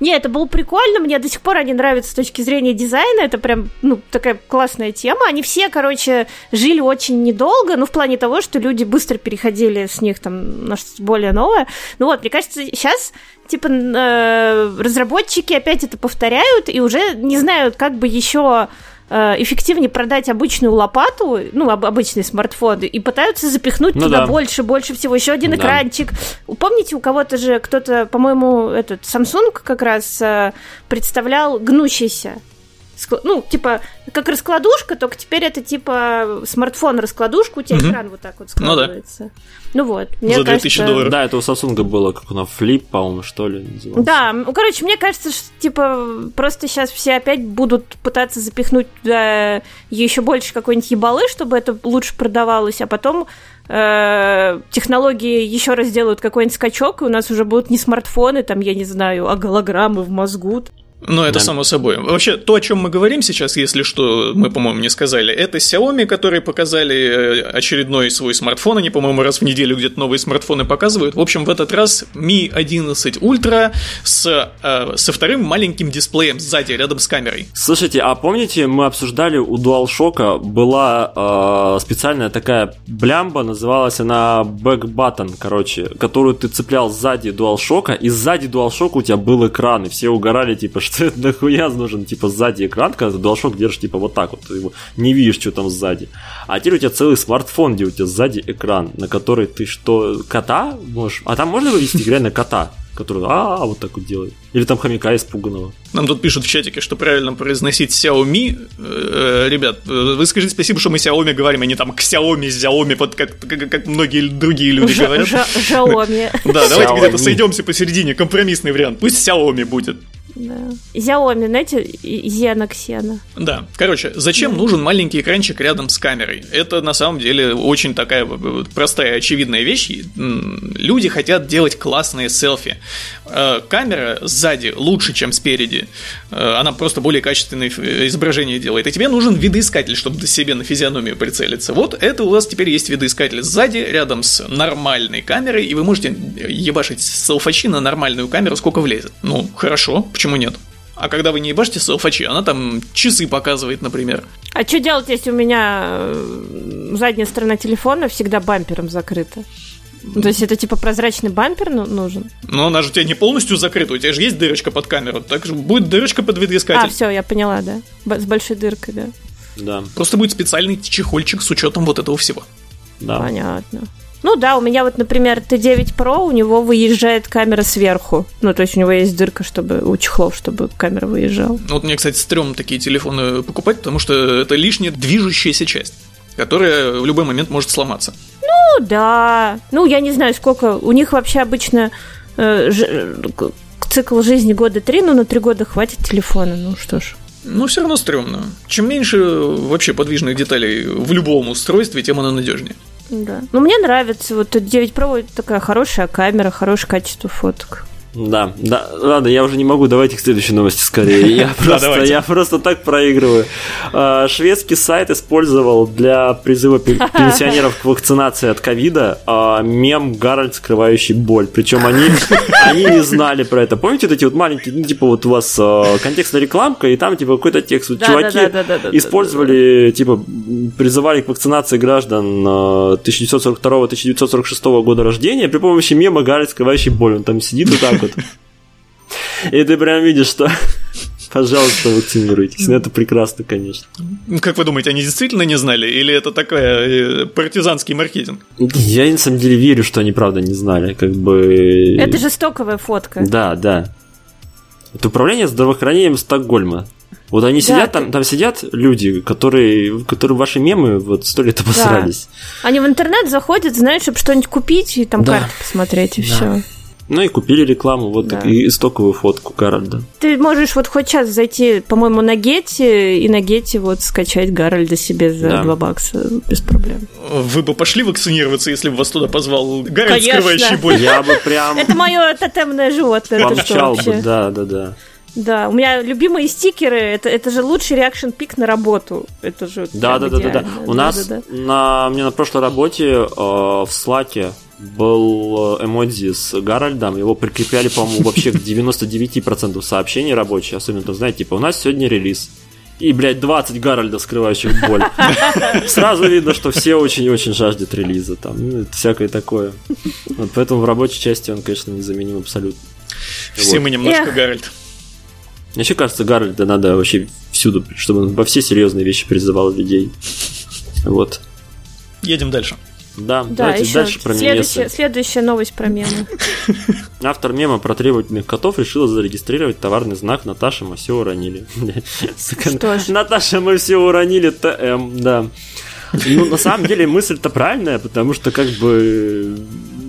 Не, это было прикольно, мне до сих пор они нравятся с точки зрения дизайна, это прям, ну, такая классная тема. Они все, короче, жили очень недолго, ну, в плане того, что люди быстро переходили с них там на что-то более новое. Ну вот, мне кажется, сейчас типа э, разработчики опять это повторяют и уже не знают, как бы еще эффективнее продать обычную лопату, ну, обычный смартфон, и пытаются запихнуть ну, туда да. больше, больше всего. Еще один да. экранчик. Помните, у кого-то же кто-то, по-моему, этот Samsung как раз э, представлял гнущийся ну, типа, как раскладушка, только теперь это типа смартфон-раскладушка, у тебя угу. экран вот так вот складывается. Ну, да. ну вот, мне За 2000 кажется... долларов. Да, это у Samsung было, как у нас, флип, по-моему, что ли, назывался. Да, ну, короче, мне кажется, что, типа, просто сейчас все опять будут пытаться запихнуть туда еще больше какой-нибудь ебалы, чтобы это лучше продавалось, а потом э, технологии еще раз делают какой-нибудь скачок, и у нас уже будут не смартфоны, там, я не знаю, а голограммы в мозгу. Ну, это да. само собой. Вообще, то, о чем мы говорим сейчас, если что, мы, по-моему, не сказали, это Xiaomi, которые показали э, очередной свой смартфон. Они, по-моему, раз в неделю где-то новые смартфоны показывают. В общем, в этот раз Mi 11 Ultra с, э, со вторым маленьким дисплеем сзади, рядом с камерой. Слушайте, а помните, мы обсуждали у DualShock была э, специальная такая блямба, называлась она Back Button, короче, которую ты цеплял сзади DualShock, и сзади DualShock у тебя был экран, и все угорали, типа, что это нахуя нужен, типа, сзади экран, когда ты DualShock держишь, типа, вот так вот, ты его не видишь, что там сзади. А теперь у тебя целый смартфон, где у тебя сзади экран, на который ты что, кота можешь... А там можно вывести реально кота? который а, вот так вот делает. Или там хомяка испуганного. Нам тут пишут в чатике, что правильно произносить Xiaomi. Э, ребят, э, вы скажите спасибо, что мы Xiaomi говорим, а не там Xiaomi, Xiaomi, вот как, как, как многие другие люди говорят. Xiaomi. Да, давайте где-то сойдемся посередине, компромиссный вариант. Пусть Xiaomi будет. Да. Xiaomi, знаете, Зена Ксена. Да. Короче, зачем да. нужен маленький экранчик рядом с камерой? Это на самом деле очень такая простая, очевидная вещь. Люди хотят делать классные селфи. Э, камера сзади лучше, чем спереди. Э, она просто более качественное изображение делает. И тебе нужен видоискатель, чтобы себе на физиономию прицелиться. Вот это у вас теперь есть видоискатель сзади, рядом с нормальной камерой, и вы можете ебашить селфачи на нормальную камеру, сколько влезет. Ну, хорошо, почему нет? А когда вы не ебашите селфачи, она там часы показывает, например. А что делать, если у меня э, задняя сторона телефона всегда бампером закрыта? то есть это типа прозрачный бампер нужен? Но она же у тебя не полностью закрыта, у тебя же есть дырочка под камеру, так же будет дырочка под видоискатель. А, все, я поняла, да. С большой дыркой, да. Да. Просто будет специальный чехольчик с учетом вот этого всего. Да. Понятно. Ну да, у меня вот, например, Т9 Pro, у него выезжает камера сверху. Ну, то есть у него есть дырка, чтобы у чехлов, чтобы камера выезжала. Ну, вот мне, кстати, стрёмно такие телефоны покупать, потому что это лишняя движущаяся часть, которая в любой момент может сломаться. Ну да. Ну, я не знаю, сколько. У них вообще обычно э, ж, цикл жизни года три, но на три года хватит телефона. Ну что ж. Ну, все равно стрёмно. Чем меньше вообще подвижных деталей в любом устройстве, тем оно надежнее. Да. Ну, мне нравится. Вот 9 Pro такая хорошая камера, хорошее качество фоток. Да, да, ладно, я уже не могу, давайте к следующей новости скорее. [laughs] Я просто, я просто так проигрываю. А, шведский сайт использовал для призыва [laughs] пенсионеров к вакцинации от ковида а, мем Гарольд, скрывающий боль. Причем они, [laughs] они не знали про это. Помните вот эти вот маленькие, ну, типа вот у вас а, контекстная рекламка, и там типа какой-то текст. Вот чуваки использовали, типа, призывали к вакцинации граждан 1942-1946 года рождения при помощи мема Гарольд, скрывающий боль. Он там сидит вот так вот. И ты прям видишь, что Пожалуйста, вакцинируйтесь. Ну, это прекрасно, конечно. Как вы думаете, они действительно не знали? Или это такой э, партизанский маркетинг? Я на самом деле верю, что они правда не знали. Как бы... Это же стоковая фотка. Да, да. Это управление здравоохранением Стокгольма. Вот они да, сидят, ты... там, там сидят люди, которые, которые ваши мемы вот сто лет обосрались. Да. Они в интернет заходят, знаешь, чтобы что-нибудь купить и там да. карты посмотреть, и да. все. Ну и купили рекламу, вот да. и стоковую фотку Гарольда. Ты можешь вот хоть сейчас зайти, по-моему, на Getty и на Getty вот скачать Гарольда себе за да. 2 бакса без проблем. Вы бы пошли вакцинироваться, если бы вас туда позвал Гарольд, скрывающий боль? Я бы прям... Это мое тотемное животное. Помчал бы, да, да, да. Да, у меня любимые стикеры, это, это же лучший reaction pic на работу. Это же да, да, да, да, да. У да, нас да, да. на мне на прошлой работе э, в Slack е был э, эмодзи с Гарольдом, его прикрепляли, по-моему, вообще к 99% сообщений рабочих, особенно там, знаете, типа, у нас сегодня релиз. И, блядь, 20 Гарольда, скрывающих боль. Сразу видно, что все очень-очень жаждут релиза там, ну, всякое такое. Вот поэтому в рабочей части он, конечно, незаменим абсолютно. Все вот. мы немножко Эх. Гарольд. Мне еще кажется, Гарольда надо вообще всюду, чтобы он во все серьезные вещи призывал людей. Вот. Едем дальше. Да, да давайте еще дальше про следующая, следующая новость про мемы. [laughs] Автор мема про требовательных котов решила зарегистрировать товарный знак Наташа, мы все уронили. [laughs] Что ж. Наташа, мы все уронили ТМ, да. Ну, на самом деле, мысль-то правильная, потому что как бы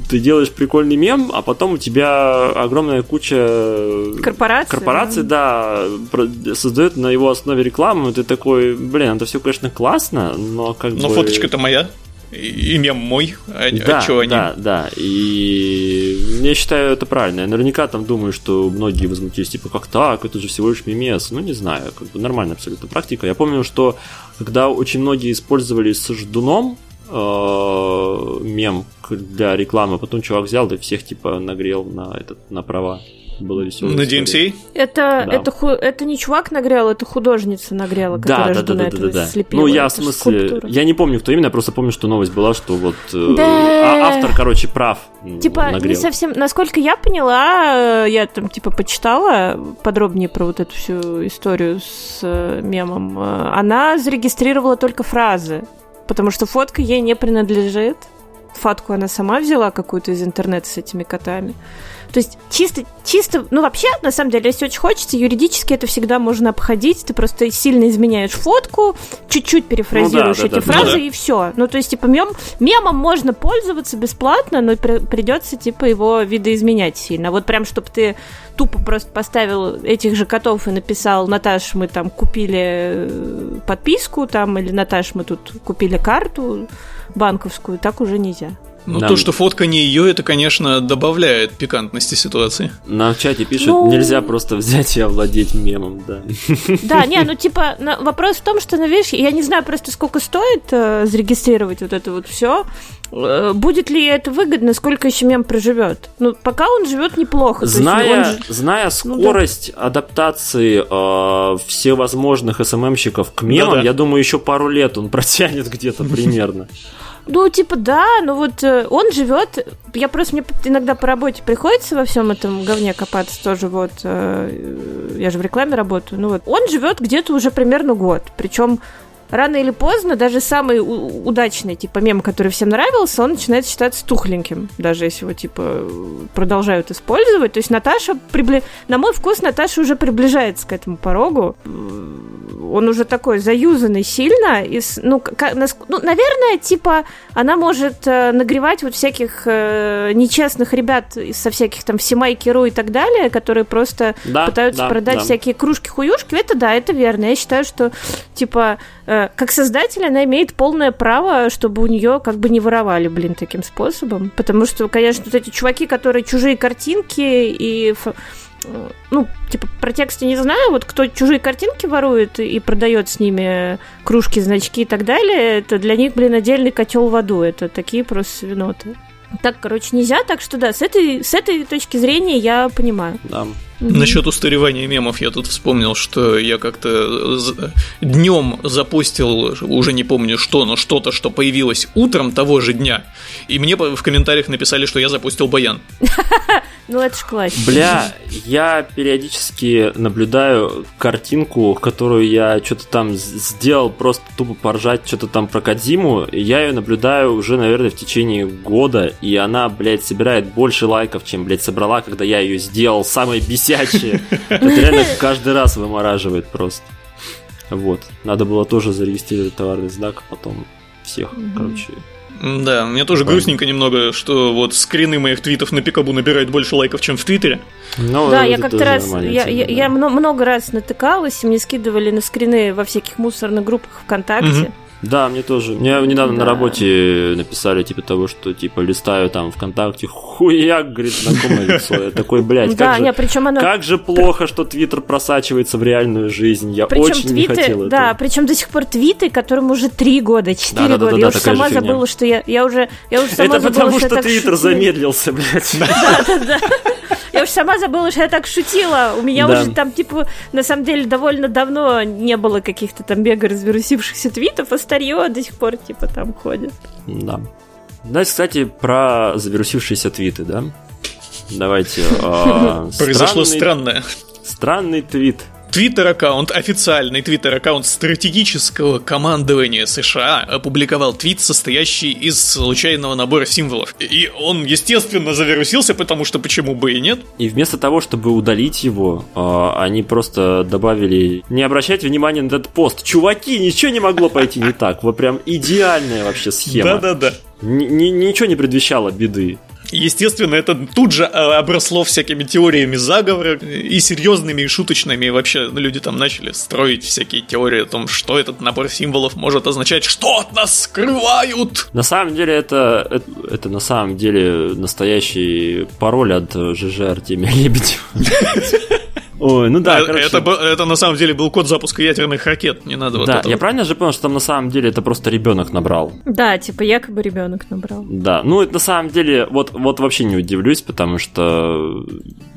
ты делаешь прикольный мем, а потом у тебя огромная куча корпораций, корпораций да, да создает на его основе рекламу, и ты такой, блин, это все, конечно, классно, но как но бы... фоточка-то моя. И мем мой, а, да, а что они? Да, да, и я считаю это правильно. Я наверняка там думаю, что многие возмутились, типа, как так, это же всего лишь мемес. Ну, не знаю, как бы нормальная абсолютно практика. Я помню, что когда очень многие использовали с ждуном э, мем для рекламы, потом чувак взял и всех, типа, нагрел на, этот, на права было веселое. На DMCA? Это, да. это, ху, это не чувак нагрел, это художница нагрела, которая да, да, да, да, да, да. слепила. Ну, я в смысле, скульптура. я не помню, кто именно, я просто помню, что новость была, что вот э, да. а, автор, короче, прав. Типа, нагрел. не совсем, насколько я поняла, я там, типа, почитала подробнее про вот эту всю историю с э, мемом, э, она зарегистрировала только фразы, потому что фотка ей не принадлежит. Фотку она сама взяла какую-то из интернета с этими котами. То есть чисто, чисто, ну вообще, на самом деле, если очень хочется, юридически это всегда можно обходить. Ты просто сильно изменяешь фотку, чуть-чуть перефразируешь ну, да, эти да, фразы да. и все. Ну то есть типа мем, мемом можно пользоваться бесплатно, но при, придется типа его видоизменять сильно. Вот прям, чтобы ты тупо просто поставил этих же котов и написал, Наташ, мы там купили э, подписку, там, или Наташ, мы тут купили карту банковскую, так уже нельзя. Ну, Нам... то, что фотка не ее, это, конечно, добавляет пикантности ситуации. На в чате пишут, ну... нельзя просто взять и овладеть мемом, да. Да, не, ну типа, вопрос в том, что, ну, видишь, я не знаю просто, сколько стоит э, зарегистрировать вот это вот все. Э, будет ли это выгодно, сколько еще мем проживет? Ну, пока он живет неплохо. Зная, он... зная скорость ну, да. адаптации э, всевозможных СММщиков к мемам, да -да. я думаю, еще пару лет он протянет где-то примерно. Ну, типа, да, но вот э, он живет. Я просто мне иногда по работе приходится во всем этом говне копаться тоже. Вот э, я же в рекламе работаю. Ну вот он живет где-то уже примерно год. Причем рано или поздно даже самый удачный, типа, мем, который всем нравился, он начинает считаться тухленьким, даже если его, типа, продолжают использовать. То есть Наташа, прибли... на мой вкус, Наташа уже приближается к этому порогу. Он уже такой заюзанный сильно. И, ну, как, ну, наверное, типа, она может э, нагревать вот всяких э, нечестных ребят со всяких там Всемайки.ру и так далее, которые просто да, пытаются да, продать да. всякие кружки-хуюшки. Это да, это верно. Я считаю, что, типа, как создатель она имеет полное право, чтобы у нее как бы не воровали, блин, таким способом. Потому что, конечно, вот эти чуваки, которые чужие картинки и ну, типа, про тексты не знаю, вот кто чужие картинки ворует и продает с ними кружки, значки и так далее, это для них, блин, отдельный котел в аду, это такие просто свиноты. Так, короче, нельзя, так что да, с этой, с этой точки зрения я понимаю. Да. Mm-hmm. Насчет устаревания мемов я тут вспомнил, что я как-то днем запустил, уже не помню что, но что-то, что появилось утром того же дня, и мне в комментариях написали, что я запустил баян. [laughs] Ну это ж классика. Бля, я периодически наблюдаю картинку, которую я что-то там сделал, просто тупо поржать, что-то там про Кадзиму. Я ее наблюдаю уже, наверное, в течение года, и она, блядь, собирает больше лайков, чем, блядь, собрала, когда я ее сделал. Самое бесячее бесячие. Это реально каждый раз вымораживает просто. Вот. Надо было тоже зарегистрировать товарный знак, потом всех, короче, да, мне тоже грустненько немного, что вот скрины моих твитов на Пикабу набирают больше лайков, чем в Твиттере. Ну, да, я как-то раз, я, я, да. я много раз натыкалась, и мне скидывали на скрины во всяких мусорных группах ВКонтакте. Угу. Да, мне тоже. Мне недавно да. на работе написали, типа, того, что, типа, листаю там ВКонтакте, хуяк, говорит, знакомое лицо. Я такой, блядь, как, же, причем она... как же плохо, что Твиттер просачивается в реальную жизнь. Я очень не хотел этого. Да, причем до сих пор твиты, которым уже три года, четыре да, да, года. Да, да, я уже сама забыла, что я, я уже, я уже сама Это забыла, потому, что, что Твиттер замедлился, блядь. [laughs] Да, да, да. Я уже сама забыла, что я так шутила. У меня да. уже там, типа, на самом деле, довольно давно не было каких-то там бега разверусившихся твитов, а старье до сих пор, типа, там ходит. Да. Знаете, кстати, про завирусившиеся твиты, да? Давайте. Э, Произошло странное. Странный твит Твиттер-аккаунт, официальный твиттер-аккаунт стратегического командования США опубликовал твит, состоящий из случайного набора символов. И он, естественно, завирусился, потому что почему бы и нет. И вместо того, чтобы удалить его, а, они просто добавили «Не обращайте внимания на этот пост». Чуваки, ничего не могло пойти не так. Вот прям идеальная вообще схема. Да-да-да. Ничего не предвещало беды. Естественно, это тут же а, обросло всякими теориями заговора и серьезными, и шуточными. И вообще люди там начали строить всякие теории о том, что этот набор символов может означать, что от нас скрывают. На самом деле это, это, это на самом деле настоящий пароль от ЖЖ Артемия Лебедева. [laughs] Ой, ну да, это, короче... это, это на самом деле был код запуска ядерных ракет, не надо вот Да, этого. я правильно же понял, что там на самом деле это просто ребенок набрал? Да, типа якобы ребенок набрал. Да, ну это на самом деле, вот, вот вообще не удивлюсь, потому что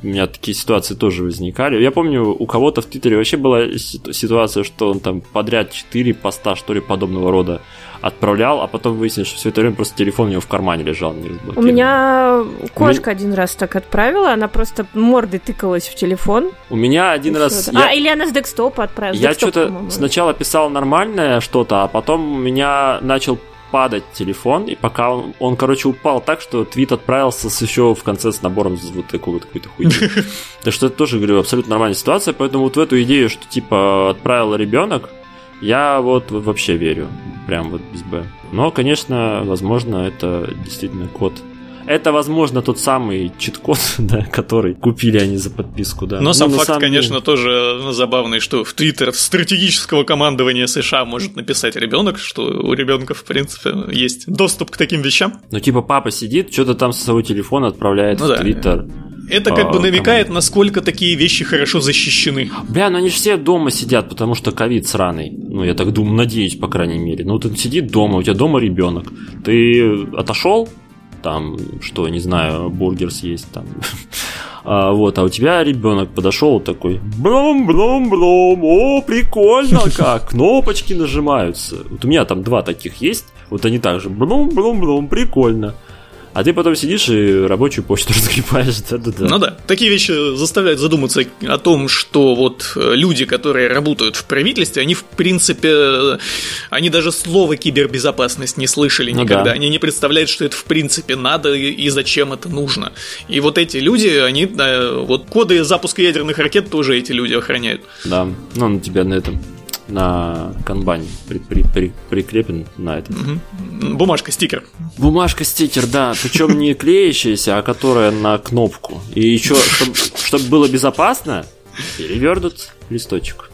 у меня такие ситуации тоже возникали. Я помню, у кого-то в Твиттере вообще была ситуация, что он там подряд 4 поста, что ли, подобного рода отправлял, а потом выяснилось, что все это время просто телефон у него в кармане лежал. Не у меня кошка один раз так отправила, она просто мордой тыкалась в телефон. У меня один раз... Я... А, или она с декстопа отправила. Я что-то сначала писал нормальное что-то, а потом у меня начал падать телефон, и пока он, он, короче, упал так, что твит отправился с еще в конце с набором вот такой вот какой-то хуйни. [laughs] Так что это тоже, говорю, абсолютно нормальная ситуация, поэтому вот в эту идею, что типа отправил ребенок, я вот вообще верю. Прям вот без Б. Но, конечно, возможно, это действительно код это, возможно, тот самый чит-код, [laughs] да, который купили они за подписку, да. Но ну, сам факт, конечно, деле... тоже ну, забавный, что в Твиттер стратегического командования США может написать ребенок, что у ребенка, в принципе, есть доступ к таким вещам. Ну, типа, папа сидит, что-то там со своего телефона отправляет ну, в Твиттер. Да. Это как бы а, намекает, насколько такие вещи хорошо защищены. Бля, ну они же все дома сидят, потому что ковид сраный. Ну, я так думаю, надеюсь, по крайней мере. Ну, ты сидит дома, у тебя дома ребенок. Ты отошел, там, что, не знаю, бургер съесть, там. [laughs] А, вот, а у тебя ребенок подошел такой, блом-блом-блом, о, прикольно как, [laughs] кнопочки нажимаются. Вот у меня там два таких есть, вот они также, блом-блом-блом, прикольно. А ты потом сидишь и рабочую почту [laughs] разгребаешь. Да-да-да. Ну да. Такие вещи заставляют задуматься о том, что вот э, люди, которые работают в правительстве, они в принципе, они даже слова кибербезопасность не слышали ну никогда. Да. Они не представляют, что это в принципе надо и зачем это нужно. И вот эти люди, они, вот коды запуска ядерных ракет тоже эти люди охраняют. Да, ну на тебя на этом на канбане при, при, при, прикреплен на этот. Угу. Бумажка, стикер. Бумажка, стикер, да. Причем не клеящаяся, а которая на кнопку. И еще, чтобы чтоб было безопасно, перевернут листочек.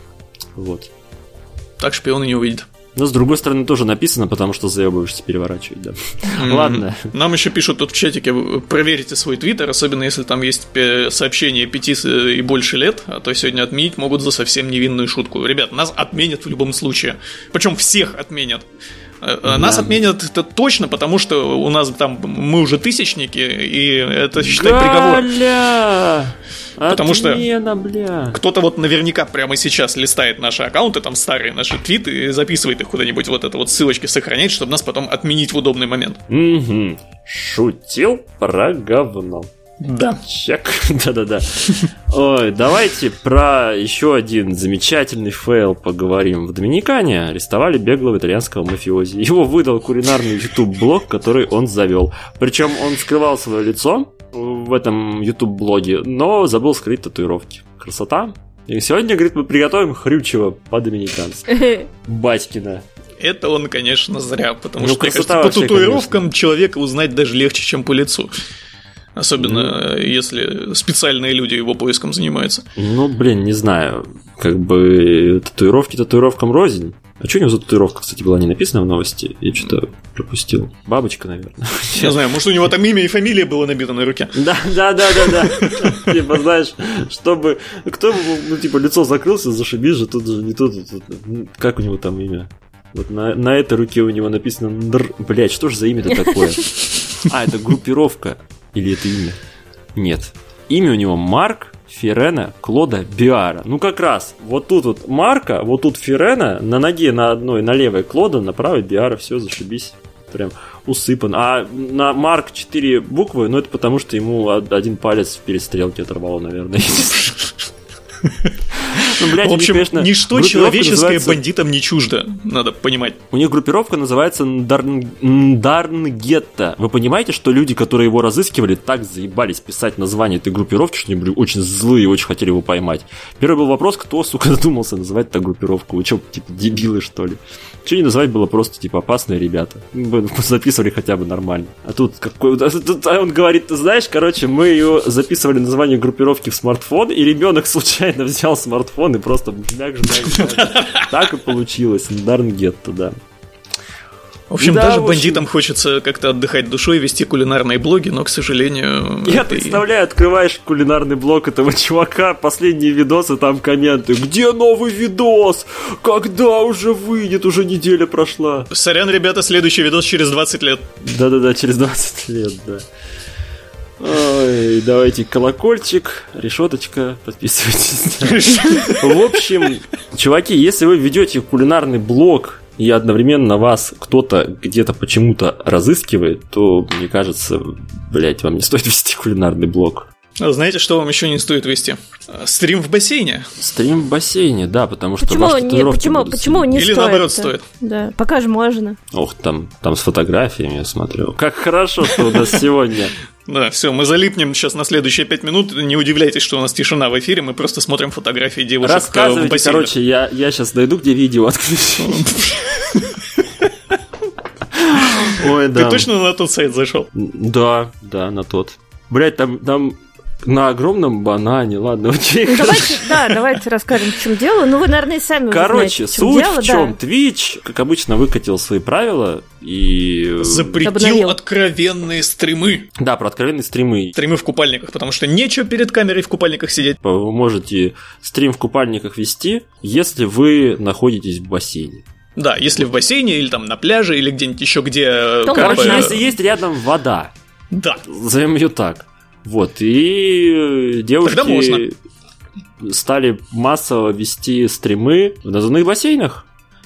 Вот. Так шпионы не увидят. Но с другой стороны тоже написано, потому что заебываешься переворачивать, да. Mm-hmm. Ладно. Нам еще пишут тут в чатике, проверите свой твиттер, особенно если там есть сообщение пяти и больше лет, а то сегодня отменить могут за совсем невинную шутку. Ребят, нас отменят в любом случае. Причем всех отменят. Э, да. Нас отменят это точно, потому что у нас там мы уже тысячники, и это считай Галя! приговор. Потому Отмена, что бля. кто-то вот наверняка прямо сейчас листает наши аккаунты, там старые наши твиты, и записывает их куда-нибудь, вот это вот ссылочки сохранять, чтобы нас потом отменить в удобный момент. Угу. Шутил про говно. Да. Чек. [laughs] Да-да-да. Ой, давайте про еще один замечательный fail поговорим. В Доминикане арестовали беглого итальянского мафиози. Его выдал кулинарный YouTube-блог, который он завел. Причем он скрывал свое лицо в этом YouTube-блоге, но забыл скрыть татуировки. Красота. И сегодня, говорит, мы приготовим хрючево по-доминикански. Батькина. Это он, конечно, зря, потому ну, что, кажется, по татуировкам конечно. человека узнать даже легче, чем по лицу. Особенно, mm. если специальные люди его поиском занимаются. Ну, блин, не знаю. Как бы татуировки татуировкам рознь. А что у него за татуировка, кстати, была не написана в новости? Я что-то пропустил. Бабочка, наверное. [laughs] Я знаю, может, у него там имя и фамилия было набито на руке. Да, да, да, да, да. [laughs] Типа, знаешь, чтобы... Кто, ну, типа, лицо закрылся, зашибись же, тут же не тут. Как у него там имя? Вот на, на этой руке у него написано Блять, что же за имя-то такое? [laughs] А, это группировка. Или это имя? Нет. Имя у него Марк Ферена Клода Биара. Ну как раз, вот тут вот Марка, вот тут Ферена, на ноге на одной, на левой Клода, на правой Биара, все, зашибись. Прям усыпан. А на Марк 4 буквы, ну это потому что ему один палец в перестрелке оторвало, наверное. [laughs] Ну, блядь, в общем, конечно, ничто человеческое называется... бандитам не чуждо, надо понимать. У них группировка называется Ндарнгетта. Вы понимаете, что люди, которые его разыскивали, так заебались писать название этой группировки, что они были очень злые и очень хотели его поймать. Первый был вопрос, кто, сука, [laughs] задумался называть так группировку? Вы что, типа, дебилы, что ли? Что не называть было просто, типа, опасные ребята. Мы записывали хотя бы нормально. А тут какой... [laughs] Тут он говорит, ты знаешь, короче, мы ее записывали название группировки в смартфон, и ребенок случайно взял смартфон и просто мяк Так и получилось. Дарнгетто, да. В общем, да, даже в общем... бандитам хочется как-то отдыхать душой, вести кулинарные блоги, но, к сожалению... Я представляю, открываешь кулинарный блог этого чувака, последние видосы, там комменты. Где новый видос? Когда уже выйдет? Уже неделя прошла. Сорян, ребята, следующий видос через 20 лет. Да-да-да, через 20 лет, да. Ой, давайте колокольчик, решеточка, подписывайтесь. В общем, чуваки, если вы ведете кулинарный блог и одновременно вас кто-то где-то почему-то разыскивает, то, мне кажется, блять, вам не стоит вести кулинарный блог. А знаете, что вам еще не стоит вести? Стрим в бассейне. Стрим в бассейне, да, потому что почему, ваши не, почему, почему не Или стоит? наоборот стоит. Да, пока же можно. Ох, там, там с фотографиями я смотрю. Как хорошо, что у нас сегодня да, все, мы залипнем сейчас на следующие пять минут. Не удивляйтесь, что у нас тишина в эфире, мы просто смотрим фотографии девушек э, Рассказывайте, в бассейнах. короче, я, я сейчас найду, где видео отключу. Ой, да. Ты точно на тот сайт зашел? Да, да, на тот. Блять, там, там на огромном банане, ладно, окей. Ну, давайте, да, давайте расскажем, в чем дело. Ну, вы, наверное, сами Короче, знаете, в чем суть дело, в чем? Да. Twitch, как обычно, выкатил свои правила и... Запретил Обновил. откровенные стримы. Да, про откровенные стримы. Стримы в купальниках, потому что нечего перед камерой в купальниках сидеть. Вы можете стрим в купальниках вести, если вы находитесь в бассейне. Да, если в бассейне или там на пляже или где-нибудь еще, где... То Короче, если есть рядом вода. Да. Назовем ее так. Вот, и девушки стали массово вести стримы в надувных бассейнах.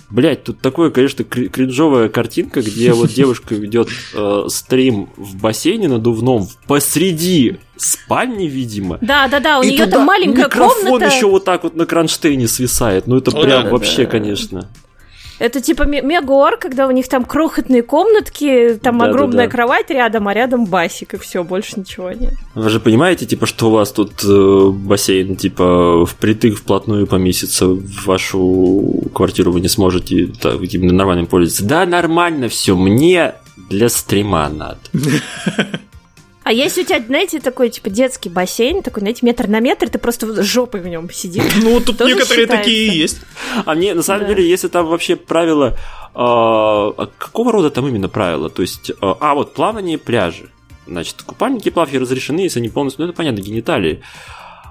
Блять, тут такое, конечно, кринжовая картинка, где вот девушка ведет э, стрим в бассейне надувном посреди спальни, видимо. Да, да, да, у нее там маленькая микрофон комната. еще вот так вот на кронштейне свисает. Ну это О, прям да, вообще, да. конечно. Это типа мегор, когда у них там крохотные комнатки, там да, огромная да, да. кровать рядом, а рядом басик, и все, больше ничего нет. Вы же понимаете, типа, что у вас тут э, бассейн, типа, впритык вплотную поместится в вашу квартиру, вы не сможете так, именно нормально пользоваться. Да, нормально все, мне для стрима надо. [laughs] А если у тебя, знаете, такой, типа, детский бассейн, такой, знаете, метр на метр, ты просто жопой в нем сидишь. Ну, тут некоторые такие есть. А мне, на самом деле, если там вообще правила... А, а какого рода там именно правила? То есть, а, а вот плавание пляжи. Значит, купальники плавки разрешены, если они полностью, ну это понятно, гениталии.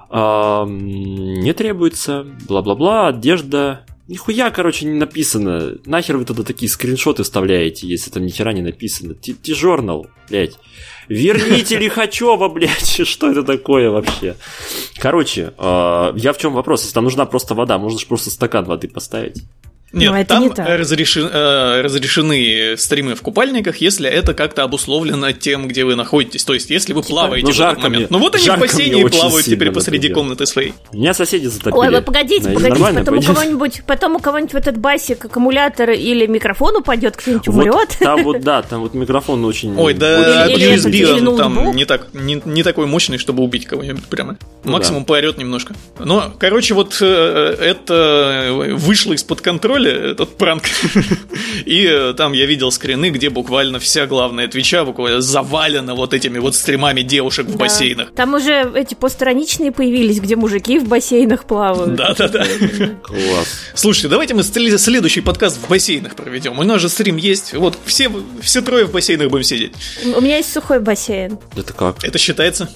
не требуется, бла-бла-бла, одежда, Нихуя, короче, не написано. Нахер вы туда такие скриншоты вставляете, если там ни хера не написано. Ти-журнал, блядь. Верните Лихачева, блядь, [laughs] что это такое вообще? Короче, э, я в чем вопрос? Если там нужна просто вода, можно же просто стакан воды поставить. Нет, Но там не разреши, э, разрешены стримы в купальниках, если это как-то обусловлено тем, где вы находитесь. То есть, если вы типа, плаваете ну, в этот момент. Мне, ну вот они в бассейне и плавают сильно, теперь посреди например. комнаты своей. Меня соседи затопили. Ой, вы погодите, да, погодите, потом у, кого-нибудь, потом у кого-нибудь в этот басик аккумулятор или микрофон упадет, кто-нибудь умрет. Вот, там вот, [laughs] да, там вот микрофон очень... Ой, да, или, USB или он там не, так, не, не такой мощный, чтобы убить кого-нибудь прямо. Ну, Максимум да. поорет немножко. Но, короче, вот э, это вышло из-под контроля, этот пранк. [laughs] И э, там я видел скрины, где буквально вся главная Твича буквально завалена вот этими вот стримами девушек в бассейнах. Там уже эти постраничные появились, где мужики в бассейнах плавают. Да-да-да. Класс. Слушайте, давайте мы следующий подкаст в бассейнах проведем. У нас же стрим есть. Вот все, все трое в бассейнах будем сидеть. У меня есть сухой бассейн. Это как? Это считается?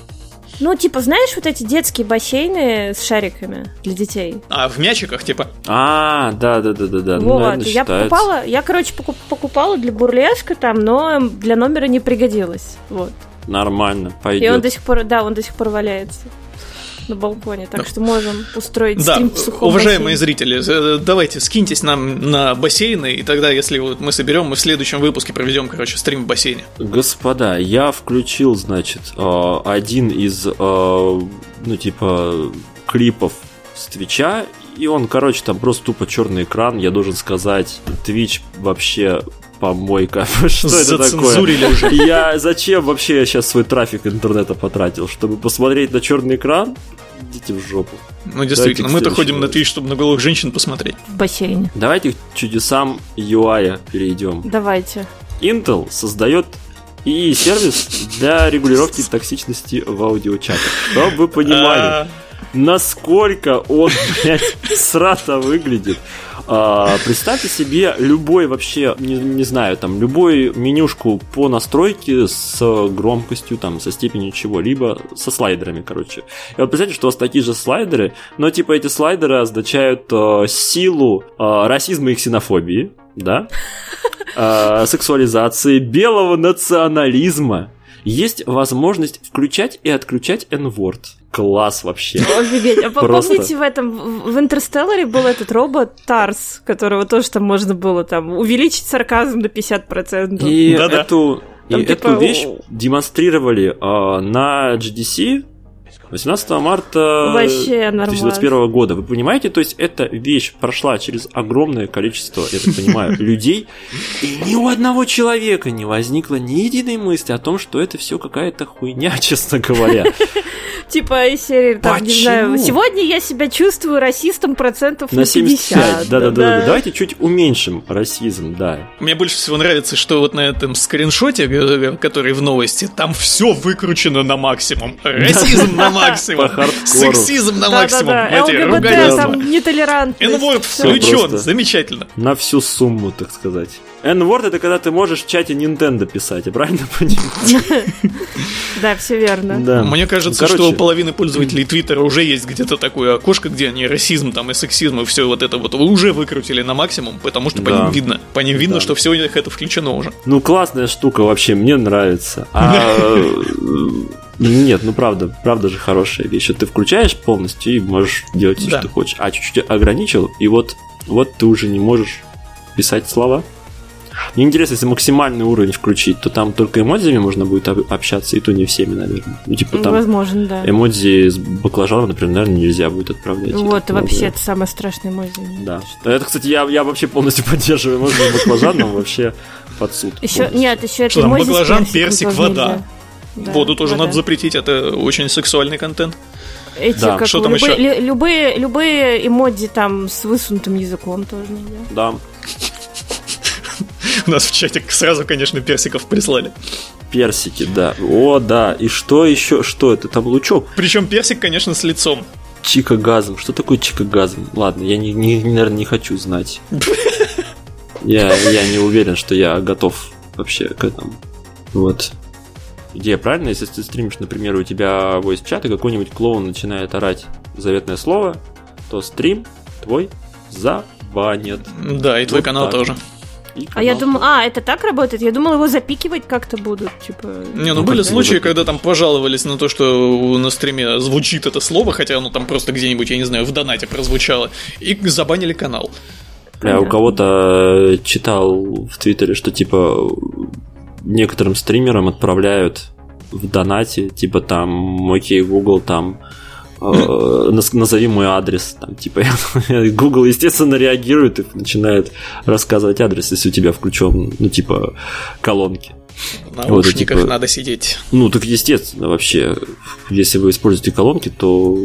Ну, типа, знаешь, вот эти детские бассейны с шариками для детей? А, в мячиках, типа? А, да, да, да, да, да. Вот, ну, наверное, я считается. покупала, я, короче, покупала для бурлеска там, но для номера не пригодилось. Вот. Нормально, пойдет. И он до сих пор, да, он до сих пор валяется на балконе, так что можем устроить да, стрим в сухом уважаемые бассейне. зрители, э, давайте скиньтесь нам на бассейны, и тогда, если вот мы соберем, мы в следующем выпуске проведем, короче, стрим в бассейне. Господа, я включил, значит, э, один из, э, ну, типа, клипов с Твича, и он, короче, там просто тупо черный экран. Я должен сказать, Twitch вообще помойка. [laughs] Что это такое? уже. Я зачем вообще я сейчас свой трафик интернета потратил? Чтобы посмотреть на черный экран? Идите в жопу. Ну, действительно, мы-то ходим на Twitch, чтобы на голых женщин посмотреть. В бассейне. Давайте к чудесам UI перейдем. Давайте. Intel создает и сервис для регулировки токсичности в аудиочатах. Чтобы вы понимали, а. насколько он, [laughs] блядь, срато выглядит. А, представьте себе любой вообще, не, не знаю, там, любую менюшку по настройке с громкостью, там, со степенью чего-либо, со слайдерами, короче. И вот представьте, что у вас такие же слайдеры, но типа эти слайдеры означают э, силу э, расизма и ксенофобии, да, э, сексуализации, белого национализма, есть возможность включать и отключать N-word. Класс вообще. Офигеть. А Просто... помните в этом, в Интерстелларе был этот робот Тарс, которого тоже там можно было там увеличить сарказм до 50%. И эту, и типа... эту вещь демонстрировали э, на GDC 18 марта Вообще 2021 года. Вы понимаете, то есть эта вещь прошла через огромное количество, я так понимаю, [laughs] людей, и ни у одного человека не возникло ни единой мысли о том, что это все какая-то хуйня, [laughs] честно говоря. Типа из серии, там, не знаю, сегодня я себя чувствую расистом процентов на 75. Да-да-да, давайте чуть уменьшим расизм, да. Мне больше всего нравится, что вот на этом скриншоте, который в новости, там все выкручено на максимум. Расизм на максимум. Сексизм на максимум. ЛГБТ там нетолерантность. N-word включен, замечательно. На всю сумму, так сказать. N-word это когда ты можешь в чате Nintendo писать, я правильно понимаю? [laughs] Да, все верно. Да. Мне кажется, что у половины пользователей Твиттера уже есть где-то такое окошко, где они расизм там и сексизм и все вот это вот уже выкрутили на максимум, потому что по ним видно. По ним видно, что все у них это включено уже. Ну, классная штука вообще, мне нравится. А [laughs] нет, ну правда, правда же хорошая вещь. Ты включаешь полностью и можешь делать все, что ты хочешь. А чуть-чуть ограничил, и вот, вот ты уже не можешь писать слова. Мне интересно, если максимальный уровень включить, то там только эмодзиями можно будет общаться, и то не всеми, наверное. Ну, типа там Возможно, да. Эмодзи с баклажаном, например, наверное, нельзя будет отправлять. Вот, это вообще это самое страшное эмодзи. Да. Это, кстати, я, я вообще полностью [laughs] поддерживаю эмодзи с баклажаном вообще под суд. Еще, нет, еще это эмодзи Баклажан, персик, вода. Да, Воду тоже вода. надо запретить, это очень сексуальный контент. Эти, да. как Что там любые, еще? любые, любые эмодзи там с высунутым языком тоже нельзя. Да. [laughs] У нас в чате сразу, конечно, персиков прислали. Персики, да. О, да. И что еще? Что это? Там лучок. Причем персик, конечно, с лицом. Чикагазм. Что такое чикагазм? Ладно, я, не, не, наверное, не хочу знать. [laughs] Я, я не уверен, что я готов вообще к этому. Вот. Идея правильная, если ты стримишь, например, у тебя voice чат и какой-нибудь клоун начинает орать заветное слово, то стрим твой забанят. Да, и твой вот канал так. тоже. А я думал, а, это так работает? Я думал, его запикивать как-то будут, типа... Не, ну, ну были случаи, когда там пожаловались на то, что на стриме звучит это слово, хотя оно там просто где-нибудь, я не знаю, в донате прозвучало, и забанили канал. Я у кого-то читал в Твиттере, что типа некоторым стримерам отправляют в донате, типа там, окей, Google, там, э, назови мой адрес, там, типа, [laughs] Google, естественно, реагирует и начинает рассказывать адрес, если у тебя включен, ну, типа, колонки. В наушниках вот, типа, надо сидеть. Ну, так естественно, вообще, если вы используете колонки, то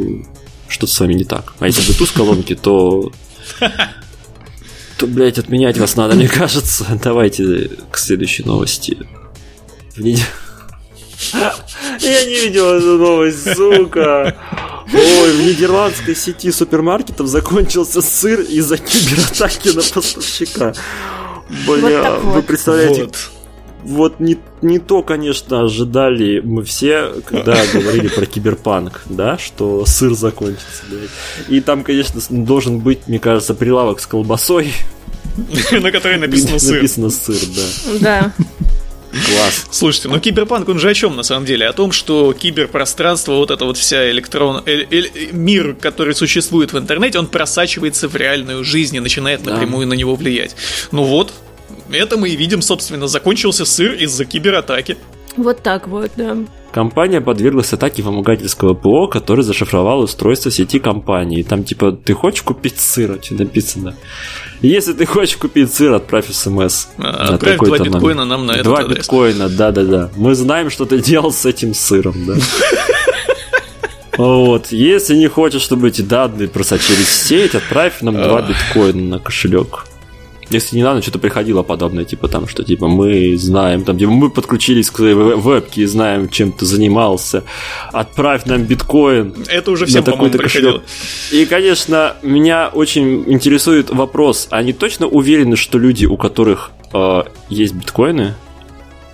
что-то с вами не так. А если Bluetooth колонки, то то, блядь, отменять вас надо, мне кажется. Давайте к следующей новости. Я не видел эту новость, сука. Ой, в нидерландской сети супермаркетов закончился сыр из-за кибератаки на поставщика. Бля, вот вы представляете, вот вот не, не то, конечно, ожидали мы все, когда [laughs] говорили про киберпанк, да, что сыр закончится. Да. И там, конечно, должен быть, мне кажется, прилавок с колбасой. [laughs] На которой написано сыр. Написано сыр, да. Да. Класс. Слушайте, ну киберпанк, он же о чем на самом деле? О том, что киберпространство, вот это вот вся электрон... Э, э, мир, который существует в интернете, он просачивается в реальную жизнь и начинает да. напрямую на него влиять. Ну вот, это мы и видим, собственно, закончился сыр из-за кибератаки. Вот так вот, да. Компания подверглась атаке вымогательского ПО, который зашифровал устройство сети компании. Там типа, ты хочешь купить сыр? Что написано? Если ты хочешь купить сыр, отправь смс. А, отправь два биткоина нам на этот Два биткоина, да-да-да. Мы знаем, что ты делал с этим сыром, да. Вот. Если не хочешь, чтобы эти данные просочились в сеть, отправь нам два биткоина на кошелек. Если недавно что-то приходило подобное, типа там, что типа мы знаем, там, типа мы подключились к вебке и знаем, чем ты занимался, отправь нам биткоин. Это уже всем, по-моему, приходило. И, конечно, меня очень интересует вопрос, они точно уверены, что люди, у которых э, есть биткоины,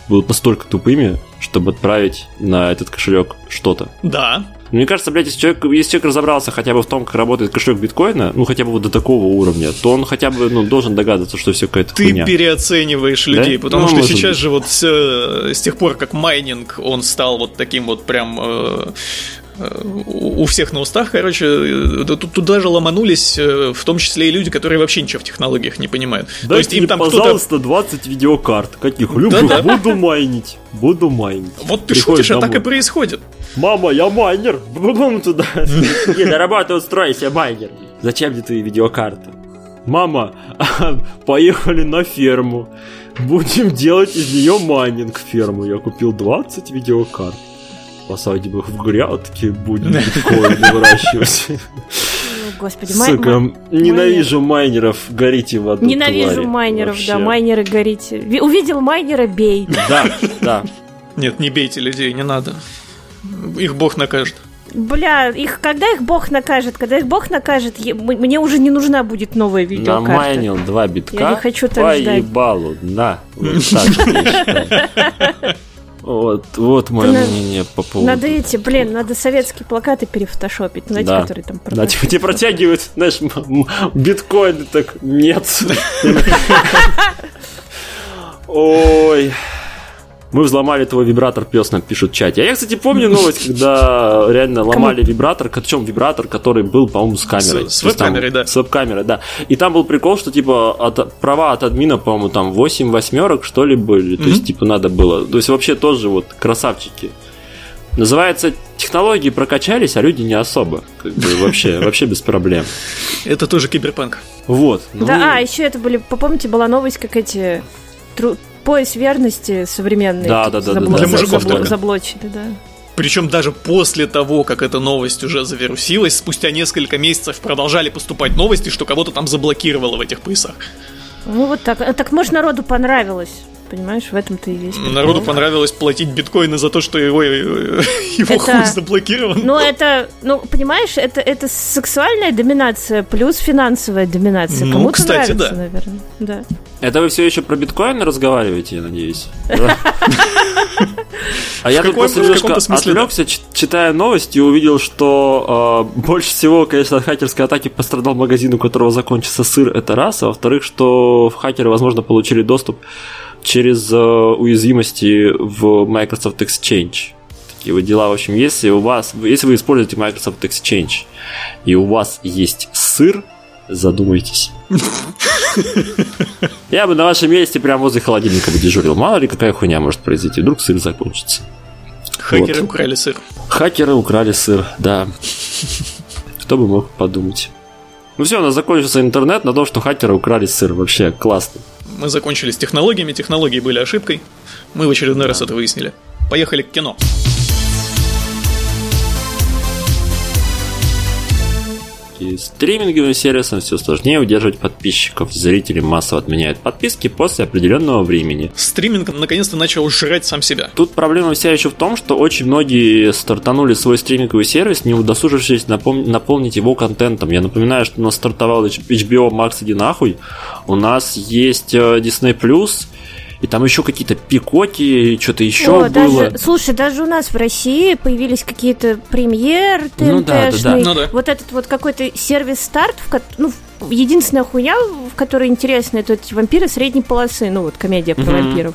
будут настолько тупыми, чтобы отправить на этот кошелек что-то? Да. Мне кажется, блядь, если человек, если человек разобрался хотя бы в том, как работает кошелек биткоина, ну хотя бы вот до такого уровня, то он хотя бы ну, должен догадываться, что все какая-то Ты хуйня. переоцениваешь людей, да? потому ну, что сейчас быть. же вот с, с тех пор, как майнинг, он стал вот таким вот прям э, у всех на устах, короче, э, туда же ломанулись, э, в том числе и люди, которые вообще ничего в технологиях не понимают. Дайте То есть им там пожалуйста, 20 видеокарт. Каких любых да, да. буду майнить. Буду майнить. Вот ты Приходишь шутишь, домой. а так и происходит. Мама, я майнер. Будем туда. [laughs] Не, на работу устройся, майнер. Зачем мне твои видеокарты? Мама, поехали на ферму. Будем делать из нее майнинг ферму. Я купил 20 видеокарт посадим их в грядки, будем биткоины выращивать. Господи, Сука, май... ненавижу майнеров, горите в аду. Ненавижу твари, майнеров, вообще. да, майнеры горите. Увидел майнера, бей. Да, да. Нет, не бейте людей, не надо. Их бог накажет. Бля, их когда их бог накажет? Когда их бог накажет, мне уже не нужна будет новая видеокарта. Намайнил два битка. Я не хочу так ждать. Поебалу, на. Вот так [laughs] Вот, вот мое надо, мнение по поводу. Надо эти, блин, надо советские плакаты перефотошопить, знаете, да. которые там Да, типа тебе протягивают, знаешь, биткоины, так нет. [laughs] Ой. Мы взломали твой вибратор, пес нам пишут в чате. А я, кстати, помню новость, [laughs] когда реально ломали вибратор, причем вибратор, который был, по-моему, с камерой. С, с веб-камерой, да. С веб-камерой, да. И там был прикол, что, типа, от, права от админа, по-моему, там 8 восьмерок, что ли, были. То есть, типа, надо было. То есть, вообще тоже вот красавчики. Называется, технологии прокачались, а люди не особо. Как бы вообще, [laughs] вообще без проблем. Это тоже киберпанк. Вот. Ну... Да, а, еще это были, помните, была новость, как эти пояс верности современный. Да, да, да, забло... да, Для мужиков забло... заблочили, да. Причем даже после того, как эта новость уже завирусилась, спустя несколько месяцев продолжали поступать новости, что кого-то там заблокировало в этих поясах. Ну вот так. А так может народу понравилось понимаешь, в этом-то и весь прикол. Народу понравилось платить биткоины за то, что его, [laughs] его это, хуй заблокирован. Ну, это, ну, понимаешь, это, это сексуальная доминация плюс финансовая доминация. Ну, Кому-то кстати, нравится, да. наверное. Да. Это вы все еще про биткоины разговариваете, я надеюсь? [laughs] А я тут просто немножко отвлекся, читая новости, и увидел, что э, больше всего, конечно, от хакерской атаки пострадал магазин, у которого закончился сыр, это раз, а во-вторых, что хакеры, возможно, получили доступ через э, уязвимости в Microsoft Exchange. Такие вот дела. В общем, если у вас, если вы используете Microsoft Exchange и у вас есть сыр, задумайтесь. [laughs] Я бы на вашем месте прямо возле холодильника бы дежурил. Мало ли какая хуйня может произойти. Вдруг сыр закончится. Хакеры вот. украли сыр. Хакеры украли сыр, да. Кто бы мог подумать. Ну все, у нас закончился интернет на том, что хакеры украли сыр. Вообще классно. Мы закончили с технологиями, технологии были ошибкой. Мы в очередной да. раз это выяснили. Поехали к кино. И стриминговым сервисам все сложнее удерживать подписчиков. Зрители массово отменяют подписки после определенного времени. Стриминг наконец-то начал жрать сам себя. Тут проблема вся еще в том, что очень многие стартанули свой стриминговый сервис, не удосужившись напом- наполнить его контентом. Я напоминаю, что у нас стартовал HBO Max иди нахуй. У нас есть э, Disney Plus, и там еще какие-то пикоки, что-то еще О, было. Даже, слушай, даже у нас в России появились какие-то премьеры ТНТшные. Ну да, да, да. Ну, да. Вот этот вот какой-то сервис старт, в, ну, единственная хуйня, в которой интересно, это эти вампиры средней полосы, ну вот комедия про mm-hmm. вампиров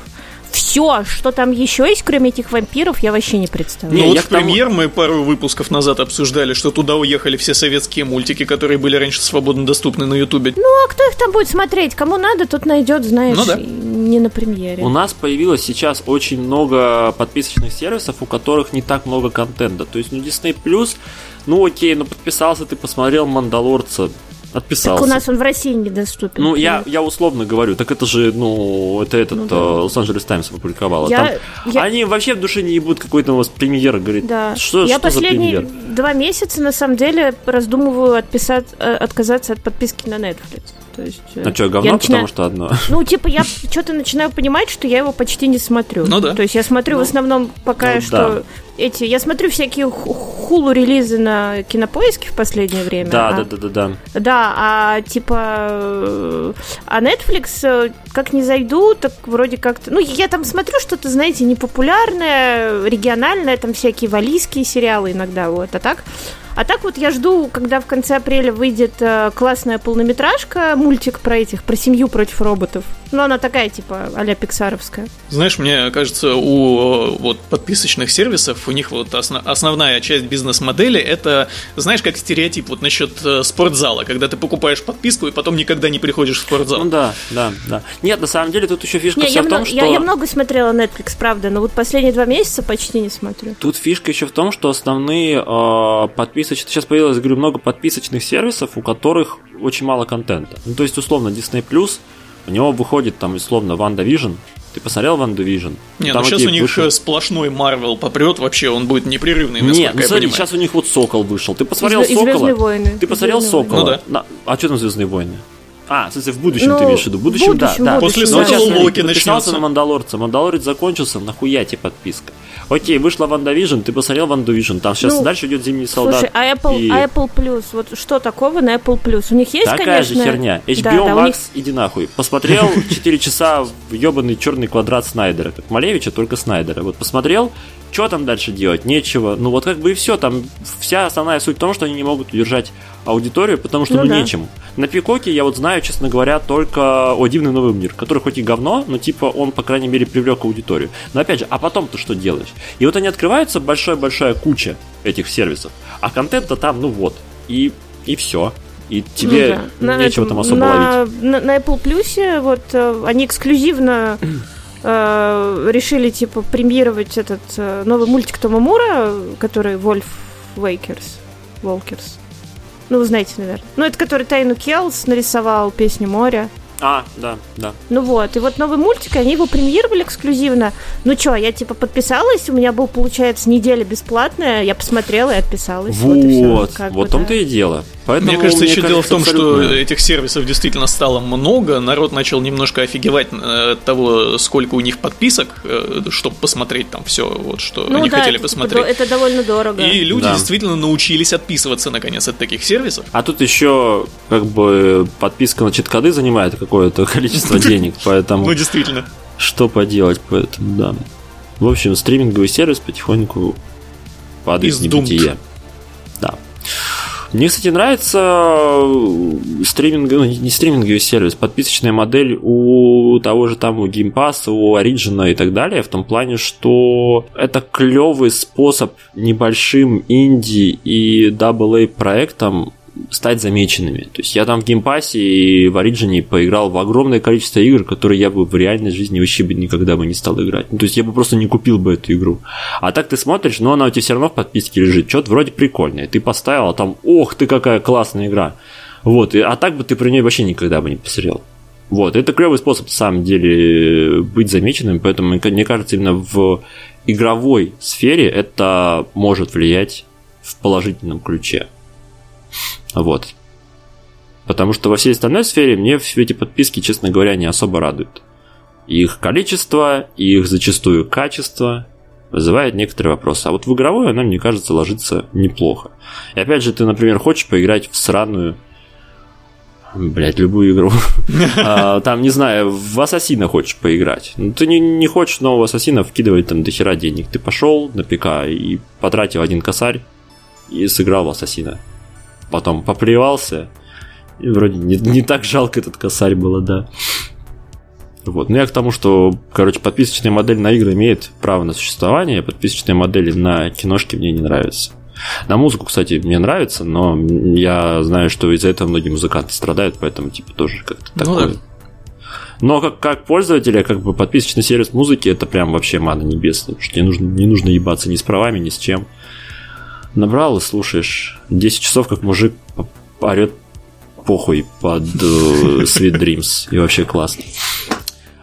все, что там еще есть, кроме этих вампиров, я вообще не представляю. Ну, вот в премьер мы пару выпусков назад обсуждали, что туда уехали все советские мультики, которые были раньше свободно доступны на Ютубе. Ну, а кто их там будет смотреть? Кому надо, тот найдет, знаешь. Ну, да. не на премьере. У нас появилось сейчас очень много подписочных сервисов, у которых не так много контента. То есть, ну, Disney Plus, ну окей, ну подписался ты, посмотрел Мандалорца, Отписался. Так у нас он в России недоступен. Ну, я, я условно говорю, так это же, ну, это этот ну, да. Э, Лос-Анджелес Таймс опубликовала. Я, Там, я... Они вообще в душе не будут какой-то у вас премьер, говорит, да. что, я что последние два месяца, на самом деле, раздумываю отписать, э, отказаться от подписки на Netflix. То есть, э, а что, говно, начинаю... потому что одно? [laughs] Ну, типа, я что-то начинаю понимать, что я его почти не смотрю. Ну да. То есть я смотрю ну, в основном пока ну, что да. Эти... Я смотрю всякие хулу релизы на кинопоиске в последнее время. Да, а... да, да, да, да. Да, а типа... Э, а Netflix, э, как не зайду, так вроде как-то... Ну, я там смотрю что-то, знаете, непопулярное, региональное, там всякие валийские сериалы иногда, вот. А так а так вот я жду, когда в конце апреля выйдет э, классная полнометражка, мультик про этих, про семью против роботов. Ну, она такая, типа, а-ля пиксаровская. Знаешь, мне кажется, у вот подписочных сервисов, у них вот основ, основная часть бизнес-модели это, знаешь, как стереотип вот насчет э, спортзала, когда ты покупаешь подписку и потом никогда не приходишь в спортзал. Ну да, да, да. Нет, на самом деле тут еще фишка не, вся в том, что... Я, я много смотрела Netflix, правда, но вот последние два месяца почти не смотрю. Тут фишка еще в том, что основные э, подписочных, сейчас появилось, говорю, много подписочных сервисов, у которых очень мало контента. Ну, то есть, условно, Disney Plus, у него выходит там, условно, WandaVision, ты посмотрел WandaVision? Не, ну сейчас у них вышел... сплошной Марвел попрет, вообще он будет непрерывный, Нет, ну смотри, сейчас у них вот Сокол вышел. Ты посмотрел Из, Сокола? Войны. Ты посмотрел Сокола? Ну да. На... А что там Звездные войны? А, в смысле, в будущем ну, ты имеешь в виду? В будущем, в будущем да, да. После Сокола Локи начнется. на Мандалорца. Мандалорец закончился, нахуя тебе подписка? Окей, вышла WandaVision, ты посмотрел WandaVision, там сейчас ну, дальше идет Зимний солдат. Слушай, а Apple, и... а Apple Plus, вот что такого на Apple Plus? У них есть, Такая конечно... же херня. HBO да, да, Max, них... иди нахуй. Посмотрел [laughs] 4 часа в ебаный черный квадрат Снайдера, как Малевича, только Снайдера. Вот посмотрел, что там дальше делать? Нечего. Ну вот как бы и все. Там вся основная суть в том, что они не могут удержать аудиторию, потому что ну, ну да. нечем. На Пикоке я вот знаю, честно говоря, только о Дивный Новый Мир, который хоть и говно, но типа он, по крайней мере, привлек аудиторию. Но опять же, а потом ты что делаешь? И вот они открываются, большая-большая куча этих сервисов, а контента там, ну вот, и, и все. И тебе ну, да. нечего на, там особо на, ловить. На, на Apple Plus вот э, они эксклюзивно [clears throat] э, решили, типа, премьировать этот э, новый мультик Тома Мура, который Wolf Wakers. Волкерс. Ну, вы знаете, наверное. Ну, это который Тайну Келс нарисовал песню моря. А, да, да. Ну вот, и вот новый мультик, они его премьерировали эксклюзивно. Ну что, я типа подписалась, у меня был, получается, неделя бесплатная, я посмотрела и отписалась. Вот, вот, и все, вот в том-то да. и дело. Поэтому, мне кажется, мне еще кажется, дело в том, абсолютно... что этих сервисов действительно стало много, народ начал немножко офигевать э, от того, сколько у них подписок, э, чтобы посмотреть там все, вот что ну, они да, хотели это, посмотреть. Это довольно дорого. И люди да. действительно научились отписываться наконец от таких сервисов. А тут еще как бы подписка на читкоды занимает какое-то [laughs] количество денег, поэтому... Ну, действительно. Что поделать, поэтому, да. В общем, стриминговый сервис потихоньку падает в небытие. Мне, кстати, нравится э, стриминг, ну, не стриминговый сервис, подписочная модель у того же там у Game Pass, у Origin и так далее, в том плане, что это клевый способ небольшим инди и AA проектам стать замеченными. То есть я там в Game Pass е и в Origin поиграл в огромное количество игр, которые я бы в реальной жизни вообще бы никогда бы не стал играть. Ну, то есть я бы просто не купил бы эту игру. А так ты смотришь, но она у тебя все равно в подписке лежит. Что-то вроде прикольное. Ты поставил, а там, ох ты, какая классная игра. Вот, а так бы ты про нее вообще никогда бы не посмотрел. Вот, это клевый способ, на самом деле, быть замеченным, поэтому, мне кажется, именно в игровой сфере это может влиять в положительном ключе. Вот. Потому что во всей остальной сфере мне все эти подписки, честно говоря, не особо радуют. Их количество, их зачастую качество вызывает некоторые вопросы. А вот в игровой она, мне кажется, ложится неплохо. И опять же, ты, например, хочешь поиграть в сраную Блять, любую игру. [laughs] а, там, не знаю, в Ассасина хочешь поиграть. Ну, ты не, не хочешь нового Ассасина вкидывать там до хера денег. Ты пошел на ПК и потратил один косарь и сыграл в Ассасина потом поплевался. И вроде не, не так жалко этот косарь было, да. Вот. Ну я к тому, что, короче, подписочная модель на игры имеет право на существование, подписочные модели на киношки мне не нравятся. На музыку, кстати, мне нравится, но я знаю, что из-за этого многие музыканты страдают, поэтому, типа, тоже как-то ну, такое. Да. Но как, как пользователя, как бы подписочный сервис музыки, это прям вообще мана небесная. Потому что не нужно, не нужно ебаться ни с правами, ни с чем. Набрал и слушаешь 10 часов, как мужик орет похуй под uh, Sweet Dreams. И вообще классно.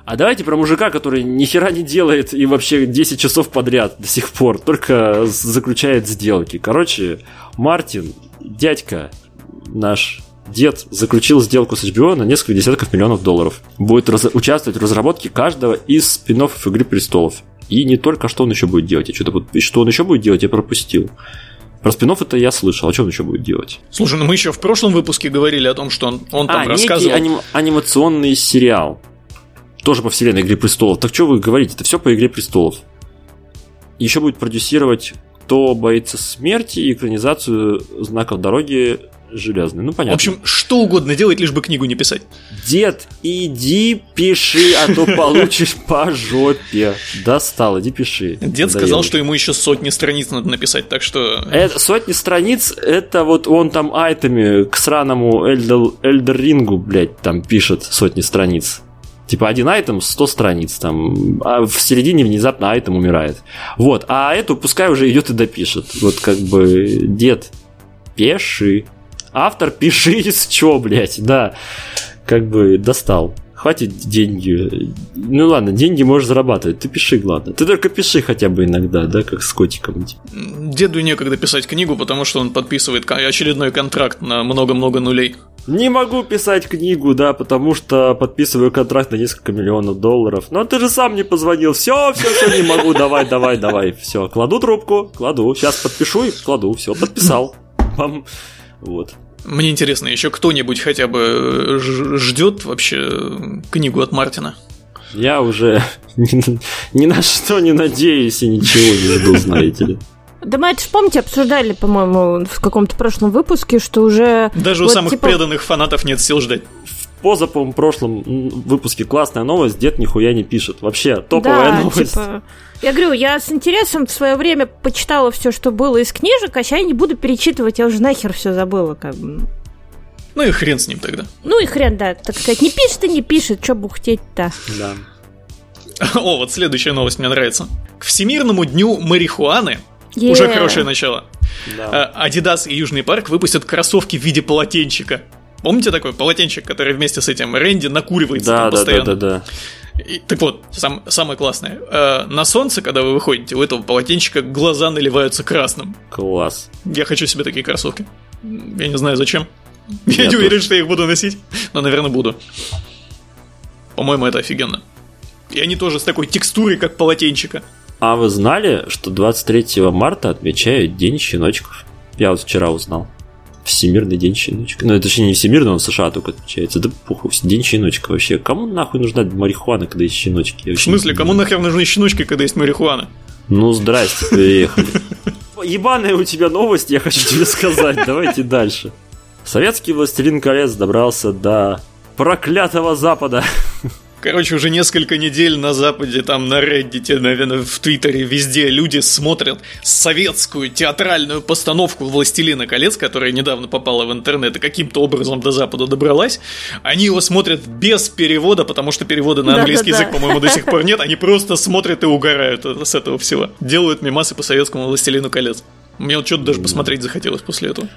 А давайте про мужика, который ни хера не делает и вообще 10 часов подряд до сих пор, только заключает сделки. Короче, Мартин, дядька наш дед заключил сделку с HBO на несколько десятков миллионов долларов. Будет раз- участвовать в разработке каждого из спин «Игры престолов». И не только, что он еще будет делать. Я что-то что он еще будет делать, я пропустил. Про спин это я слышал. А что он еще будет делать? Слушай, ну мы еще в прошлом выпуске говорили о том, что он, он там а, рассказывал... некий аним, анимационный сериал. Тоже по вселенной Игры престолов. Так что вы говорите? Это все по Игре престолов. Еще будет продюсировать кто боится смерти и экранизацию знаков дороги железный. Ну, понятно. В общем, что угодно делать, лишь бы книгу не писать. Дед, иди пиши, а то [laughs] получишь по жопе. Достал, иди пиши. Дед сказал, что ему еще сотни страниц надо написать, так что... Это, сотни страниц, это вот он там айтами к сраному Эльдер, Рингу, блядь, там пишет сотни страниц. Типа один айтем 100 страниц, там, а в середине внезапно айтем умирает. Вот, а эту пускай уже идет и допишет. Вот как бы дед, пеши. Автор [laughs] пиши с чё, блядь, да. Как бы достал. Хватит деньги. Ну ладно, деньги можешь зарабатывать. Ты пиши, ладно. Ты только пиши хотя бы иногда, да, как с котиком. Деду некогда писать книгу, потому что он подписывает очередной контракт на много-много нулей. Не могу писать книгу, да, потому что подписываю контракт на несколько миллионов долларов. Но ты же сам не позвонил. Все, все, все, не могу. Давай, давай, давай. Все, кладу трубку, кладу. Сейчас подпишу и кладу. Все, подписал. Вот. Мне интересно, еще кто-нибудь хотя бы ждет вообще книгу от Мартина? Я уже [laughs] ни, ни на что не надеюсь и ничего не жду, знаете ли. Да мы это ж, помните, обсуждали, по-моему, в каком-то прошлом выпуске, что уже... Даже вот, у самых типа... преданных фанатов нет сил ждать. В позапом прошлом выпуске классная новость, дед нихуя не пишет. Вообще, топовая да, новость. Типа... Я говорю, я с интересом в свое время почитала все, что было из книжек, а сейчас я не буду перечитывать, я уже нахер все забыла, как бы. Ну и хрен с ним тогда. Ну и хрен, да, так сказать. Не пишет и не пишет, что бухтеть-то. Да. [laughs] О, вот следующая новость мне нравится. К Всемирному дню марихуаны yeah. уже хорошее начало. Да. Adidas и Южный парк выпустят кроссовки в виде полотенчика. Помните такой полотенчик, который вместе с этим Рэнди накуривается да, там да, постоянно? Да, да, да. И, так вот, сам, самое классное. Э, на солнце, когда вы выходите, у этого полотенчика глаза наливаются красным. Класс. Я хочу себе такие кроссовки. Я не знаю зачем. Я, я не уверен, что я их буду носить, но, наверное, буду. По-моему, это офигенно. И они тоже с такой текстурой, как полотенчика. А вы знали, что 23 марта отмечают День щеночков? Я вот вчера узнал. Всемирный день щеночка. Ну, это же не всемирный, он в США только отмечается. Да похуй, день щеночка вообще. Кому нахуй нужна марихуана, когда есть щеночки? В смысле, кому нахер нужны щеночки, когда есть марихуана? Ну, здрасте, приехали. Ебаная у тебя новость, я хочу тебе сказать. Давайте дальше. Советский властелин колец добрался до проклятого Запада. Короче, уже несколько недель на Западе, там на Reddit, наверное, в Твиттере, везде люди смотрят советскую театральную постановку «Властелина колец», которая недавно попала в интернет и каким-то образом до Запада добралась. Они его смотрят без перевода, потому что перевода на английский язык, по-моему, до сих пор нет. Они просто смотрят и угорают с этого всего. Делают мимасы по советскому «Властелину колец». Мне вот что-то даже посмотреть захотелось после этого.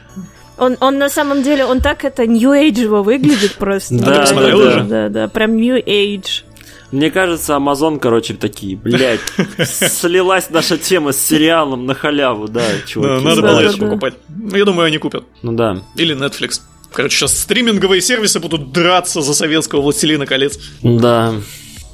Он, он на самом деле, он так это New Age выглядит просто. Да, да, да, да, да, прям New Age. Мне кажется, Amazon, короче, такие, блядь, [laughs] слилась наша тема с сериалом на халяву, да, чуваки. надо было это покупать. Я думаю, они купят. Ну да. Или Netflix. Короче, сейчас стриминговые сервисы будут драться за советского «Властелина колец». Да.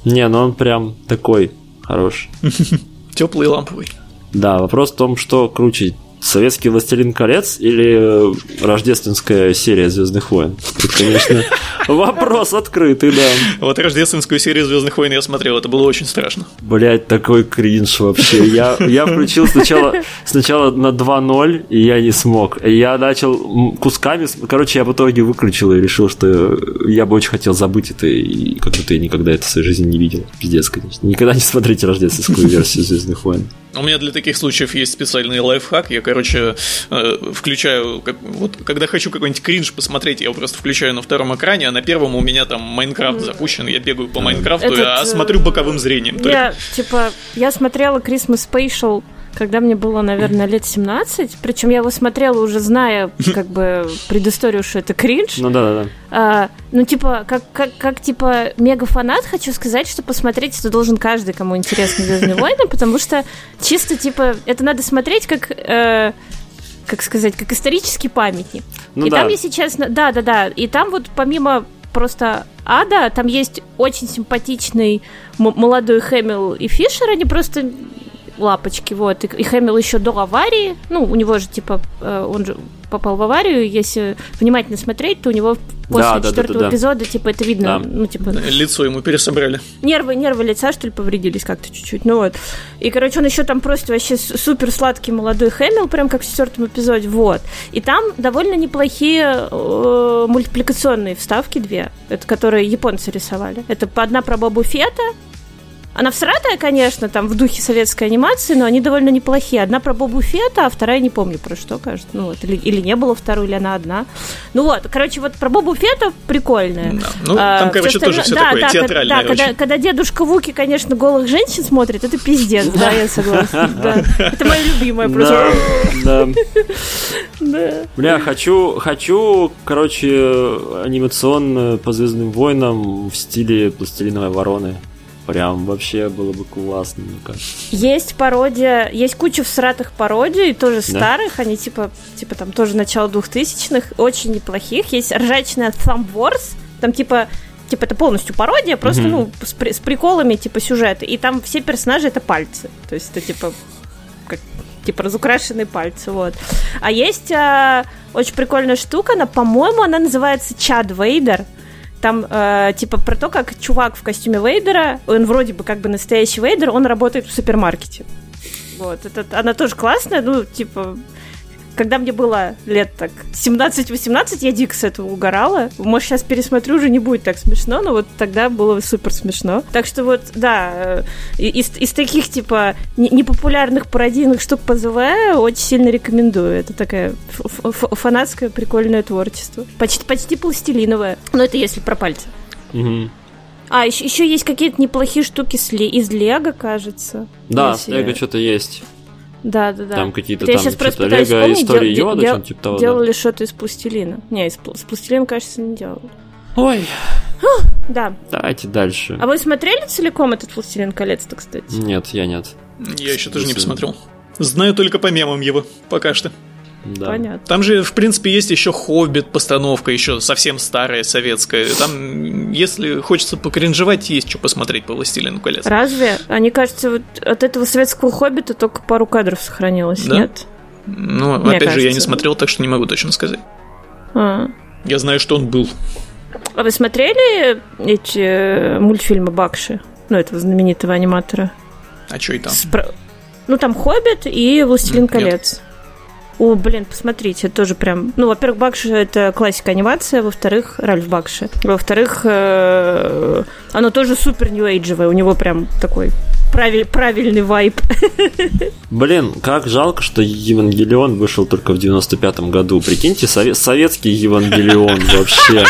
Не, ну он прям такой хороший. [laughs] Теплый ламповый. Да, вопрос в том, что круче, Советский Властелин колец или э, рождественская серия Звездных войн? Тут, конечно, [laughs] вопрос открытый, да. Вот рождественскую серию Звездных войн я смотрел, это было очень страшно. Блять, такой кринж вообще. Я, я включил сначала, сначала на 2.0, и я не смог. Я начал кусками, короче, я в итоге выключил и решил, что я бы очень хотел забыть это, и как будто я никогда это в своей жизни не видел. Пиздец, конечно. Никогда не смотрите рождественскую версию Звездных войн. У меня для таких случаев есть специальный лайфхак. Я, короче, э, включаю, как, вот когда хочу какой-нибудь кринж посмотреть, я его просто включаю на втором экране, а на первом у меня там Майнкрафт запущен, я бегаю по Майнкрафту, Этот, а смотрю боковым зрением. Я, только. типа, я смотрела Christmas Special когда мне было, наверное, лет 17. Причем я его смотрела уже зная, как бы, предысторию, что это кринж. Ну да, да, да. А, ну, типа, как, как, как, типа, мега-фанат хочу сказать, что посмотреть это должен каждый, кому интересны Звездные [laughs] войны, потому что чисто, типа, это надо смотреть как... Э, как сказать, как исторический памятник. Ну, и да. там, если честно, да, да, да. И там вот помимо просто ада, там есть очень симпатичный молодой Хэмилл и Фишер, они просто лапочки, вот. И, и Хэмилл еще до аварии, ну, у него же, типа, э, он же попал в аварию, если внимательно смотреть, то у него после да, четвертого да, да, эпизода, типа, это видно, да. ну, типа... Лицо ему пересобрали. Нервы, нервы лица, что ли, повредились как-то чуть-чуть, ну вот. И, короче, он еще там просто вообще супер сладкий молодой Хэмилл, прям как в четвертом эпизоде, вот. И там довольно неплохие э, мультипликационные вставки две, это которые японцы рисовали. Это одна про Бобу Фета, она всратая, конечно, там в духе советской анимации, но они довольно неплохие. Одна про Бобу Фета, а вторая не помню про что, кажется. Ну вот, или, или не было второй, или она одна. Ну вот, короче, вот про Бобу Фета прикольная. Да. Ну, а, там, короче, тоже все да, такое да, театральное. Да, когда, когда дедушка Вуки, конечно, голых женщин смотрит, это пиздец, да, я согласна. [laughs] Это моя любимая просто. [laughs] Да. Бля, хочу, хочу, короче, анимационно по Звездным войнам в стиле пластилиновой вороны. Прям вообще было бы классно, мне кажется. Есть пародия, есть куча всратых пародий, тоже старых, да? они типа, типа там тоже начало двухтысячных, очень неплохих. Есть ржачная Thumb Wars, там типа типа это полностью пародия, просто, mm-hmm. ну, с, с приколами, типа, сюжета. И там все персонажи это пальцы. То есть это типа как типа разукрашенные пальцы, вот. А есть а, очень прикольная штука, она, по-моему, она называется Чад Вейдер. Там, э, типа, про то, как чувак в костюме Вейдера, он вроде бы как бы настоящий Вейдер, он работает в супермаркете. Вот, это, она тоже классная, ну, типа, когда мне было лет так 17-18, я дико с этого угорала. Может, сейчас пересмотрю, уже не будет так смешно, но вот тогда было супер смешно. Так что вот, да, э, из, из таких, типа, непопулярных пародийных штук по ЗВ очень сильно рекомендую. Это такая фанатское прикольное творчество. Почти, почти пластилиновое. Но это если про пальцы. Угу. А, еще, еще есть какие-то неплохие штуки из Лего, кажется. Да, если... Лего что-то есть. Да, да, да. Там какие-то там что-то Лего истории дел, Йода, дел, типа того. Делали да. что-то из пластилина. Не, из, с пластилином, кажется, не делали. Ой. Да. Давайте дальше. А вы смотрели целиком этот «Властелин колец»-то, кстати? Нет, я нет. Я еще тоже не посмотрел. Знаю только по мемам его, пока что. Да. Понятно. Там же, в принципе, есть еще Хоббит постановка, еще совсем старая советская. Там, если хочется покринжевать, есть что посмотреть по Властелину колец. Разве? Они, кажется, вот от этого советского Хоббита только пару кадров сохранилось, да? нет? Ну, Мне опять кажется. же, я не смотрел, так что не могу точно сказать. А. Я знаю, что он был. А вы смотрели эти э, мультфильмы Бакши? Ну, этого знаменитого аниматора. А что и там? Спро... Ну, там Хоббит и Властелин колец. Нет. О, блин, посмотрите, тоже прям... Ну, во-первых, Бакши — это классика анимация, во-вторых, Ральф Бакши. Во-вторых, э, оно тоже супер нью-эйджевое, у него прям такой правиль, правильный вайп. Блин, как жалко, что Евангелион вышел только в 95-м году. Прикиньте, советский Евангелион вообще.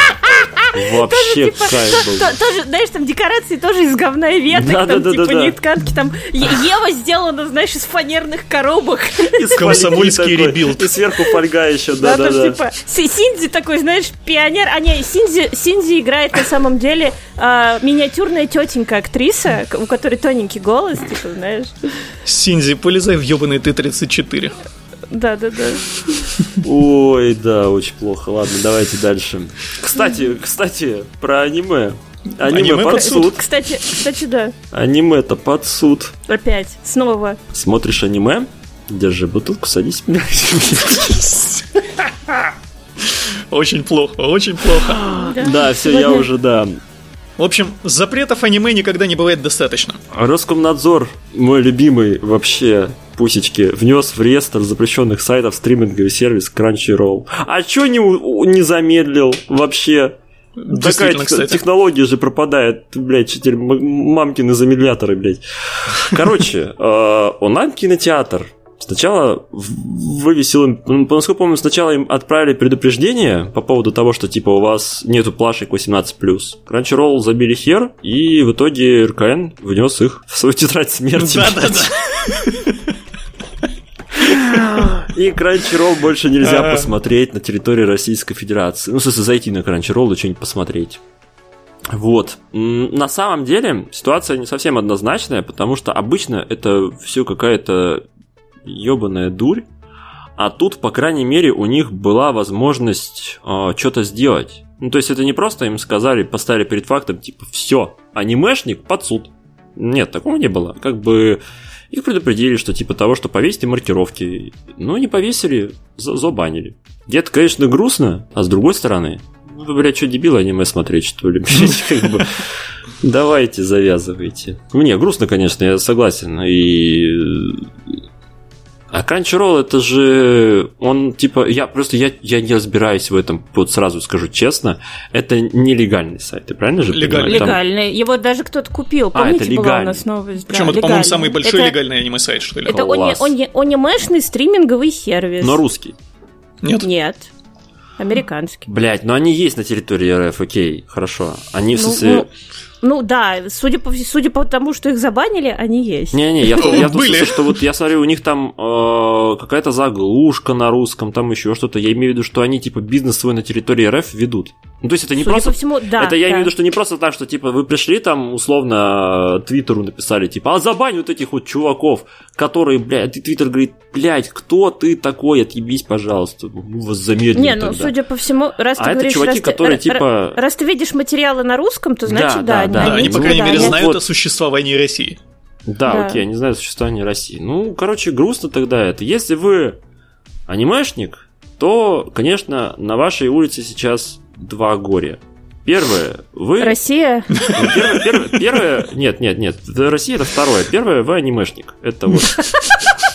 Вообще типа, кайф был. Тоже, знаешь, там декорации тоже из говна и веток, да, там, да, типа, да, не тканки, там Ева сделана, знаешь, из фанерных коробок. Из комсомольский rebuild. И сверху фольга еще, да, да, да. Типа, Синдзи такой, знаешь, пионер, а не, Синдзи, Синдзи играет на самом деле э, миниатюрная тетенька актриса, у которой тоненький голос, типа, знаешь. Синдзи, полезай в ебаный Т-34. Да, да, да. Ой, да, очень плохо. Ладно, давайте дальше. Кстати, кстати, про аниме. Аниме, аниме под, суд. Кстати, кстати, да. Аниме-то под суд. Опять, снова. Смотришь аниме? Держи бутылку, садись. Очень плохо, очень плохо. Да, все, я уже, да. В общем, запретов аниме никогда не бывает достаточно. Роскомнадзор, мой любимый вообще пусечки, внес в реестр запрещенных сайтов стриминговый сервис Crunchyroll. А чё не, не замедлил вообще? Такая тех, технология же пропадает, блядь, теперь мамкины замедляторы, блядь. Короче, [laughs] э, онлайн-кинотеатр Сначала вывесил им, ну, насколько помню, сначала им отправили предупреждение по поводу того, что типа у вас нету плашек 18+. Crunchyroll забили хер, и в итоге РКН внес их в свою тетрадь смерти. Да-да-да. [laughs] [laughs] И Crunchyroll больше нельзя посмотреть на территории Российской Федерации. Ну, в смысле, зайти на Crunchyroll и что-нибудь посмотреть. Вот. На самом деле ситуация не совсем однозначная, потому что обычно это все какая-то ебаная дурь. А тут, по крайней мере, у них была возможность э, что-то сделать. Ну, то есть это не просто им сказали, поставили перед фактом, типа, все, анимешник под суд. Нет, такого не было. Как бы их предупредили, что типа того, что повесьте маркировки. Ну, не повесили, забанили. Где-то, конечно, грустно, а с другой стороны, ну, вы, блядь, что, дебилы аниме смотреть, что ли? [laughs] Давайте, завязывайте. Мне грустно, конечно, я согласен. И а Crunchyroll это же, он типа, я просто, я, я не разбираюсь в этом, вот сразу скажу честно, это нелегальный сайт, ты правильно же Легальный. Там... Легальный, его даже кто-то купил, помните, а, это была у нас новость? Причем да, это, по-моему, самый большой это... легальный аниме-сайт, что ли? Это анимешный стриминговый сервис. Но русский? Нет. Нет. Американский. Блять, но они есть на территории РФ, окей, хорошо. Они в ну, смысле... Ну, ну да, судя по, судя по тому, что их забанили, они есть. Не-не, я, я Были. Что вот я смотрю, у них там э, какая-то заглушка на русском, там еще что-то. Я имею в виду, что они типа бизнес свой на территории РФ ведут. Ну, то есть это не Судя просто... По всему, да, это я да. имею в виду, что не просто так, что типа вы пришли там, условно, Твиттеру написали, типа, а забань вот этих вот чуваков, которые, блядь, Твиттер говорит, блядь, кто ты такой, отъебись, пожалуйста, мы вас замедлим Не, ну, тогда. судя по всему, раз а ты это говоришь, чуваки, раз которые, ты, типа... Раз ты видишь материалы на русском, то значит, да, да, да, да. они, по крайней мере, знают вот. о существовании России. Да, да, окей, они знают о существовании России. Ну, короче, грустно тогда это. Если вы анимешник, то, конечно, на вашей улице сейчас два горя. Первое, вы... Россия? Первое, первое, первое, нет, нет, нет, Россия это второе. Первое, вы анимешник. Это вот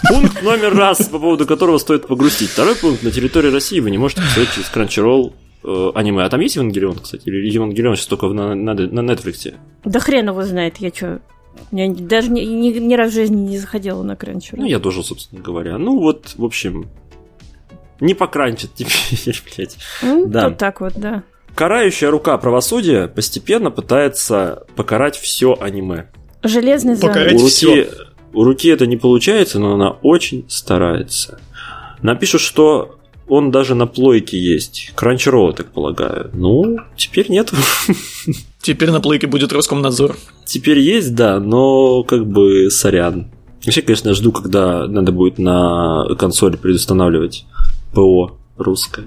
пункт номер раз, по поводу которого стоит погрустить. Второй пункт, на территории России вы не можете посмотреть через Crunchyroll э, аниме. А там есть Евангелион, кстати? Или Евангелион сейчас только на, на, на Netflix? Да хрен его знает, я что... Я даже ни, ни, ни раз в жизни не заходила на Crunchyroll. Ну, я тоже, собственно говоря. Ну, вот, в общем, не покранчит теперь, [laughs] блядь. Ну, да. вот так вот, да. Карающая рука правосудия постепенно пытается покарать все аниме. Железный занавес. Покарать у руки, все. У руки это не получается, но она очень старается. Напишут, что он даже на плойке есть. Crunchyroll, так полагаю. Ну, теперь нет. [laughs] Теперь на плойке будет Роскомнадзор. Теперь есть, да, но как бы сорян. Вообще, конечно, жду, когда надо будет на консоли предустанавливать ПО русское.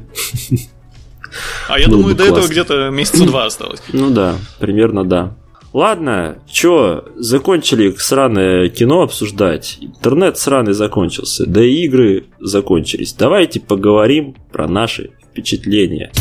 А я думаю, до этого где-то месяца два осталось. [clears throat] Ну да, примерно да. Ладно, чё, закончили сраное кино обсуждать, интернет сраный закончился, да и игры закончились. Давайте поговорим про наши впечатления.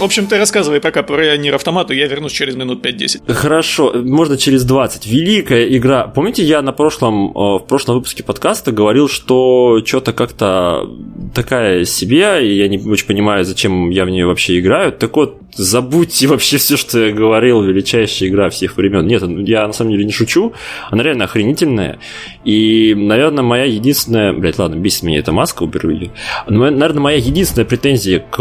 В общем, ты рассказывай пока про Нир Автомату, я вернусь через минут 5-10. Хорошо, можно через 20. Великая игра. Помните, я на прошлом, э, в прошлом выпуске подкаста говорил, что что-то как-то такая себе, и я не очень понимаю, зачем я в нее вообще играю. Так вот, забудьте [laughs] вообще все, что я говорил, величайшая игра всех времен. Нет, я на самом деле не шучу, она реально охренительная. И, наверное, моя единственная... Блять, ладно, бесит меня эта маска, уберу ее. Но, наверное, моя единственная претензия к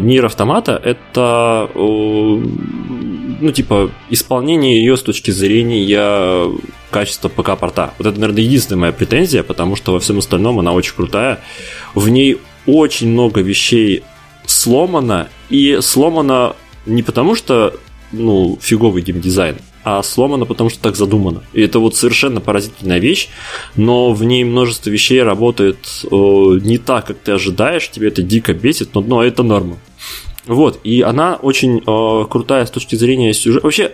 Нир Автомата это, ну, типа, исполнение ее с точки зрения качества ПК-порта. Вот это, наверное, единственная моя претензия, потому что во всем остальном она очень крутая. В ней очень много вещей сломано, и сломано не потому, что ну, фиговый геймдизайн, а сломано, потому что так задумано. И это вот совершенно поразительная вещь, но в ней множество вещей работает э, не так, как ты ожидаешь, тебе это дико бесит, но, но это норма. Вот, и она очень э, крутая с точки зрения сюжета. Вообще,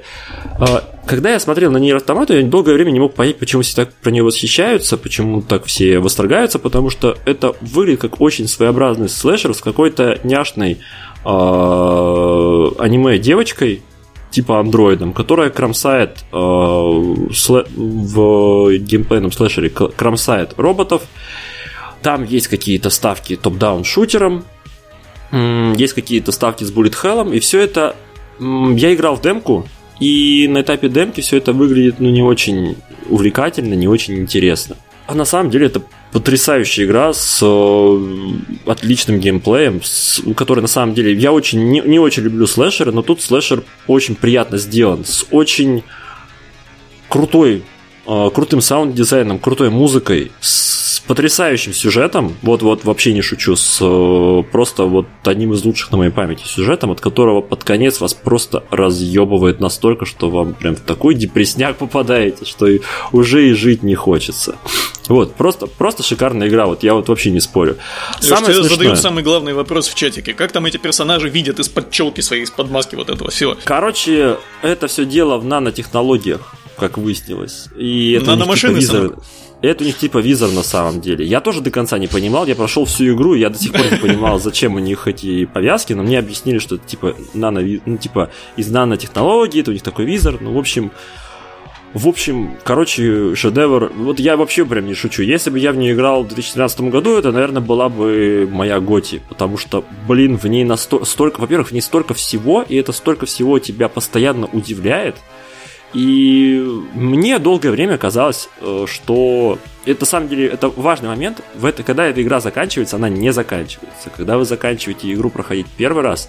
э, когда я смотрел на нее автомату, я долгое время не мог понять, почему все так про нее восхищаются, почему так все восторгаются, потому что это выглядит как очень своеобразный слэшер с какой-то няшной э, аниме-девочкой, типа андроидом, которая кромсает э, слэ- в геймплейном слэшере кромсает роботов, Там есть какие-то ставки топ-даун шутером, есть какие-то ставки с bullet hell, и все это... Я играл в демку, и на этапе демки все это выглядит ну, не очень увлекательно, не очень интересно. А на самом деле это потрясающая игра с э, отличным геймплеем, с, который на самом деле... Я очень не, не очень люблю слэшеры, но тут слэшер очень приятно сделан, с очень крутой, э, крутым саунд-дизайном, крутой музыкой, с потрясающим сюжетом, вот-вот вообще не шучу, с э, просто вот одним из лучших на моей памяти сюжетом, от которого под конец вас просто разъебывает настолько, что вам прям в такой депресняк попадаете, что и, уже и жить не хочется. Вот, просто, просто шикарная игра, вот я вот вообще не спорю. Самое я задаю самый главный вопрос в чатике. Как там эти персонажи видят из-под челки своей, из-под маски вот этого всего? Короче, это все дело в нанотехнологиях, как выяснилось. И это Наномашины. Это у них типа визор на самом деле. Я тоже до конца не понимал, я прошел всю игру, я до сих пор не понимал, зачем у них эти повязки, но мне объяснили, что это типа нано, ну, типа из нанотехнологии, это у них такой визор. Ну, в общем, в общем, короче, шедевр. Вот я вообще прям не шучу. Если бы я в нее играл в 2013 году, это, наверное, была бы моя Готи. Потому что, блин, в ней насто... столько... Во-первых, в ней столько всего, и это столько всего тебя постоянно удивляет. И мне долгое время казалось, э, что это, на самом деле, это важный момент. В это, когда эта игра заканчивается, она не заканчивается. Когда вы заканчиваете игру проходить первый раз,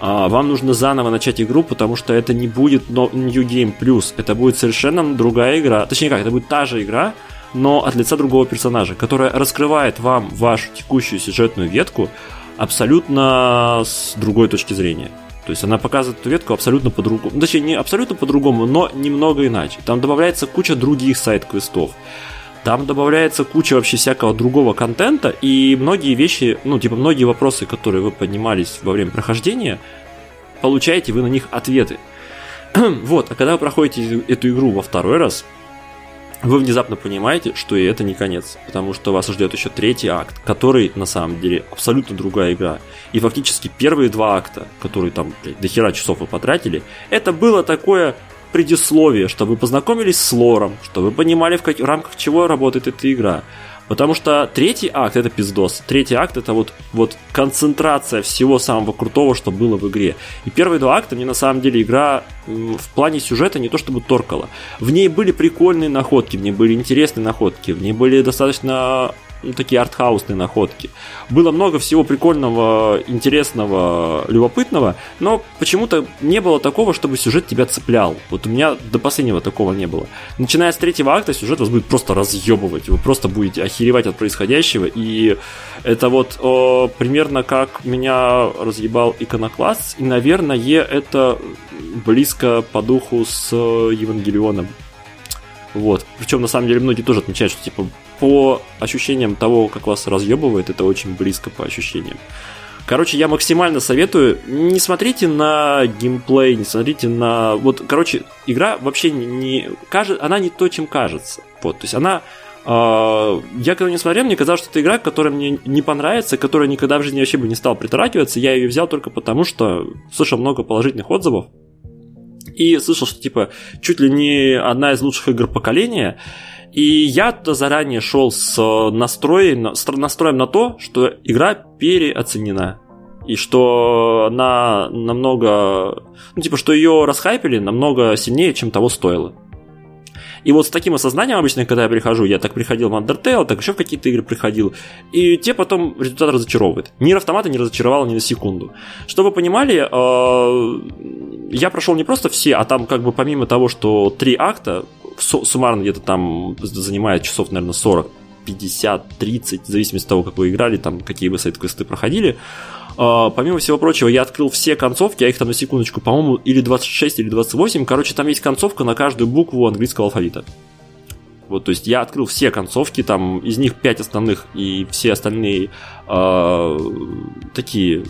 а, вам нужно заново начать игру, потому что это не будет New Game Plus, это будет совершенно другая игра. Точнее как, это будет та же игра, но от лица другого персонажа, которая раскрывает вам вашу текущую сюжетную ветку абсолютно с другой точки зрения. То есть она показывает эту ветку абсолютно по-другому. Ну, точнее, не абсолютно по-другому, но немного иначе. Там добавляется куча других сайт-квестов. Там добавляется куча вообще всякого другого контента, и многие вещи, ну, типа, многие вопросы, которые вы поднимались во время прохождения, получаете вы на них ответы. [clears throat] вот, а когда вы проходите эту игру во второй раз, вы внезапно понимаете, что и это не конец, потому что вас ждет еще третий акт, который на самом деле абсолютно другая игра. И фактически первые два акта, которые там блядь, до хера часов вы потратили, это было такое предисловие, чтобы вы познакомились с лором, чтобы вы понимали, в, как, в рамках чего работает эта игра. Потому что третий акт это пиздос. Третий акт это вот, вот концентрация всего самого крутого, что было в игре. И первые два акта мне на самом деле игра в плане сюжета не то чтобы торкала. В ней были прикольные находки, в ней были интересные находки, в ней были достаточно ну, такие артхаусные находки. Было много всего прикольного, интересного, любопытного, но почему-то не было такого, чтобы сюжет тебя цеплял. Вот у меня до последнего такого не было. Начиная с третьего акта сюжет вас будет просто разъебывать, вы просто будете охеревать от происходящего, и это вот о, примерно как меня разъебал иконокласс, и, наверное, это близко по духу с Евангелионом. Вот. Причем, на самом деле, многие тоже отмечают, что, типа, по ощущениям того, как вас разъебывает, это очень близко по ощущениям. Короче, я максимально советую, не смотрите на геймплей, не смотрите на... Вот, короче, игра вообще не... не она не то, чем кажется. Вот, то есть она... Э, я когда не смотрел, мне казалось, что это игра, которая мне не понравится, которая никогда в жизни вообще бы не стал притрагиваться. Я ее взял только потому, что слышал много положительных отзывов. И слышал, что, типа, чуть ли не одна из лучших игр поколения. И я туда заранее шел с, настроем, с настроем на то, что игра переоценена. И что она намного... Ну, типа, что ее расхайпили намного сильнее, чем того стоило. И вот с таким осознанием обычно, когда я прихожу, я так приходил в Undertale, так еще в какие-то игры приходил, и те потом результат разочаровывает. Мир автомата не разочаровал ни на секунду. Чтобы вы понимали, э, я прошел не просто все, а там как бы помимо того, что три акта, суммарно где-то там занимает часов, наверное, 40, 50, 30, в зависимости от того, как вы играли, там, какие вы сайт-квесты проходили. Uh, помимо всего прочего, я открыл все концовки, а их там на секундочку, по-моему, или 26, или 28. Короче, там есть концовка на каждую букву английского алфавита. Вот, то есть я открыл все концовки, там из них 5 основных, и все остальные uh, такие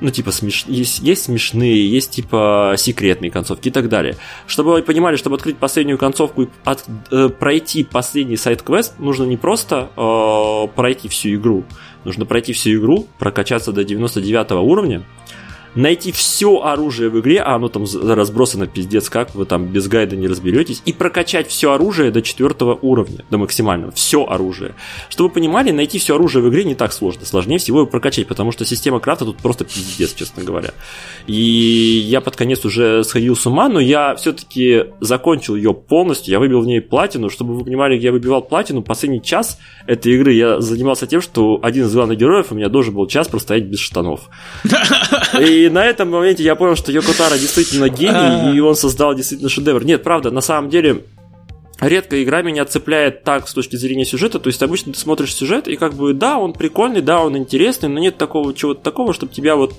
ну, типа, смеш... есть, есть смешные, есть, типа, секретные концовки и так далее. Чтобы вы понимали, чтобы открыть последнюю концовку и от, э, пройти последний сайт-квест, нужно не просто э, пройти всю игру, нужно пройти всю игру, прокачаться до 99 уровня, найти все оружие в игре, а оно там разбросано пиздец как, вы там без гайда не разберетесь, и прокачать все оружие до четвертого уровня, до максимального, все оружие. Чтобы вы понимали, найти все оружие в игре не так сложно, сложнее всего его прокачать, потому что система крафта тут просто пиздец, честно говоря. И я под конец уже сходил с ума, но я все-таки закончил ее полностью, я выбил в ней платину, чтобы вы понимали, я выбивал платину, последний час этой игры я занимался тем, что один из главных героев у меня должен был час простоять без штанов. [laughs] И на этом моменте я понял, что Йокотара действительно гений, и он создал действительно шедевр. Нет, правда, на самом деле, редко игра меня цепляет так с точки зрения сюжета. То есть обычно ты смотришь сюжет, и как бы да, он прикольный, да, он интересный, но нет такого чего-то такого, чтобы тебя вот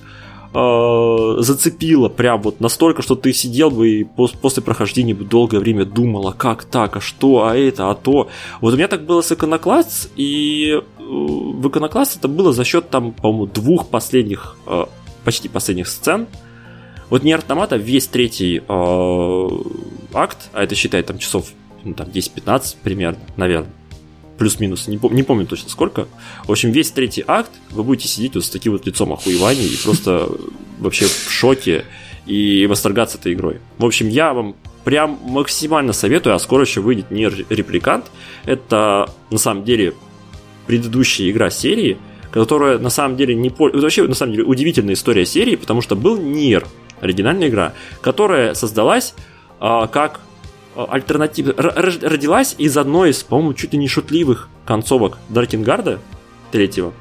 э, зацепило прям вот настолько, что ты сидел бы и после прохождения бы долгое время думал, а как так, а что, а это, а то. Вот у меня так было с Иконокласс, и э, в Иконокласс это было за счет там, по-моему, двух последних э, почти последних сцен. Вот не автомата, весь третий э, акт, а это считай там часов ну, там 10-15 примерно, наверное, плюс-минус, не, пом- не помню точно сколько. В общем, весь третий акт вы будете сидеть вот с таким вот лицом охуевания и просто вообще в шоке и восторгаться этой игрой. В общем, я вам прям максимально советую, а скоро еще выйдет не репликант. Это на самом деле предыдущая игра серии, которая на самом деле не... Это вообще, на самом деле, удивительная история серии, потому что был Нир, оригинальная игра, которая создалась а, как а, альтернатива... Родилась из одной из, по-моему, чуть ли не шутливых концовок Даркингарда третьего.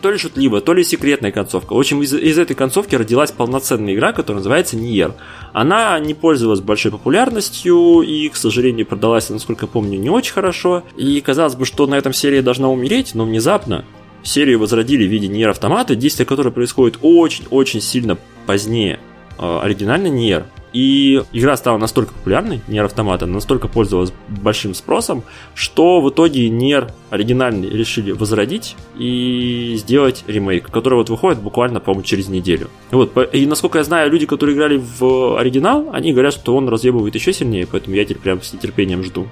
То ли шутливая, то ли секретная концовка. В общем, из, из этой концовки родилась полноценная игра, которая называется Nier. Она не пользовалась большой популярностью и, к сожалению, продалась, насколько помню, не очень хорошо. И казалось бы, что на этом серия должна умереть, но внезапно серию возродили в виде Nier автомата, действие которое происходит очень-очень сильно позднее э, оригинальный Nier. И игра стала настолько популярной, Нер Автомата, настолько пользовалась большим спросом, что в итоге Нер оригинальный решили возродить и сделать ремейк, который вот выходит буквально, по-моему, через неделю. Вот, и насколько я знаю, люди, которые играли в оригинал, они говорят, что он разъебывает еще сильнее, поэтому я теперь прям с нетерпением жду.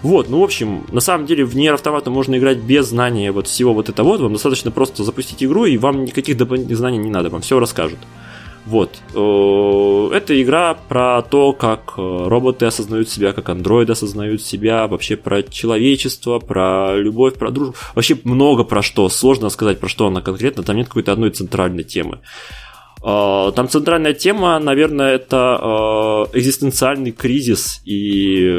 Вот, ну, в общем, на самом деле в Нер Автомата можно играть без знания вот всего вот этого вот. Вам достаточно просто запустить игру, и вам никаких дополнительных знаний не надо, вам все расскажут. Вот. Э, это игра про то, как э, роботы осознают себя, как андроиды осознают себя, вообще про человечество, про любовь, про дружбу. Вообще много про что. Сложно сказать, про что она конкретно. Там нет какой-то одной центральной темы. Э, там центральная тема, наверное, это экзистенциальный кризис и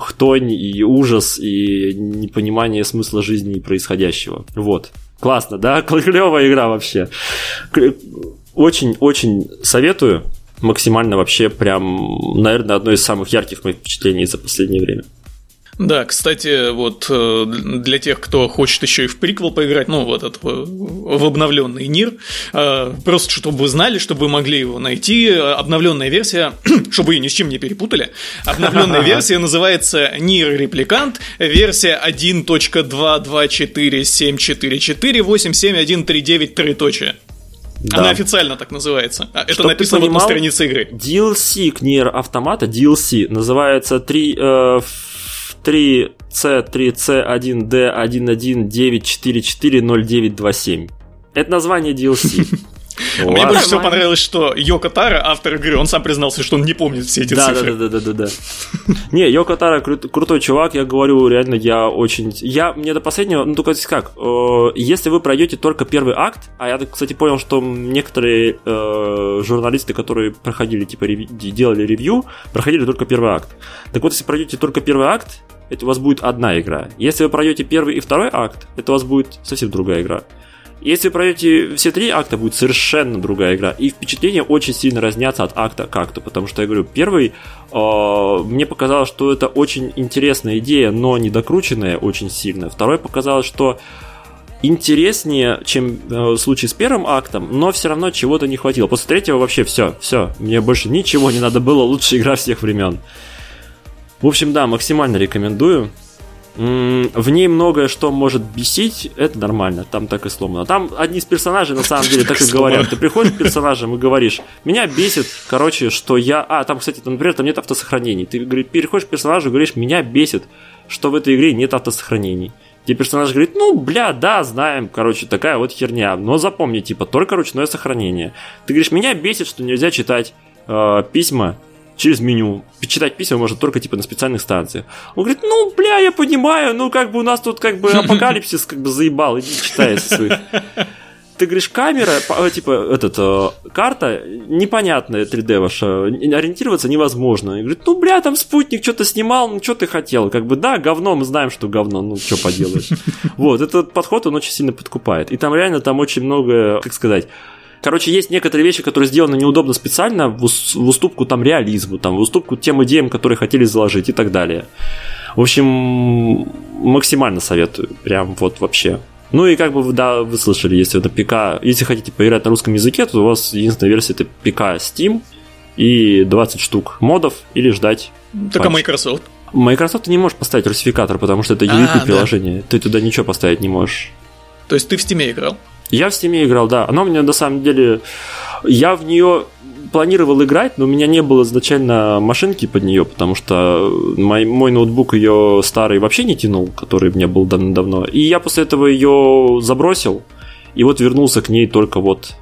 хтонь, и ужас, и непонимание смысла жизни и происходящего. Вот. Классно, да? [laughs] Клевая игра вообще. Очень-очень советую. Максимально вообще прям, наверное, одно из самых ярких моих впечатлений за последнее время. Да, кстати, вот э, для тех, кто хочет еще и в приквел поиграть, ну, вот это в обновленный Нир, э, просто чтобы вы знали, чтобы вы могли его найти, обновленная версия, [clears throat] чтобы ее ни с чем не перепутали, обновленная [laughs] версия называется Нир Репликант, версия 1.22474487139 да. Она официально так называется. А, это Чтоб написано понимал, на странице игры. DLC к Nier Автомата, DLC, называется 3, э, 3C3C1D119440927. Это название DLC. [laughs] Мне больше всего понравилось, что Йоко Тара, автор игры, он сам признался, что он не помнит все эти цифры. Да, да, да, да, да. Не, Йоко Тара крутой чувак, я говорю, реально, я очень... Я, мне до последнего, ну, только как, э, если вы пройдете только первый акт, а я, кстати, понял, что некоторые э, журналисты, которые проходили, типа, делали ревью, проходили только первый акт. Так вот, если пройдете только первый акт, это у вас будет одна игра. Если вы пройдете первый и второй акт, это у вас будет совсем другая игра. Если пройдете все три акта, будет совершенно другая игра. И впечатления очень сильно разнятся от акта к акту. Потому что я говорю, первый э, мне показалось, что это очень интересная идея, но недокрученная очень сильно. Второй показалось, что интереснее, чем э, в случае с первым актом, но все равно чего-то не хватило. После третьего вообще все, все, мне больше ничего не надо было, лучшая игра всех времен. В общем, да, максимально рекомендую. В ней многое что может бесить, это нормально, там так и сломано. Там одни из персонажей на самом деле так и говорят. Ты приходишь к персонажам и говоришь, меня бесит, короче, что я... А, там, кстати, например, там нет автосохранений. Ты переходишь к персонажу и говоришь, меня бесит, что в этой игре нет автосохранений. Тебе персонаж говорит, ну, бля, да, знаем, короче, такая вот херня. Но запомни, типа, только ручное сохранение. Ты говоришь, меня бесит, что нельзя читать э, письма через меню. Читать письма можно только типа на специальных станциях. Он говорит, ну, бля, я понимаю, ну, как бы у нас тут как бы [laughs] апокалипсис как бы заебал, иди читай своих [laughs] ты говоришь, камера, э, типа, этот, э, карта непонятная 3D ваша, ориентироваться невозможно. И говорит, ну, бля, там спутник что-то снимал, ну, что ты хотел? Как бы, да, говно, мы знаем, что говно, ну, что поделаешь. [laughs] Вот, этот подход, он очень сильно подкупает. И там реально, там очень много, как сказать, Короче, есть некоторые вещи, которые сделаны неудобно специально в уступку там реализму, там, в уступку тем идеям, которые хотели заложить и так далее. В общем, максимально советую. Прям вот вообще. Ну и как бы, да, вы слышали, если это ПК, если хотите поиграть на русском языке, то у вас единственная версия это ПК Steam и 20 штук модов или ждать. Так патч. а Microsoft? Microsoft ты не можешь поставить русификатор, потому что это UEP а, приложение. Да. Ты туда ничего поставить не можешь. То есть ты в Steam играл? Я в Steam играл, да. Она у меня на самом деле... Я в нее планировал играть, но у меня не было изначально машинки под нее, потому что мой, мой ноутбук ее старый вообще не тянул, который меня был давно-давно. И я после этого ее забросил, и вот вернулся к ней только вот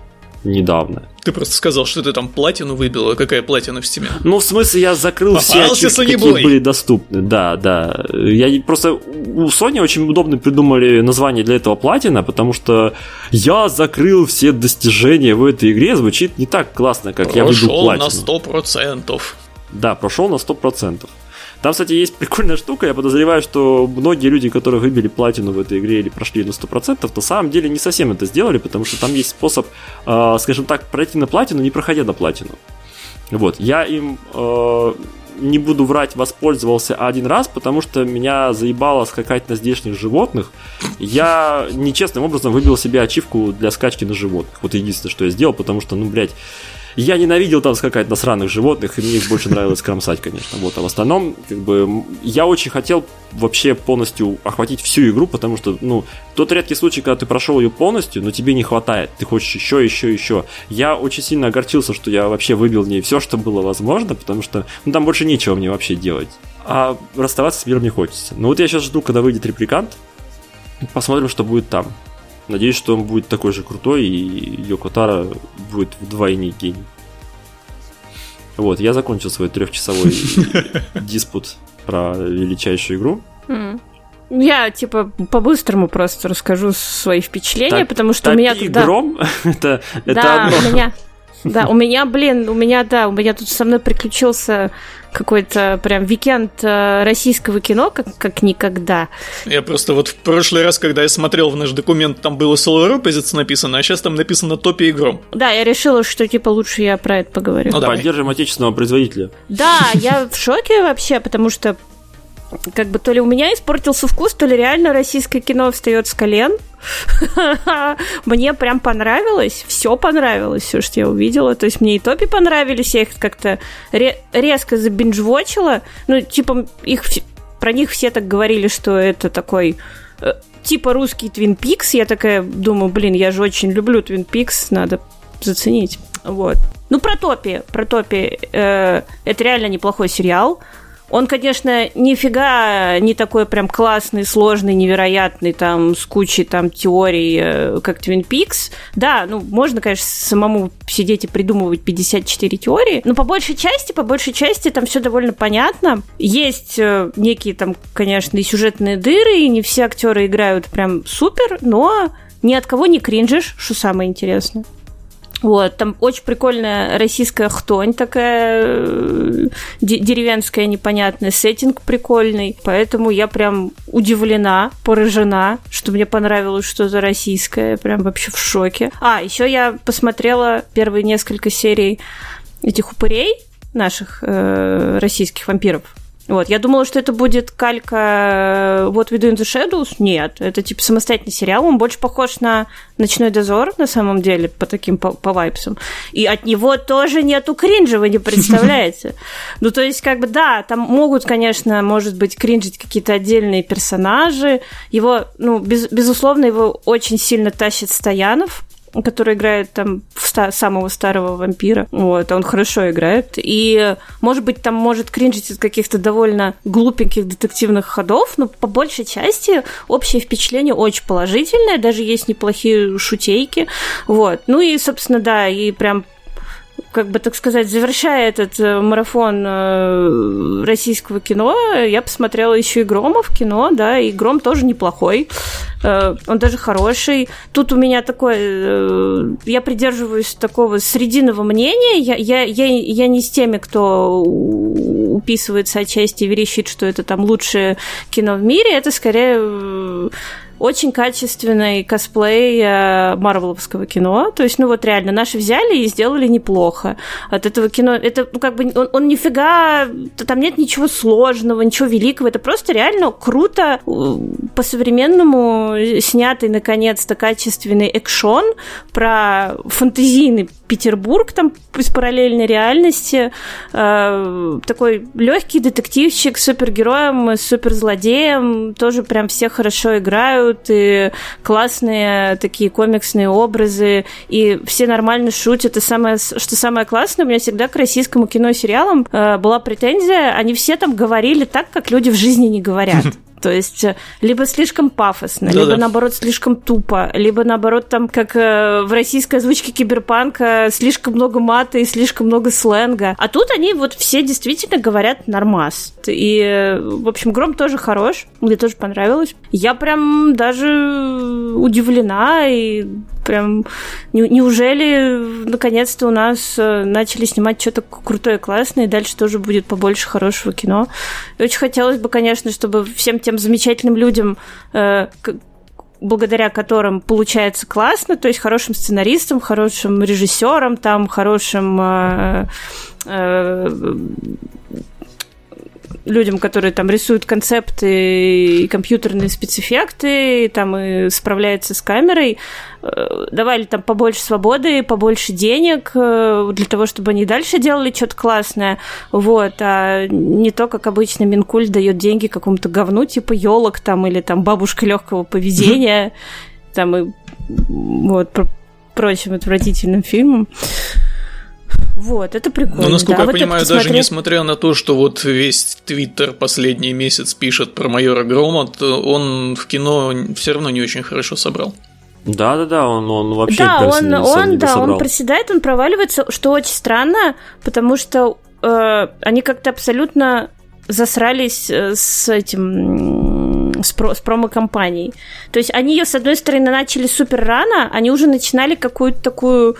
недавно. Ты просто сказал, что ты там платину выбил, а какая платина в стиме? Ну, в смысле, я закрыл Попался все ачивки, какие были доступны. Да, да. Я просто... У Sony очень удобно придумали название для этого платина, потому что я закрыл все достижения в этой игре, звучит не так классно, как прошел я выбил платину. на 100%. Да, прошел на 100%. Там, кстати, есть прикольная штука. Я подозреваю, что многие люди, которые выбили платину в этой игре или прошли на 100%, на самом деле не совсем это сделали, потому что там есть способ, э, скажем так, пройти на платину, не проходя на платину. Вот, я им э, не буду врать, воспользовался один раз, потому что меня заебало скакать на здешних животных. Я нечестным образом выбил себе ачивку для скачки на животных. Вот единственное, что я сделал, потому что, ну, блядь, я ненавидел там скакать на сраных животных, и мне их больше нравилось кромсать, конечно. Вот, а в остальном, как бы, я очень хотел вообще полностью охватить всю игру, потому что, ну, тот редкий случай, когда ты прошел ее полностью, но тебе не хватает, ты хочешь еще, еще, еще. Я очень сильно огорчился, что я вообще выбил в ней все, что было возможно, потому что, ну, там больше нечего мне вообще делать. А расставаться с миром не хочется. Но вот я сейчас жду, когда выйдет репликант, посмотрим, что будет там. Надеюсь, что он будет такой же крутой, и Йокотара будет вдвойне гений. Вот, я закончил свой трехчасовой [laughs] диспут про величайшую игру. Я, типа, по-быстрому просто расскажу свои впечатления, так, потому что у меня... Когда... гром? [laughs] это, это да, одно. у меня... Да, у меня, блин, у меня, да, у меня тут со мной приключился какой-то прям викенд э, российского кино, как, как никогда. Я просто вот в прошлый раз, когда я смотрел в наш документ, там было Solar Opposites написано, а сейчас там написано Топи и Гром. Да, я решила, что типа лучше я про это поговорю. Ну, Поддержим отечественного производителя. Да, я в шоке вообще, потому что как бы то ли у меня испортился вкус, то ли реально российское кино встает с колен. [laughs] Мне прям понравилось, все понравилось, все, что я увидела. То есть мне и Топи понравились, я их как-то резко забинжвочила. Ну, типа, их про них все так говорили, что это такой э, типа русский Твин Пикс. Я такая думаю, блин, я же очень люблю Твин Пикс, надо заценить. Вот. Ну, про Топи. Про Топи. Э, это реально неплохой сериал. Он, конечно, нифига не такой прям классный, сложный, невероятный, там, с кучей там теорий, э, как Twin Peaks. Да, ну, можно, конечно, самому сидеть и придумывать 54 теории, но по большей части, по большей части там все довольно понятно. Есть э, некие там, конечно, и сюжетные дыры, и не все актеры играют прям супер, но ни от кого не кринжишь, что самое интересное. Вот, там очень прикольная российская хтонь такая э, деревенская непонятная, сеттинг прикольный, поэтому я прям удивлена, поражена, что мне понравилось что-то российское, прям вообще в шоке. А, еще я посмотрела первые несколько серий этих упырей наших э, российских вампиров. Вот, я думала, что это будет калька What We Do in the Shadows. Нет, это типа самостоятельный сериал. Он больше похож на Ночной дозор, на самом деле, по таким по, по вайпсам. И от него тоже нету кринжа, вы не представляете. [laughs] Ну, то есть, как бы, да, там могут, конечно, может быть, кринжить какие-то отдельные персонажи. Его, ну, без, безусловно, его очень сильно тащит Стоянов который играет там ста- самого старого вампира. Вот, он хорошо играет. И, может быть, там может кринжить от каких-то довольно глупеньких детективных ходов, но по большей части общее впечатление очень положительное, даже есть неплохие шутейки. Вот. Ну и, собственно, да, и прям как бы, так сказать, завершая этот э, марафон э, российского кино, я посмотрела еще и Грома в кино, да, и Гром тоже неплохой, э, он даже хороший. Тут у меня такое, я придерживаюсь такого срединного мнения, я, я, я, я не с теми, кто уписывается отчасти и верещит, что это там лучшее кино в мире, это скорее очень качественный косплей э, марвеловского кино. То есть, ну вот реально, наши взяли и сделали неплохо. От этого кино, это ну, как бы, он, он нифига, там нет ничего сложного, ничего великого. Это просто реально круто по-современному снятый, наконец-то, качественный экшон про фантазийный Петербург там из параллельной реальности. Э, такой легкий детективчик с супергероем, с суперзлодеем. Тоже прям все хорошо играют. И классные такие комиксные образы. И все нормально шутят. И самое, что самое классное, у меня всегда к российскому кино и сериалам э, была претензия. Они все там говорили так, как люди в жизни не говорят. То есть э, либо слишком пафосно, да, либо наоборот слишком тупо, либо наоборот там, как э, в российской озвучке киберпанка, слишком много мата и слишком много сленга. А тут они вот все действительно говорят нормас. И, э, в общем, Гром тоже хорош, мне тоже понравилось. Я прям даже удивлена и прям неужели наконец-то у нас начали снимать что-то крутое, классное, и дальше тоже будет побольше хорошего кино. И очень хотелось бы, конечно, чтобы всем тем замечательным людям, э, благодаря которым получается классно, то есть хорошим сценаристам, хорошим режиссерам, там, хорошим э, э, людям, которые там рисуют концепты и компьютерные спецэффекты, и там и справляются с камерой, э, давали там побольше свободы, побольше денег э, для того, чтобы они дальше делали что-то классное, вот, а не то, как обычно Минкуль дает деньги какому-то говну, типа елок там, или там бабушка легкого поведения, [laughs] там и вот прочим отвратительным фильмам. Вот, это прикольно. Но, насколько да. я вот понимаю, даже несмотря на то, что вот весь Твиттер последний месяц пишет про майора Грома, он в кино все равно не очень хорошо собрал. Да, да, да, он, он вообще да, он, он, да, собрал. он проседает, он проваливается, что очень странно, потому что э, они как-то абсолютно засрались э, с этим с, про, с промо-компанией. То есть они ее, с одной стороны, начали супер рано, они уже начинали какую-то такую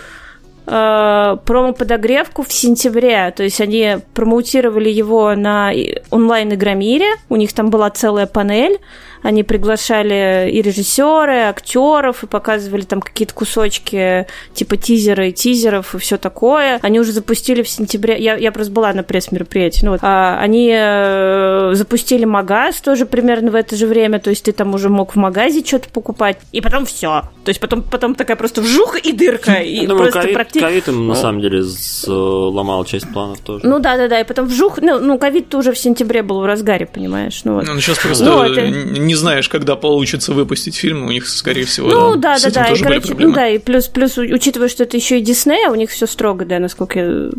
э, промо-подогревку в сентябре. То есть они промоутировали его на онлайн-игромире. У них там была целая панель они приглашали и режиссеры, и актеров, и показывали там какие-то кусочки, типа тизеры, тизеров и все такое. Они уже запустили в сентябре, я, я просто была на пресс-мероприятии, ну вот, а, они э, запустили магаз тоже примерно в это же время, то есть ты там уже мог в магазе что-то покупать, и потом все. То есть потом, потом такая просто вжух и дырка. И Я думаю, ковид, практи... ковид им на самом деле сломал часть планов тоже. Ну да, да, да, и потом вжух, ну, ну ковид уже в сентябре был в разгаре, понимаешь? Ну, вот. ну сейчас просто ну, это... не знаешь, когда получится выпустить фильм, у них, скорее всего, ну, да, да, да, да, и, короче, ну, да, и плюс, плюс, учитывая, что это еще и Дисней, а у них все строго, да, насколько я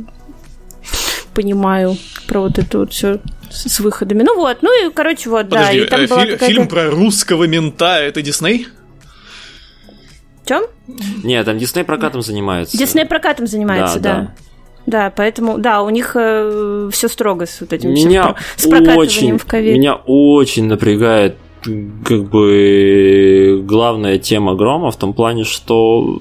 понимаю про вот это вот все с выходами. Ну вот, ну и, короче, вот, Подожди, да. И там а фи- фильм про русского мента это Дисней? Чем? Нет, там Дисней прокатом занимается. Дисней прокатом занимается, да. да. Да, поэтому, да, у них э, все строго с вот этим меня всем, с прокатыванием очень, в ковид. Меня очень напрягает как бы главная тема Грома в том плане, что,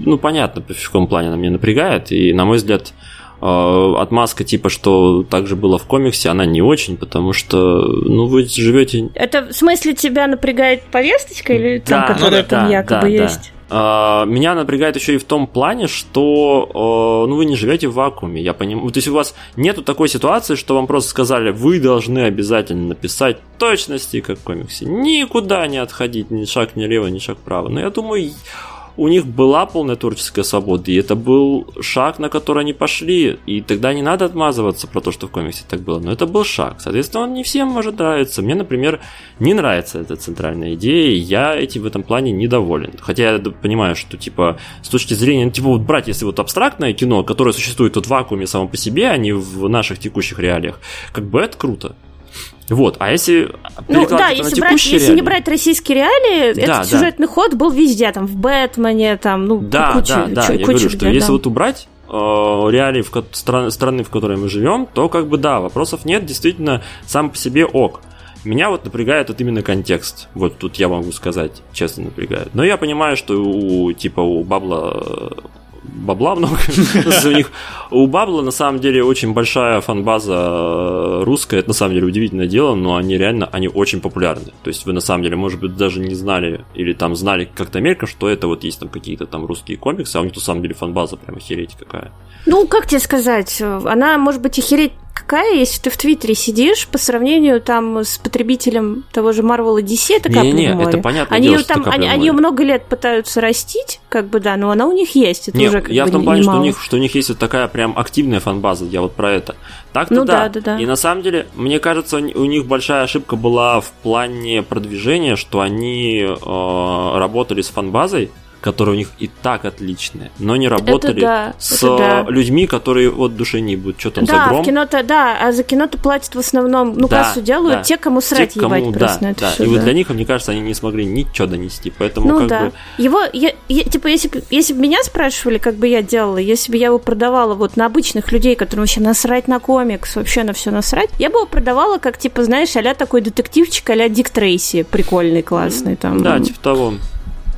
ну, понятно, в каком плане она меня напрягает, и, на мой взгляд, э, отмазка типа, что так же было в комиксе, она не очень, потому что, ну, вы живете... Это в смысле тебя напрягает повесточка или там, да, которая ну, там да, якобы да, есть? А, меня напрягает еще и в том плане, что ну, вы не живете в вакууме. Я понимаю. То есть у вас нету такой ситуации, что вам просто сказали, вы должны обязательно написать точности, как в комиксе. Никуда не отходить, ни шаг ни лево, ни шаг вправо. Но я думаю, у них была полная творческая свобода, и это был шаг, на который они пошли, и тогда не надо отмазываться про то, что в комиксе так было, но это был шаг. Соответственно, он не всем может нравиться. Мне, например, не нравится эта центральная идея, и я этим в этом плане недоволен. Хотя я понимаю, что, типа, с точки зрения, типа, вот брать, если вот абстрактное кино, которое существует вот в вакууме само по себе, а не в наших текущих реалиях, как бы это круто. Вот, а если ну да, если, брать, реалии, если не брать российские реалии, да, этот да. сюжетный ход был везде, там в Бэтмене, там, ну, да, куча, да, да, я говорю, что если вот убрать э, реалии в стран, страны, в которой мы живем, то как бы да, вопросов нет, действительно, сам по себе ок. Меня вот напрягает вот именно контекст. Вот тут я могу сказать, честно напрягает. Но я понимаю, что у типа у Бабла бабла много. [laughs] у Бабла на самом деле очень большая фанбаза э, русская. Это на самом деле удивительное дело, но они реально они очень популярны. То есть вы на самом деле, может быть, даже не знали или там знали как-то мельком, что это вот есть там какие-то там русские комиксы, а у них на самом деле фанбаза прям охереть какая. Ну, как тебе сказать, она может быть охереть какая, если ты в Твиттере сидишь, по сравнению там с потребителем того же Marvel и DC, это капля не, не, это понятно. Они, дело, ее, там, они, они ее много лет пытаются растить, как бы, да, но она у них есть. Это Нет, уже, как я бы, в том плане, что у, них, что у них есть вот такая прям активная фан-база, я вот про это. Так-то ну, да. да, да, да. И на самом деле, мне кажется, у них большая ошибка была в плане продвижения, что они э, работали с фан-базой, которые у них и так отличные, но не работали да, с да. людьми, которые вот душе не будут, что там да, за гром. В кино-то, да, а за кино-то платят в основном, ну, да, кассу делают да. те, кому срать те, кому, ебать да, просто на это да. все. И да. вот для них, мне кажется, они не смогли ничего донести, поэтому ну, как да. бы... Его, я, я, типа, если, если бы меня спрашивали, как бы я делала, если бы я его продавала вот на обычных людей, которым вообще насрать на комикс, вообще на все насрать, я бы его продавала как, типа, знаешь, а такой детективчик, а Дик Трейси, прикольный, классный там. Да, типа того.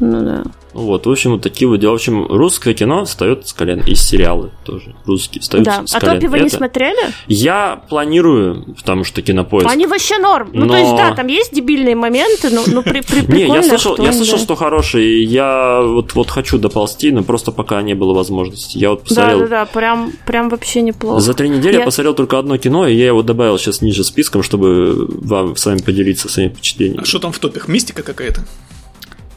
Ну да. Вот, в общем, вот такие вот дела. В общем, русское кино встает с колен. И сериалы тоже русские встают да. с а колен. А топ его не смотрели? Я планирую, потому что кинопоиск. Они вообще норм. Но... Ну, то есть, да, там есть дебильные моменты, но, но при, при, [laughs] Не, я слышал, я слышал, что хороший. Я вот, вот хочу доползти, но просто пока не было возможности. Я вот посмотрел... Да, да, да, прям, прям вообще неплохо. За три недели я... я посмотрел только одно кино, и я его добавил сейчас ниже списком, чтобы вам с вами поделиться своими впечатлениями. А что там в топах? Мистика какая-то?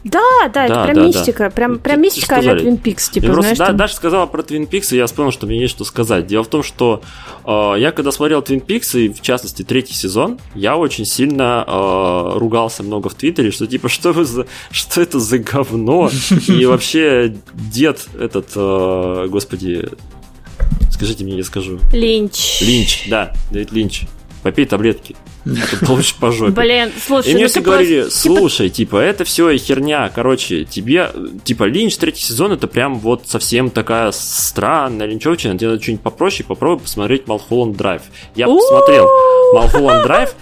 Да, да, это прям да, мистика. Да. Прям, прям мистика а Твин Пикс, типа, знаешь. Да, там... Даша сказала про Твин Пикс, и я вспомнил, что мне есть что сказать. Дело в том, что э, я когда смотрел Твин Пикс, и в частности третий сезон, я очень сильно э, ругался много в Твиттере, что типа, что, вы за, что это за говно? [laughs] И вообще дед этот, э, господи, скажите мне, я скажу. Линч. Линч, да, Дэвид Линч. Попей таблетки. Получишь по жопе. Блин, слушай, И мне ну все говорили. Типа слушай, типа, это все херня. Короче, тебе, типа, Линч третий сезон, это прям вот совсем такая странная линчевчина. Тебе надо что-нибудь попроще, попробуй посмотреть Малхолланд Драйв. Я посмотрел Малхолланд Драйв,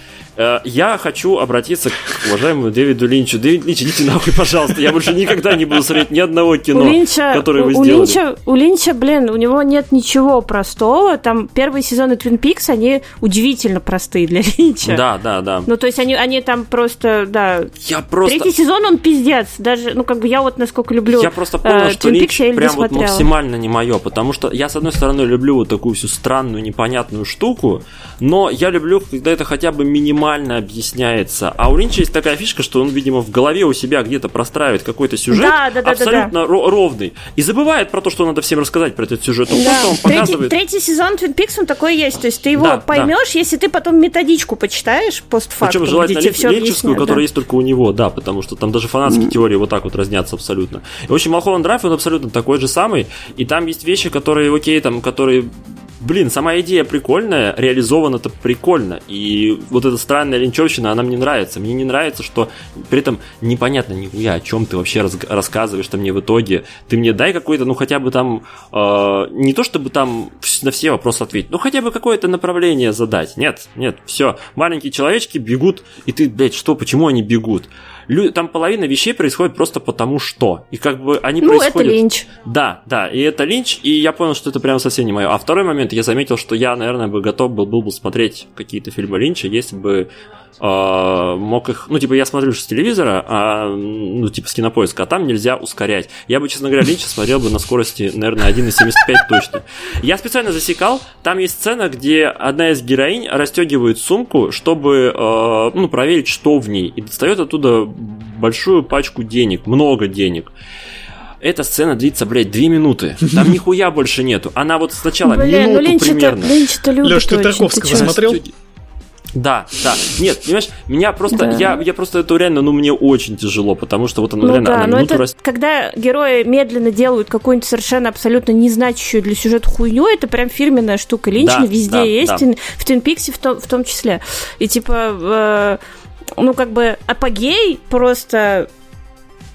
я хочу обратиться к уважаемому Дэвиду Линчу. Дэвид Линч, идите нахуй, пожалуйста. Я больше никогда не буду смотреть ни одного кино, у Линча, которое вы у сделали. Линча, у Линча, блин, у него нет ничего простого. Там первые сезоны Twin Peaks, они удивительно простые для Линча. Да, да, да. Ну, то есть они, они там просто, да... Я просто... Третий сезон, он пиздец. Даже, ну, как бы я вот насколько люблю Я просто понял, э, что Twin Линч Peaks, прям вот максимально не мое, потому что я, с одной стороны, люблю вот такую всю странную, непонятную штуку, но я люблю, когда это хотя бы минимально объясняет меняется. А у Линча есть такая фишка, что он, видимо, в голове у себя где-то простраивает какой-то сюжет да, да, да, абсолютно да, да. ровный. И забывает про то, что надо всем рассказать про этот сюжет. Он да. просто он показывает... Третий, третий сезон Twin Peaks, он такой есть. То есть ты его да, поймешь, да. если ты потом методичку почитаешь постфактум. Причем желательно линчевскую, которая да. есть только у него, да, потому что там даже фанатские mm. теории вот так вот разнятся абсолютно. И, в общем, Малхолланд Драйв, он абсолютно такой же самый. И там есть вещи, которые, окей, там, которые блин, сама идея прикольная, реализована-то прикольно. И вот эта странная линчевщина, она мне нравится. Мне не нравится, что при этом непонятно нихуя, о чем ты вообще раз, рассказываешь там мне в итоге. Ты мне дай какой-то, ну хотя бы там, э, не то чтобы там на все вопросы ответить, но хотя бы какое-то направление задать. Нет, нет, все. Маленькие человечки бегут, и ты, блядь, что, почему они бегут? Лю... Там половина вещей происходит просто потому что. И как бы они ну, происходят... это линч. Да, да, и это линч, и я понял, что это прям совсем не мое. А второй момент, я заметил, что я, наверное, бы готов был, был бы смотреть какие-то фильмы линча, если бы э, мог их, ну, типа, я смотрю с телевизора, а, ну, типа, с кинопоиска, а там нельзя ускорять. Я бы, честно говоря, Линча смотрел бы на скорости, наверное, 1,75 точно. Я специально засекал, там есть сцена, где одна из героинь расстегивает сумку, чтобы, э, ну, проверить, что в ней, и достает оттуда большую пачку денег, много денег. эта сцена длится, блядь, две минуты. Там нихуя больше нету. Она вот сначала Бля, минуту ну, примерно. Леш, ты Тарковского смотрел? Да, да. Нет, понимаешь, меня просто, да. я, я просто это реально, ну, мне очень тяжело, потому что вот она ну, реально, да, она но это, когда герои медленно делают какую-нибудь совершенно абсолютно незначащую для сюжета хуйню, это прям фирменная штука. Линча да, везде да, есть, да. в Твин Пиксе в том, в том числе. И типа, э, ну, как бы апогей просто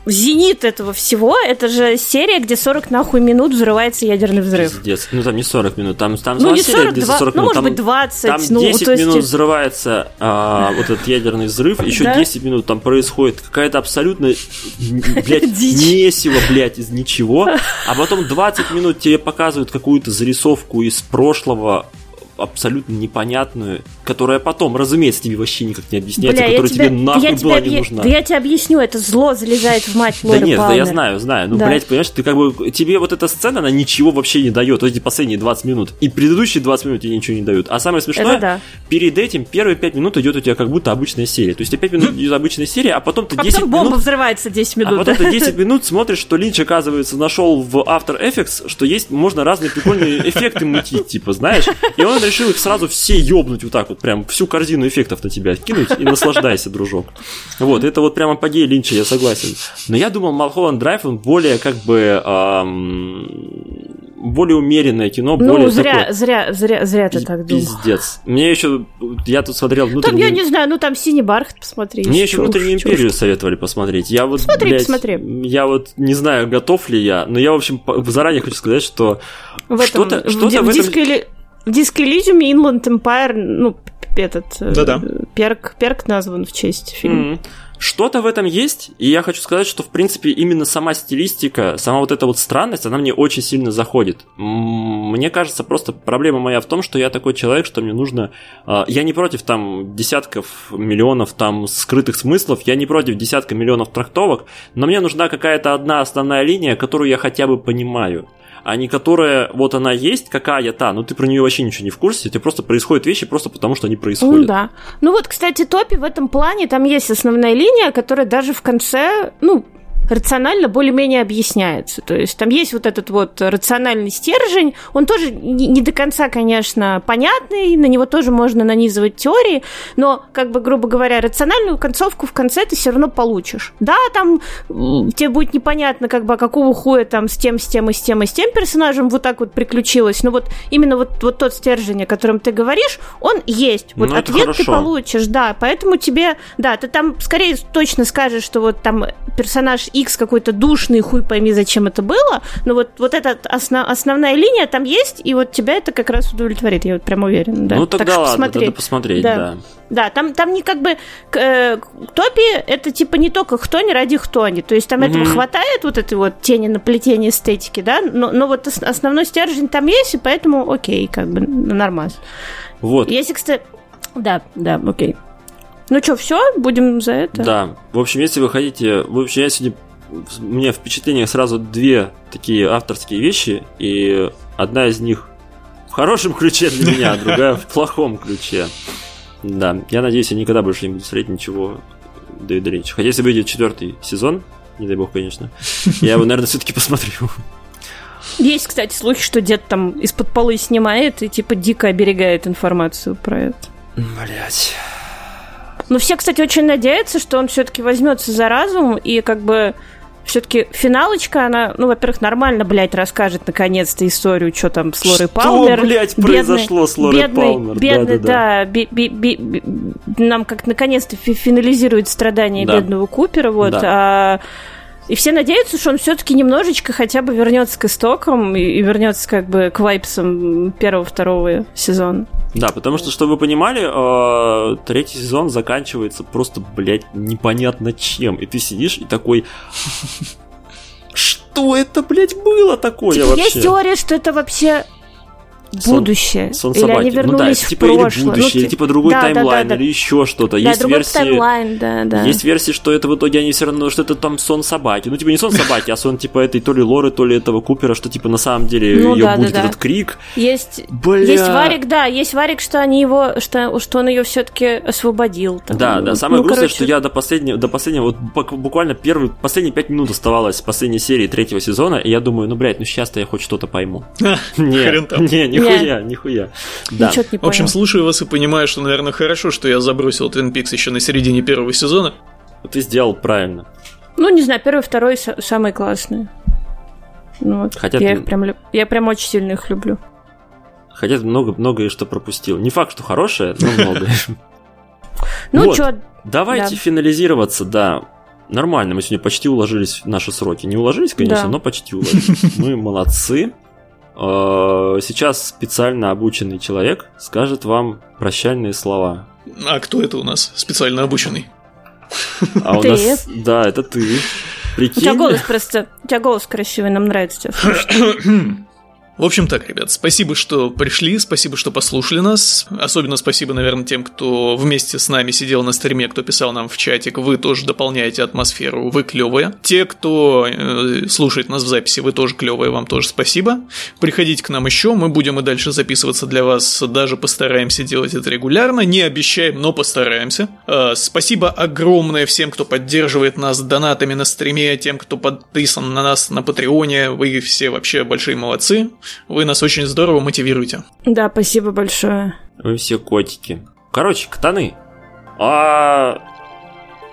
зенит этого всего, это же серия, где 40 нахуй минут взрывается ядерный взрыв. Пиздец. Ну там не 40 минут, там, там ну, не 40, серия, где 40 2, минут. Ну, может там, быть, 20. Там ну, 10 есть... минут взрывается а, [laughs] вот этот ядерный взрыв, еще да? 10 минут там происходит какая-то абсолютно, блядь, [laughs] месиво, блядь, из ничего, а потом 20 минут тебе показывают какую-то зарисовку из прошлого абсолютно непонятную, которая потом, разумеется, тебе вообще никак не объясняется, Бля, которая тебе, тебе нахуй я была не нужна. Да я тебе объясню, это зло залезает в мать Лоры Да нет, да я знаю, знаю. Ну, да. блядь, понимаешь, ты как бы, тебе вот эта сцена, она ничего вообще не дает, вот эти последние 20 минут. И предыдущие 20 минут тебе ничего не дают. А самое смешное, да. перед этим первые 5 минут идет у тебя как будто обычная серия. То есть 5 минут идет обычная серия, а потом ты 10 а потом бомба минут... взрывается 10 минут. А потом ты 10 [laughs] минут смотришь, что Линч, оказывается, нашел в After Effects, что есть, можно разные прикольные эффекты мутить, типа, знаешь. И он решил их сразу все ёбнуть вот так вот, прям всю корзину эффектов на тебя кинуть и наслаждайся, дружок. Вот, это вот прямо апогей Линча, я согласен. Но я думал, Малхолланд Драйв, он более как бы более умеренное кино, ну, более зря, такое... зря, зря, зря ты так думал. Пиздец. Мне еще, я тут смотрел внутренний... Там, я не знаю, ну там «Синий бархат» посмотри. Мне еще «Внутреннюю империю» советовали посмотреть. Я вот, посмотри, блядь, посмотри. Я вот не знаю, готов ли я, но я, в общем, заранее хочу сказать, что что-то, что-то в, в, этом... Диско в Disco Elysium Inland Empire, ну, этот э, Да-да. Перк, перк назван в честь фильма. Mm-hmm. Что-то в этом есть, и я хочу сказать, что, в принципе, именно сама стилистика, сама вот эта вот странность, она мне очень сильно заходит. Мне кажется, просто проблема моя в том, что я такой человек, что мне нужно... А, я не против там десятков миллионов там скрытых смыслов, я не против десятка миллионов трактовок, но мне нужна какая-то одна основная линия, которую я хотя бы понимаю а не которая вот она есть какая-то, но ты про нее вообще ничего не в курсе, тебе просто происходят вещи просто потому, что они происходят. Ну да. Ну вот, кстати, Топи в этом плане, там есть основная линия, которая даже в конце, ну, рационально более-менее объясняется. То есть там есть вот этот вот рациональный стержень, он тоже не до конца, конечно, понятный, на него тоже можно нанизывать теории, но, как бы, грубо говоря, рациональную концовку в конце ты все равно получишь. Да, там тебе будет непонятно, как бы, а какого хуя там с тем, с тем и с тем и с тем персонажем вот так вот приключилось, но вот именно вот, вот тот стержень, о котором ты говоришь, он есть. Вот ну, ответ ты получишь, да, поэтому тебе, да, ты там скорее точно скажешь, что вот там персонаж X какой-то душный, хуй пойми, зачем это было, но вот, вот эта основ, основная линия там есть, и вот тебя это как раз удовлетворит, я вот прям уверена. Да. Ну тогда так ладно, посмотри. надо посмотреть, да. да. Да, там, там не как бы э, топи это типа не только кто не ради кто они. То есть там mm-hmm. этого хватает, вот этой вот тени на плетение эстетики, да, но, но вот основной стержень там есть, и поэтому окей, как бы нормально. Вот. Если, кстати. Да, да, окей. Ну что, все, будем за это? Да. В общем, если вы хотите... В общем, я сегодня... У меня впечатление сразу две такие авторские вещи, и одна из них в хорошем ключе для меня, а другая в плохом ключе. Да, я надеюсь, я никогда больше не буду смотреть ничего Дэвида Линча. Хотя если выйдет четвертый сезон, не дай бог, конечно, я его, наверное, все-таки посмотрю. Есть, кстати, слухи, что дед там из-под полы снимает и типа дико оберегает информацию про это. Блять. Но все, кстати, очень надеются, что он все-таки возьмется за разум и как бы все-таки финалочка, она, ну, во-первых, нормально, блядь, расскажет наконец-то историю, что там с Лорой Палмер. Что, блядь, бедный, произошло с Лорой бедный, Палмер? Бедный, да, да, да. Би, би, би, нам как наконец-то финализирует страдания да. бедного Купера, вот, да. а и все надеются, что он все-таки немножечко хотя бы вернется к истокам и, и вернется как бы к вайпсам первого-второго сезона. Да, потому что, чтобы вы понимали, э, третий сезон заканчивается просто, блядь, непонятно чем. И ты сидишь и такой... Что это, блядь, было такое типа, вообще? Есть теория, что это вообще будущее. Сон или они вернулись ну, да, в типа прошлое. или будущее, ну, или типа другой да, таймлайн, да, да, или еще что-то. Да, есть другой версии. таймлайн, да, да. Есть версии, что это в итоге они все равно, что это там сон собаки. Ну, типа не сон собаки, а сон типа этой то ли Лоры, то ли этого Купера, что типа на самом деле Ну ее да, да, будет да. этот крик. Есть, Бля. есть варик, да, есть варик, что они его, что, что он ее все-таки освободил. там. Да, да. Самое Ну, грустное, короче, что я до последнего, до последнего, вот бу- буквально первые, последние пять минут оставалось последней серии третьего сезона, и я думаю, ну, блядь, ну сейчас-то я хоть что-то пойму. [laughs] Не, там. не, нихуя, нихуя. Да. Ничего не В общем, понял. слушаю вас и понимаю, что, наверное, хорошо, что я забросил Twin Peaks еще на середине первого сезона. Ты сделал правильно. Ну, не знаю, первый, второй са- самые классные. Ну, вот. Хотя я, ты- их прям, люб- я прям очень сильно их люблю. Хотя ты много, многое что пропустил. Не факт, что хорошее, но многое. [laughs] Ну, Вот. чё, Давайте Да. финализироваться, да. Нормально, мы сегодня почти уложились в наши сроки. Не уложились, конечно, Да. но почти уложились. [laughs] Мы молодцы. Э, Сейчас специально обученный человек скажет вам прощальные слова. А кто это у нас специально обученный? А у Ты. нас... Да, это ты. у тебя Прикинь. голос просто... У тебя голос красивый, нам нравится. [clears throat] В общем так, ребят, спасибо, что пришли, спасибо, что послушали нас. Особенно спасибо, наверное, тем, кто вместе с нами сидел на стриме, кто писал нам в чатик. Вы тоже дополняете атмосферу, вы клевые. Те, кто э, слушает нас в записи, вы тоже клевые, вам тоже спасибо. Приходите к нам еще, мы будем и дальше записываться для вас, даже постараемся делать это регулярно. Не обещаем, но постараемся. Э, спасибо огромное всем, кто поддерживает нас донатами на стриме, тем, кто подписан на нас на Патреоне. Вы все вообще большие молодцы. Вы нас очень здорово мотивируете. Да, спасибо большое. Вы все котики. Короче, катаны. А...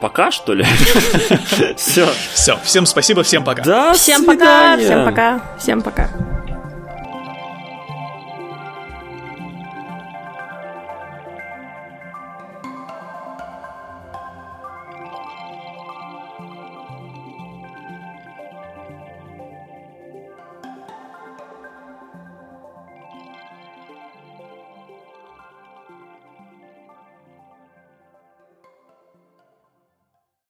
Пока, что ли? [laughs] Все. Все, всем спасибо, всем пока. Да, Всем пока, всем пока, всем пока.